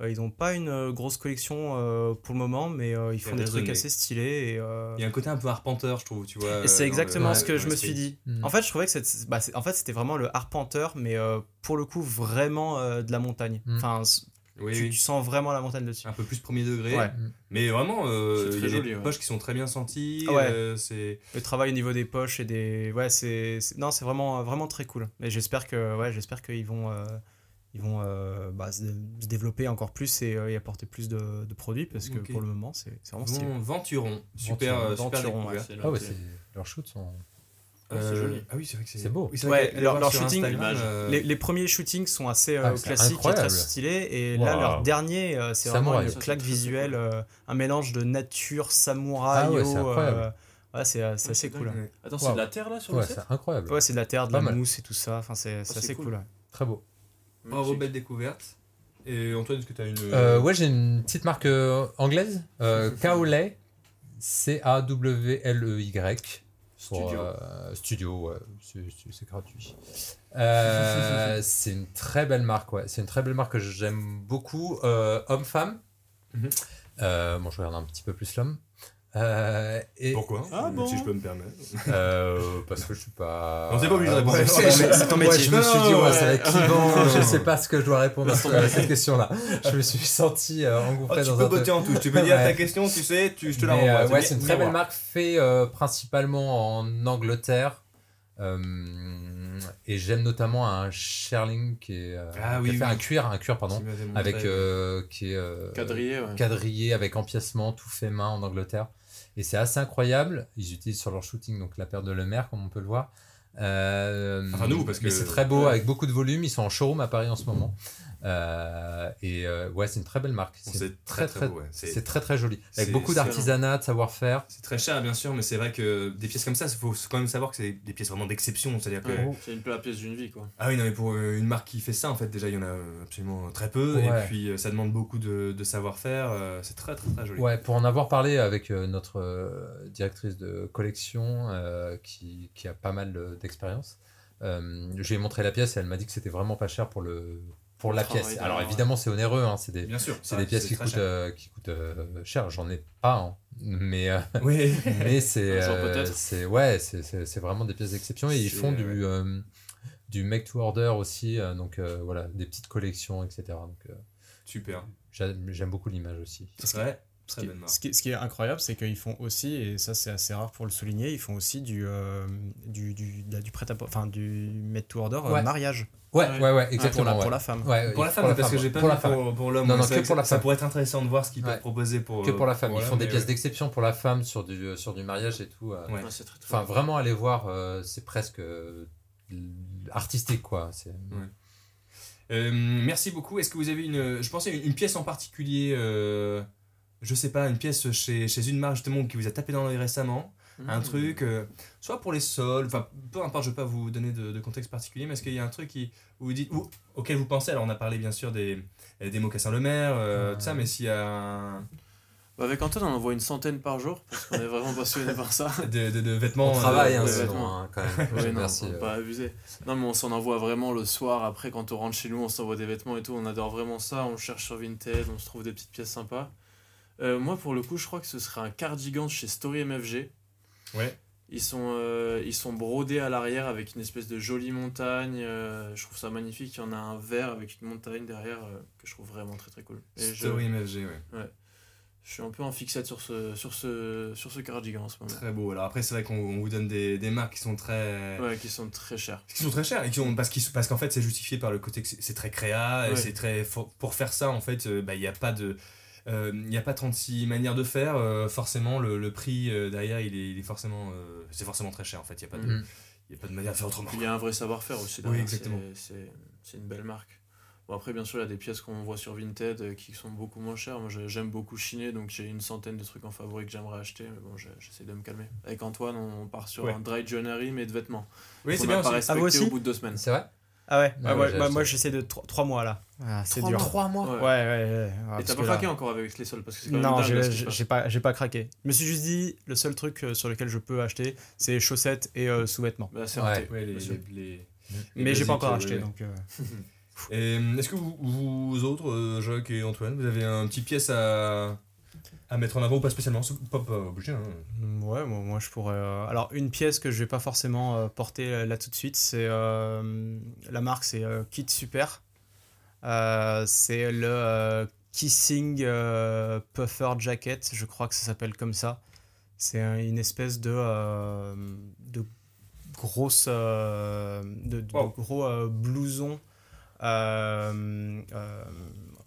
Euh, ils n'ont pas une grosse collection euh, pour le moment, mais euh, ils font des trucs assez stylés. Et, euh,
Il y a un côté un peu arpenteur, je trouve, tu vois.
et c'est exactement
le-
ce que je me suis dit.
Mm.
En fait, je trouvais que c'était, bah, c'est- en fait, c'était vraiment le arpenteur, mais euh, pour le coup, vraiment euh, de la montagne.
Mm.
Enfin,
Oui,
tu,
oui.
tu sens vraiment la montagne dessus.
Un peu plus premier degré.
Ouais.
Mais vraiment, euh,
C'est
il y a
très
des
joli, ouais.
poches qui sont très bien senties.
Ah ouais.
euh, c'est
Le travail au niveau des poches et des, ouais, c'est, c'est- non, c'est vraiment, vraiment très cool. Et j'espère que, ouais, j'espère qu'ils vont, euh, ils vont euh, bah, se, développer encore plus et, euh, et apporter plus de, de produits parce que pour le moment, c'est, c'est vraiment stylé.
Venturon. Super,
Venturon.
super
Venturon,
Ah ouais,
noté.
c'est- leurs shoots sont.
C'est
Euh,
joli.
Ah oui, c'est vrai que c'est
beau.
Oui,
Ouais, leur- leur shooting,
Instagram, euh,
Les, les premiers shootings sont assez euh,
Ah,
classiques et très stylés. Et là, leur dernier, euh, c'est vraiment une claque visuelle, euh, un mélange de nature, samouraï.
Ah ouais, c'est
ouais, assez cool.
dingue.
ouais.
Attends, c'est
Wow.
de la terre là sur
Ouais,
le
c'est
set
incroyable.
Ouais, c'est de la terre, de
Pas
la
mal.
mousse et tout ça. Enfin, c'est c'est assez
cool.
cool. ouais.
Très beau.
Bravo, belle découverte. Et Antoine, est-ce que tu as une.
Euh, ouais, j'ai une petite marque euh, anglaise, euh, C-A-W-L-E-Y. Pour,
Studio.
euh, studio, ouais, c'est- gratuit. Euh, c'est une très belle marque, ouais. C'est une très belle marque que j'aime beaucoup. Euh, Homme-femme.
Mhm.
Euh, bon, je regarde un petit peu plus l'homme. Euh, et,
Pourquoi
Ah bon
Si je peux me permettre.
euh, parce que je suis pas.
Non, t'es pas obligé de répondre.
Ouais,
C'est
c'est-
ton-
c'est ton
ouais,
métier.
je me suis dit,
Non,
ouais, ça va
ouais.
être clivant. je sais pas ce que je dois répondre à, ce- à cette question-là. Je me suis senti euh,
Oh,
engouffré
tu
dans
peux
un truc.
botter en touche. Tu peux dire
Ouais.
ta question, tu sais, tu, je te la renvoie.
euh, ouais,
C'est
une très belle marque, fait euh, principalement en Angleterre. Euh, et j'aime notamment un Sherling qui est euh,
Ah
qui
oui,
a fait
oui.
un cuir, un cuir pardon,
Tu
avec euh, qui est euh,
Quadrillé, ouais.
quadrillé avec empiècement, tout fait main en Angleterre. Et c'est assez incroyable. Ils utilisent sur leur shooting donc la paire de Lemaire, comme on peut le voir. Euh,
Enfin, nous, parce
mais
que-
c'est très beau avec beaucoup de volume. Ils sont en showroom à Paris en ce moment. Euh, et euh, ouais, c'est une très belle marque. C'est
C'est
très très,
beau, ouais. C'est-
c'est très très joli.
c'est
Avec beaucoup d'artisanat, de savoir-faire.
C'est très cher, bien sûr, mais c'est vrai que des pièces comme ça, il faut quand même savoir que c'est des pièces vraiment d'exception. C'est-à-dire que.
Ouais, C'est une la pièce d'une vie, quoi.
Ah oui, non, mais pour euh, une marque qui fait ça, en fait, déjà, il y en a absolument très peu. Et puis, ça demande beaucoup de, de savoir-faire. C'est très, très, très joli.
Ouais, pour en avoir parlé avec notre directrice de collection euh, qui, qui a pas mal d'expérience, euh, je lui ai montré la pièce et elle m'a dit que c'était vraiment pas cher pour, le, pour la pièce. Alors évidemment, c'est onéreux, hein, c'est des,
Bien sûr.
c'est des pièces qui
très
coûtent,
cher.
euh, qui coûtent euh, cher. J'en ai pas, hein. mais, euh,
Oui.
mais c'est euh, c'est ouais, c'est- c'est c'est vraiment des pièces d'exception et ils
C'est,
font
euh,
du, euh, du make to order aussi, euh, donc euh, voilà, des petites collections, etc. Donc euh,
Super.
j'aime beaucoup l'image aussi.
Très,
Ce qui,
bonne marque.
ce qui- ce qui est incroyable, c'est qu'ils font aussi, et ça c'est assez rare pour le souligner, ils font aussi du, euh, du, du, la- du prêt à enfin du made to order euh,
Ouais.
mariage
Ouais,
Ouais.
ouais,
Ah, pour,
exactement.
la,
ouais.
pour la femme.
Ouais,
Pour la femme, parce que
femme,
j'ai pas
pour la femme.
pour, pour l'homme.
Non, non, que
vrai
pour la
Ça
femme.
pourrait être intéressant de voir ce qu'ils
Ouais.
peuvent proposer pour.
Que pour la femme.
pour
Ils font des pièces
ouais.
d'exception pour la femme sur du, sur du mariage et tout. euh.
Ouais.
Ouais, c'est très, très
Enfin, vraiment aller voir, euh, c'est presque euh, artistique, quoi. C'est...
Euh, merci beaucoup. Est-ce que vous avez une. Je pensais une, une pièce en particulier. Je sais pas, une pièce chez, chez une marque justement qui vous a tapé dans l'œil récemment. Un
Mmh.
truc, euh, soit pour les sols, enfin peu importe, je ne vais pas vous donner de, de contexte particulier, mais est-ce qu'il y a un truc qui, où vous dites, ou, auquel vous pensez Alors on a parlé bien sûr des, des mocassins Le Maire, euh, tout ça, mais s'il y a un-
Bah, avec Antoine, on en voit une centaine par jour parce qu'on est vraiment passionné par ça.
de, de- de vêtements.
On travaille,
euh,
hein,
vêtements.
hein, quand même.
Ouais, non,
Merci.
faut
euh.
pas abuser. Non, mais on s'en envoie vraiment le soir. Après, quand on rentre chez nous, on s'envoie des vêtements et tout. On adore vraiment ça. On cherche sur Vinted, on se trouve des petites pièces sympas. Euh, moi, pour le coup, je crois que ce serait un cardigan chez Story MFG.
Ouais.
Ils sont, euh, ils sont brodés à l'arrière avec une espèce de jolie montagne. euh, je trouve ça magnifique. Il y en a un vert avec une montagne derrière que je trouve vraiment très très cool. Et je,
Story MFG, ouais.
je suis un peu en fixette sur ce, sur ce, sur ce cardigan en ce moment.
Très beau. Alors après, c'est vrai qu'on on vous donne des, des marques qui sont très.
Ouais, qui sont très chers.
qui sont très chères et qui ont parce qu'ils parce qu'en fait c'est justifié par le côté que c'est très créa et
Ouais.
c'est très for- pour faire ça en fait bah, il n'y a pas de il n'y a pas 36 manières de faire euh, forcément le, le prix euh, derrière il est, il est forcément euh, c'est forcément très cher en fait il n'y a pas de il y a pas de manière de faire autrement
Il y a un vrai savoir-faire aussi.
Oui, exactement.
c'est- C'est c'est une belle marque. Bon, après, bien sûr, il y a des pièces qu'on voit sur Vinted euh, qui sont beaucoup moins chères. Moi, j'ai- j'aime beaucoup chiner, donc j'ai une centaine de trucs en favori que j'aimerais acheter. Mais bon, j'essaie de me calmer. Avec Antoine, on part sur
Ouais.
un dry journey, mais de vêtements.
oui c'est bien
pas respecté
Ah, vous aussi
au bout de deux semaines.
C'est vrai
Ah ouais,
Ah
Ouais,
ouais,
ouais,
j'ai
bah, moi j'essaie de 3 mois là. Ah, c'est dur.
mois.
Trois mois
Ouais, ouais, ouais.
Et t'as pas
là-
craqué encore avec les sols parce que c'est quand même
Non, j'ai pas, j'ai pas craqué. Je me suis juste dit, le seul truc euh, sur lequel je peux acheter, c'est chaussettes et euh, sous-vêtements.
Bah, c'est
Ouais.
raté.
Ouais, les,
bien sûr.
les- les-
Mais j'ai pas encore acheté, donc... euh,
Et, euh, est-ce que vous, vous autres Jacques et Antoine vous avez un petit pièce à à mettre en avant ou pas spécialement pas, pas obligé hein.
Mm, Ouais, moi, moi je pourrais. euh, Alors, une pièce que je vais pas forcément euh, porter euh, là tout de suite, c'est. euh, La marque, c'est Kit Super. C'est le Kissing Puffer Jacket, je crois que ça s'appelle comme ça. C'est un- une espèce de. de grosse. de, de
Wow.
gros blouson.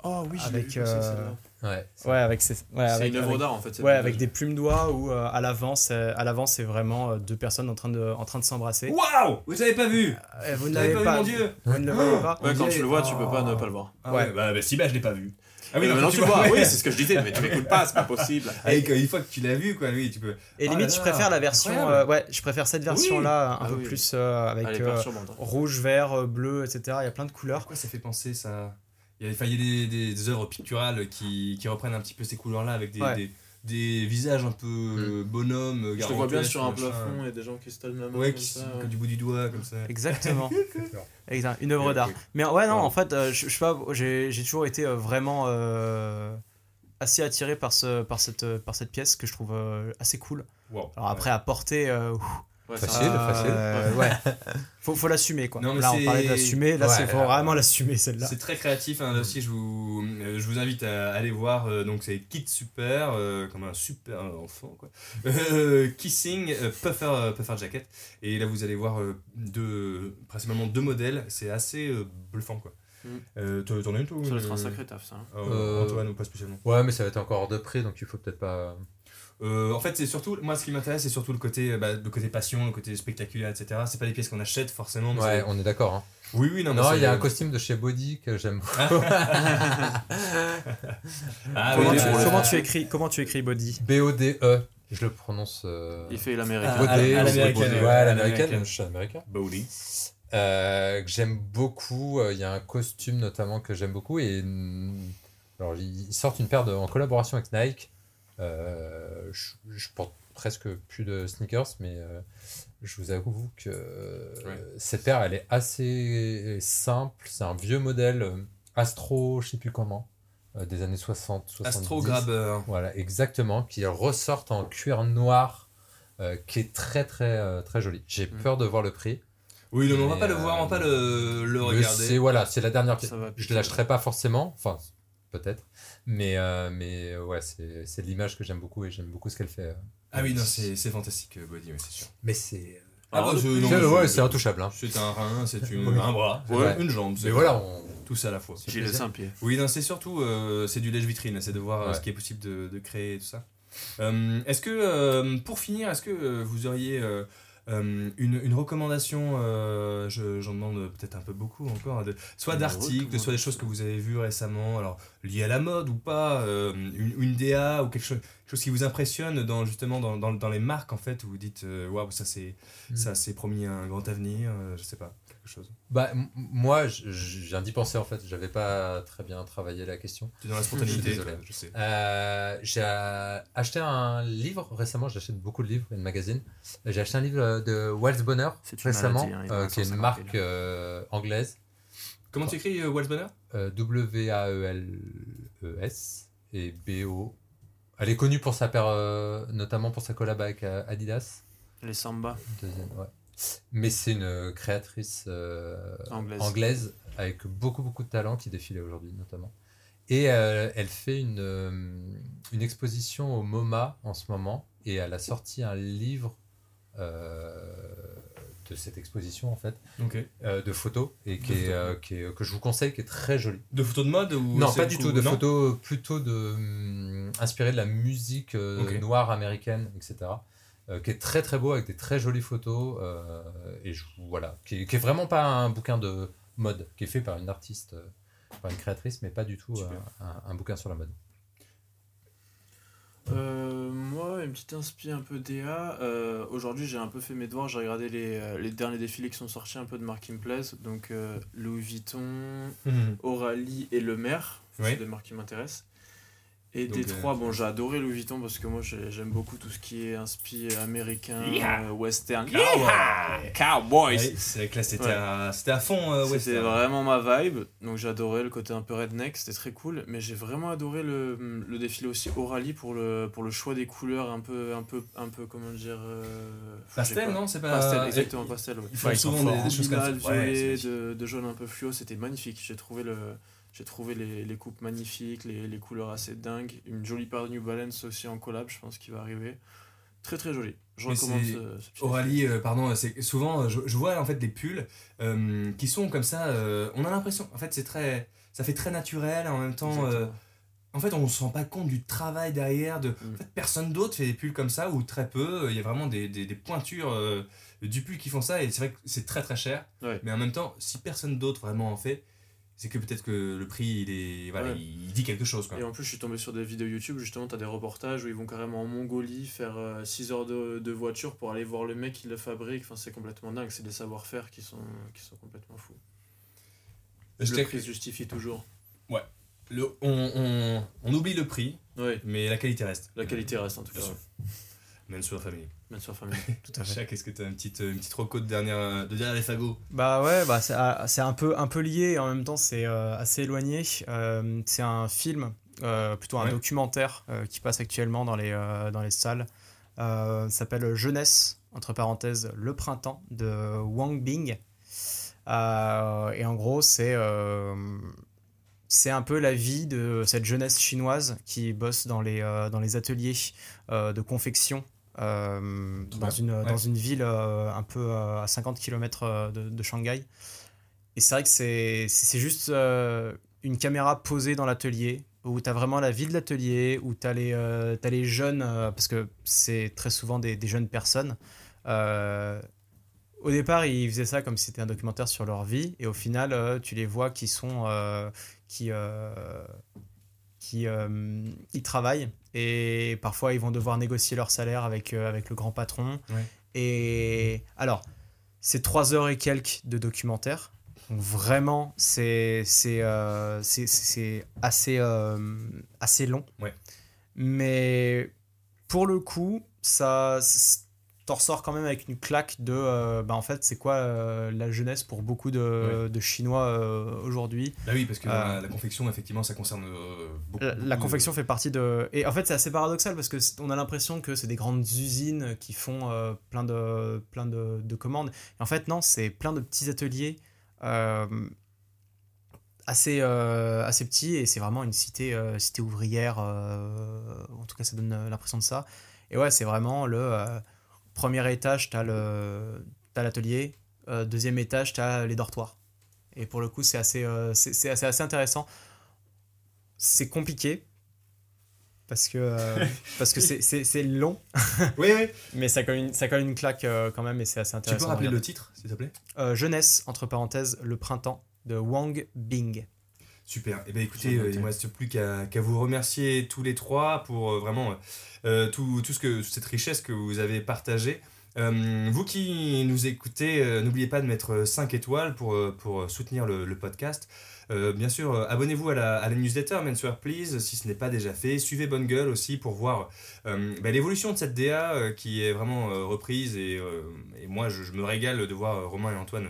Oh oui, je
Avec,
celle-là.
Ouais.
ouais, avec ces- ouais,
C'est
avec-
une œuvre d'art en fait.
Ouais, avec des plumes doigts où euh, à l'avant, c'est, à l'avant, c'est vraiment euh, deux personnes en train de, en train de s'embrasser.
Waouh Vous avez pas vu
Euh, vous
Vous
ne
avez
l'avez
pas,
pas,
vu mon dieu
vous ne le voyez pas.
Ouais, quand tu le vois, tu peux pas ne pas le voir.
Ah
Ouais.
ouais, bah, bah, si, bah je l'ai pas vu. Ah
mais
non,
maintenant tu le vois,
ouais.
oui, c'est ce que je disais, mais tu m'écoutes pas, c'est pas possible.
Euh, une fois que tu l'as vu, quoi, oui, tu peux.
Et
Oh
limite, je préfère la version, euh, ouais, je préfère cette version-là, un
Ah
peu
oui.
plus euh, avec euh,
hein.
rouge, vert, euh, bleu, etc. Il y a plein de couleurs.
Pourquoi ça fait penser ça? Il y a, enfin, il y a des, des, des œuvres picturales qui, qui reprennent un petit peu ces couleurs-là avec des,
Ouais.
des, des visages un peu euh, bonhommes.
Je te vois bien sur un plafond et des gens qui se donnent la main.
Ouais,
comme
qui,
ça, ouais.
du bout du doigt, comme ça.
Exactement. Exact. Une œuvre d'art. Mais ouais, non, en fait, euh, je, je sais pas, j'ai, j'ai toujours été euh, vraiment euh, assez attiré par, ce, par, cette, par cette pièce que je trouve euh, assez cool.
Wow.
Alors après, à porter, euh, ouf,
Ouais,
Facile, facile.
Euh, ouais. faut, faut l'assumer quoi.
Non, mais
là, on parlait de l'assumer, là,
Ouais,
c'est faut
là,
vraiment l'assumer celle-là.
C'est très créatif, hein, là aussi je vous, euh, je vous invite à aller voir, euh, donc c'est Kid Super, euh, comme un super enfant quoi. Euh, Kissing euh, Puffer, euh, Puffer Jacket, et là vous allez voir euh, deux, principalement deux modèles, c'est assez euh, bluffant quoi.
Mm.
Euh, t'en as une toi
Ça doit être un sacré taf, ça. hein.
euh,
Euh,
Antoine ou pas spécialement
Ouais, mais ça va être encore hors de prix, donc il faut peut-être pas.
Euh, En fait c'est surtout, moi ce qui m'intéresse c'est surtout le côté, euh, bah, le côté passion, le côté spectaculaire etc. C'est pas des pièces qu'on achète forcément. mais
Ouais, on est d'accord. Hein.
Oui oui non. mais
Non, il y a un costume de chez Body que j'aime beaucoup.
Ah,
comment,
oui,
tu,
pour le-
comment tu écris, comment tu écris body
B-O-D-E. Je le prononce. euh,
Il fait l'américain.
Ah,
Body,
à- l'américaine,
Body.
ouais,
l'américaine. Je suis américain.
Bowley.
Euh, que j'aime beaucoup. Euh, Il y a un costume notamment que j'aime beaucoup. Et alors, ils sortent une paire de, en collaboration avec Nike. Euh, je, je porte presque plus de sneakers, mais euh, je vous avoue que euh, cette paire, elle est assez simple. C'est un vieux modèle Astro, je sais plus comment, des années 60, 70.
Astro Grabber.
Voilà, exactement, qui ressortent en cuir noir, euh, qui est très très très joli. J'ai
Mm.
peur de voir le prix.
Oui, non, on va pas le voir, on va pas le, le regarder.
C'est voilà, c'est la dernière.
Va
Je ne lâcherai pas forcément, enfin peut-être, mais euh, mais euh, ouais, c'est c'est de l'image que j'aime beaucoup et j'aime beaucoup ce qu'elle fait. euh.
Ah oui, non, c'est c'est fantastique, Body, oui, c'est sûr.
Mais c'est
Ah, bah, je- non,
c'est-
je-
ouais, c'est intouchable. Hein.
C'est un rein, c'est une-
Oui.
un bras, c'est
Ouais.
une jambe, c'est
Mais voilà, on...
tout ça à la fois.
J'ai le
plaisir.
Saint-Pied.
Oui, non, c'est surtout euh, c'est du lèche-vitrine, c'est de voir
Ouais.
ce qui est possible de, de créer et tout ça. Euh, est-ce que, euh, pour finir, est-ce que euh, vous auriez euh, une, une recommandation, euh, je- j'en demande peut-être un peu beaucoup encore, de, soit d'articles, soit des choses que vous avez vues récemment, alors liées à la mode ou pas, euh, une, une DA ou quelque chose, quelque chose qui vous impressionne dans, justement dans, dans, dans les marques en fait, où vous dites euh, waouh, ça c'est
Mhm.
ça c'est promis un grand avenir, je sais pas, quelque chose.
bah, moi, je, je viens d'y penser en fait. J'avais pas très bien travaillé la question.
Tu es dans la
Je
spontanéité,
désolé.
toi, je sais.
Euh, j'ai euh, acheté un livre récemment, j'achète beaucoup de livres et de magazines. J'ai acheté un livre de Wells Bonner
C'est une
récemment,
maladie, hein,
euh, qui est une
150
marque
000.
euh, anglaise,
Comment tu écris euh, Banner
euh, W-A-E-L-E-S et B-O. Elle est connue pour sa paire, euh, notamment pour sa collab avec euh, Adidas.
Les Samba
Deuxième, ouais. Mais c'est une créatrice euh,
anglaise.
anglaise avec beaucoup beaucoup de talent qui défile aujourd'hui notamment. Et euh, elle fait une, euh, une exposition au MoMA en ce moment et elle a sorti un livre euh, de cette exposition en fait euh, de photos et qui
De
est,
photos.
euh, qui est- que je vous conseille qui est très joli.
De photos de mode ou
Non, pas du tout. De
non
photos plutôt de hum, inspirées de la musique euh, noire américaine, etc. euh, qui est très très beau avec des très jolies photos euh, et je, voilà, qui, est- qui est vraiment pas un bouquin de mode, qui est fait par une artiste, euh, par une créatrice, mais pas du tout euh, un, un bouquin sur la mode.
Euh, moi, une petite inspi un peu DA. Euh, Aujourd'hui, j'ai un peu fait mes devoirs. J'ai regardé les, les derniers défilés qui sont sortis un peu de plaisent. Donc, euh, Louis Vuitton. Oralie et Le Maire.
Oui.
C'est des marques qui m'intéressent. Et
Donc,
Détroit,
euh,
bon, j'ai adoré Louis Vuitton parce que moi, j'ai- j'aime beaucoup tout ce qui est inspi américain,
Yeah.
euh, western.
Yeah.
Cowboy. Cowboys.
Ouais, c'est vrai que là c'était
Ouais.
à, c'était à fond euh,
C'était vraiment ma vibe, donc j'ai adoré le côté un peu redneck, c'était très cool, mais j'ai vraiment adoré le, le défilé aussi Orally pour le, pour le choix des couleurs un peu, un peu, un peu comment dire... euh,
Pastel,
pas.
non C'est pas
Pastel, exactement, pastel, ouais.
Ils font souvent des, des choses comme ça.
Violet, de jaune un peu fluo, c'était magnifique. J'ai trouvé, le, j'ai trouvé les, les coupes magnifiques, les, les couleurs assez dingues. Une jolie paire de New Balance aussi en collab, je pense, qui va arriver. Très très joli. Je recommande ce,
Aurélie, euh, pardon, c'est souvent euh, je, je vois en fait des pulls euh, qui sont comme ça. euh, on a l'impression, en fait, c'est très, ça fait très naturel en même temps. euh, en fait, on se rend pas compte du travail derrière. De,
Mm.
en fait, personne d'autre fait des pulls comme ça ou très peu. Il y a vraiment des, des, des pointures euh, du pull qui font ça et c'est vrai que c'est très très cher.
Ouais.
Mais en même temps, si personne d'autre vraiment en fait, c'est que peut-être que le prix il est, voilà,
Ouais.
il dit quelque chose quoi.
Et en plus, je suis tombé sur des vidéos YouTube, justement, tu as des reportages où ils vont carrément en Mongolie faire 6 heures de, de voiture pour aller voir le mec qui le fabrique. Enfin, c'est complètement dingue, c'est des savoir-faire qui sont, qui sont complètement fous.
Je
le prix se justifie toujours.
le- on, on, on oublie le prix, mais la qualité reste.
la qualité reste en tout cas.
Bien sûr. Même sur la famille.
Même sur Family.
Tout à fait.
Chaque, est-ce que tu as une petite, une petite reco de dernière, de dernière les fagots
Bah ouais, bah c'est ah, c'est un peu, un peu lié et en même temps c'est euh, assez éloigné. Euh, c'est un film, euh, plutôt un
Ouais.
documentaire euh, qui passe actuellement dans les, euh, dans les salles. Euh, ça s'appelle Jeunesse, entre parenthèses, Le Printemps de Wang Bing. Euh, et en gros, c'est euh, c'est un peu la vie de cette jeunesse chinoise qui bosse dans les, euh, dans les ateliers euh, de confection euh, dans,
Ouais.
une,
Ouais.
dans une ville euh, un peu euh, à 50 km de, de Shanghai. Et c'est vrai que c'est juste euh, une caméra posée dans l'atelier où tu as vraiment la vie de l'atelier, où tu as, les, euh, les jeunes, euh, parce que c'est très souvent des, des jeunes personnes. Euh, au départ, ils faisaient ça comme si c'était un documentaire sur leur vie, et au final, euh, tu les vois qui sont. euh, qui. euh, qui euh, ils travaillent et parfois ils vont devoir négocier leur salaire avec, euh, avec le grand patron.
Ouais.
Et alors, c'est trois heures et quelques de documentaire. Donc vraiment, c'est c'est euh, c'est assez, euh, assez long.
Ouais.
Mais pour le coup, ça, t'en ressors quand même avec une claque de euh, bah en fait c'est quoi euh, la jeunesse pour beaucoup de, de chinois euh, aujourd'hui?
Bah oui, parce que
Euh,
la, la confection, effectivement, ça concerne beaucoup.
la, la
de-
confection fait partie de et en fait c'est assez paradoxal parce que on a l'impression que c'est des grandes usines qui font plein de plein de, de commandes. Et en fait non c'est plein de petits ateliers assez assez petits et c'est vraiment une cité cité ouvrière en tout cas ça donne l'impression de ça. Et ouais c'est vraiment le premier étage t'as le t'as l'atelier. Euh, deuxième étage t'as les dortoirs. Et pour le coup c'est assez euh, c'est c'est assez, assez intéressant. C'est compliqué parce que euh, parce que c'est- long.
Oui, oui.
mais ça colle une, ça colle une claque quand même et c'est assez
Tu
intéressant
peux
à
rappeler le titre, s'il te plaît?
Jeunesse entre parenthèses le printemps de Wang Bing
Super. Eh bien, écoutez, euh, il ne me reste plus qu'à vous remercier tous les trois pour euh, vraiment euh, tout, tout ce que, toute cette richesse que vous avez partagée. Vous qui nous écoutez, n'oubliez pas de mettre 5 étoiles pour, pour soutenir le, le podcast. Bien sûr, abonnez-vous à la, à la newsletter Menswear Please si ce n'est pas déjà fait. Suivez Bonne Gueule aussi pour voir bah, l'évolution de cette DA qui est vraiment reprise. Et, et moi, je, je me régale de voir Romain et Antoine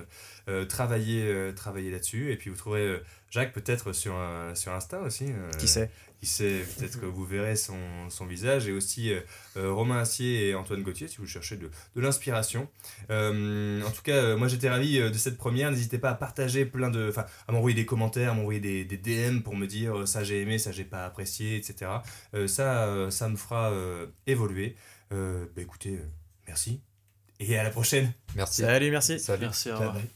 travailler, travailler là-dessus. Et puis vous trouverez Jacques peut-être sur, un- sur Insta aussi. euh,
qui sait?
qui sait, peut-être que vous verrez son, son visage, et aussi euh, euh, Romain Assier et Antoine Gauthier si vous cherchez de, de l'inspiration. Euh, en tout cas, euh, moi j'étais ravi euh, de cette première. N'hésitez pas à partager plein de. Enfin, à m'envoyer des commentaires, à m'envoyer des, des DM pour me dire euh, ça j'ai aimé, ça j'ai pas apprécié, etc. Euh, ça, euh, ça me fera euh, évoluer. Euh, bah écoutez, euh, merci. Et à la prochaine.
Merci.
salut merci
Salut.
Merci, au
Bye
revoir.
bye.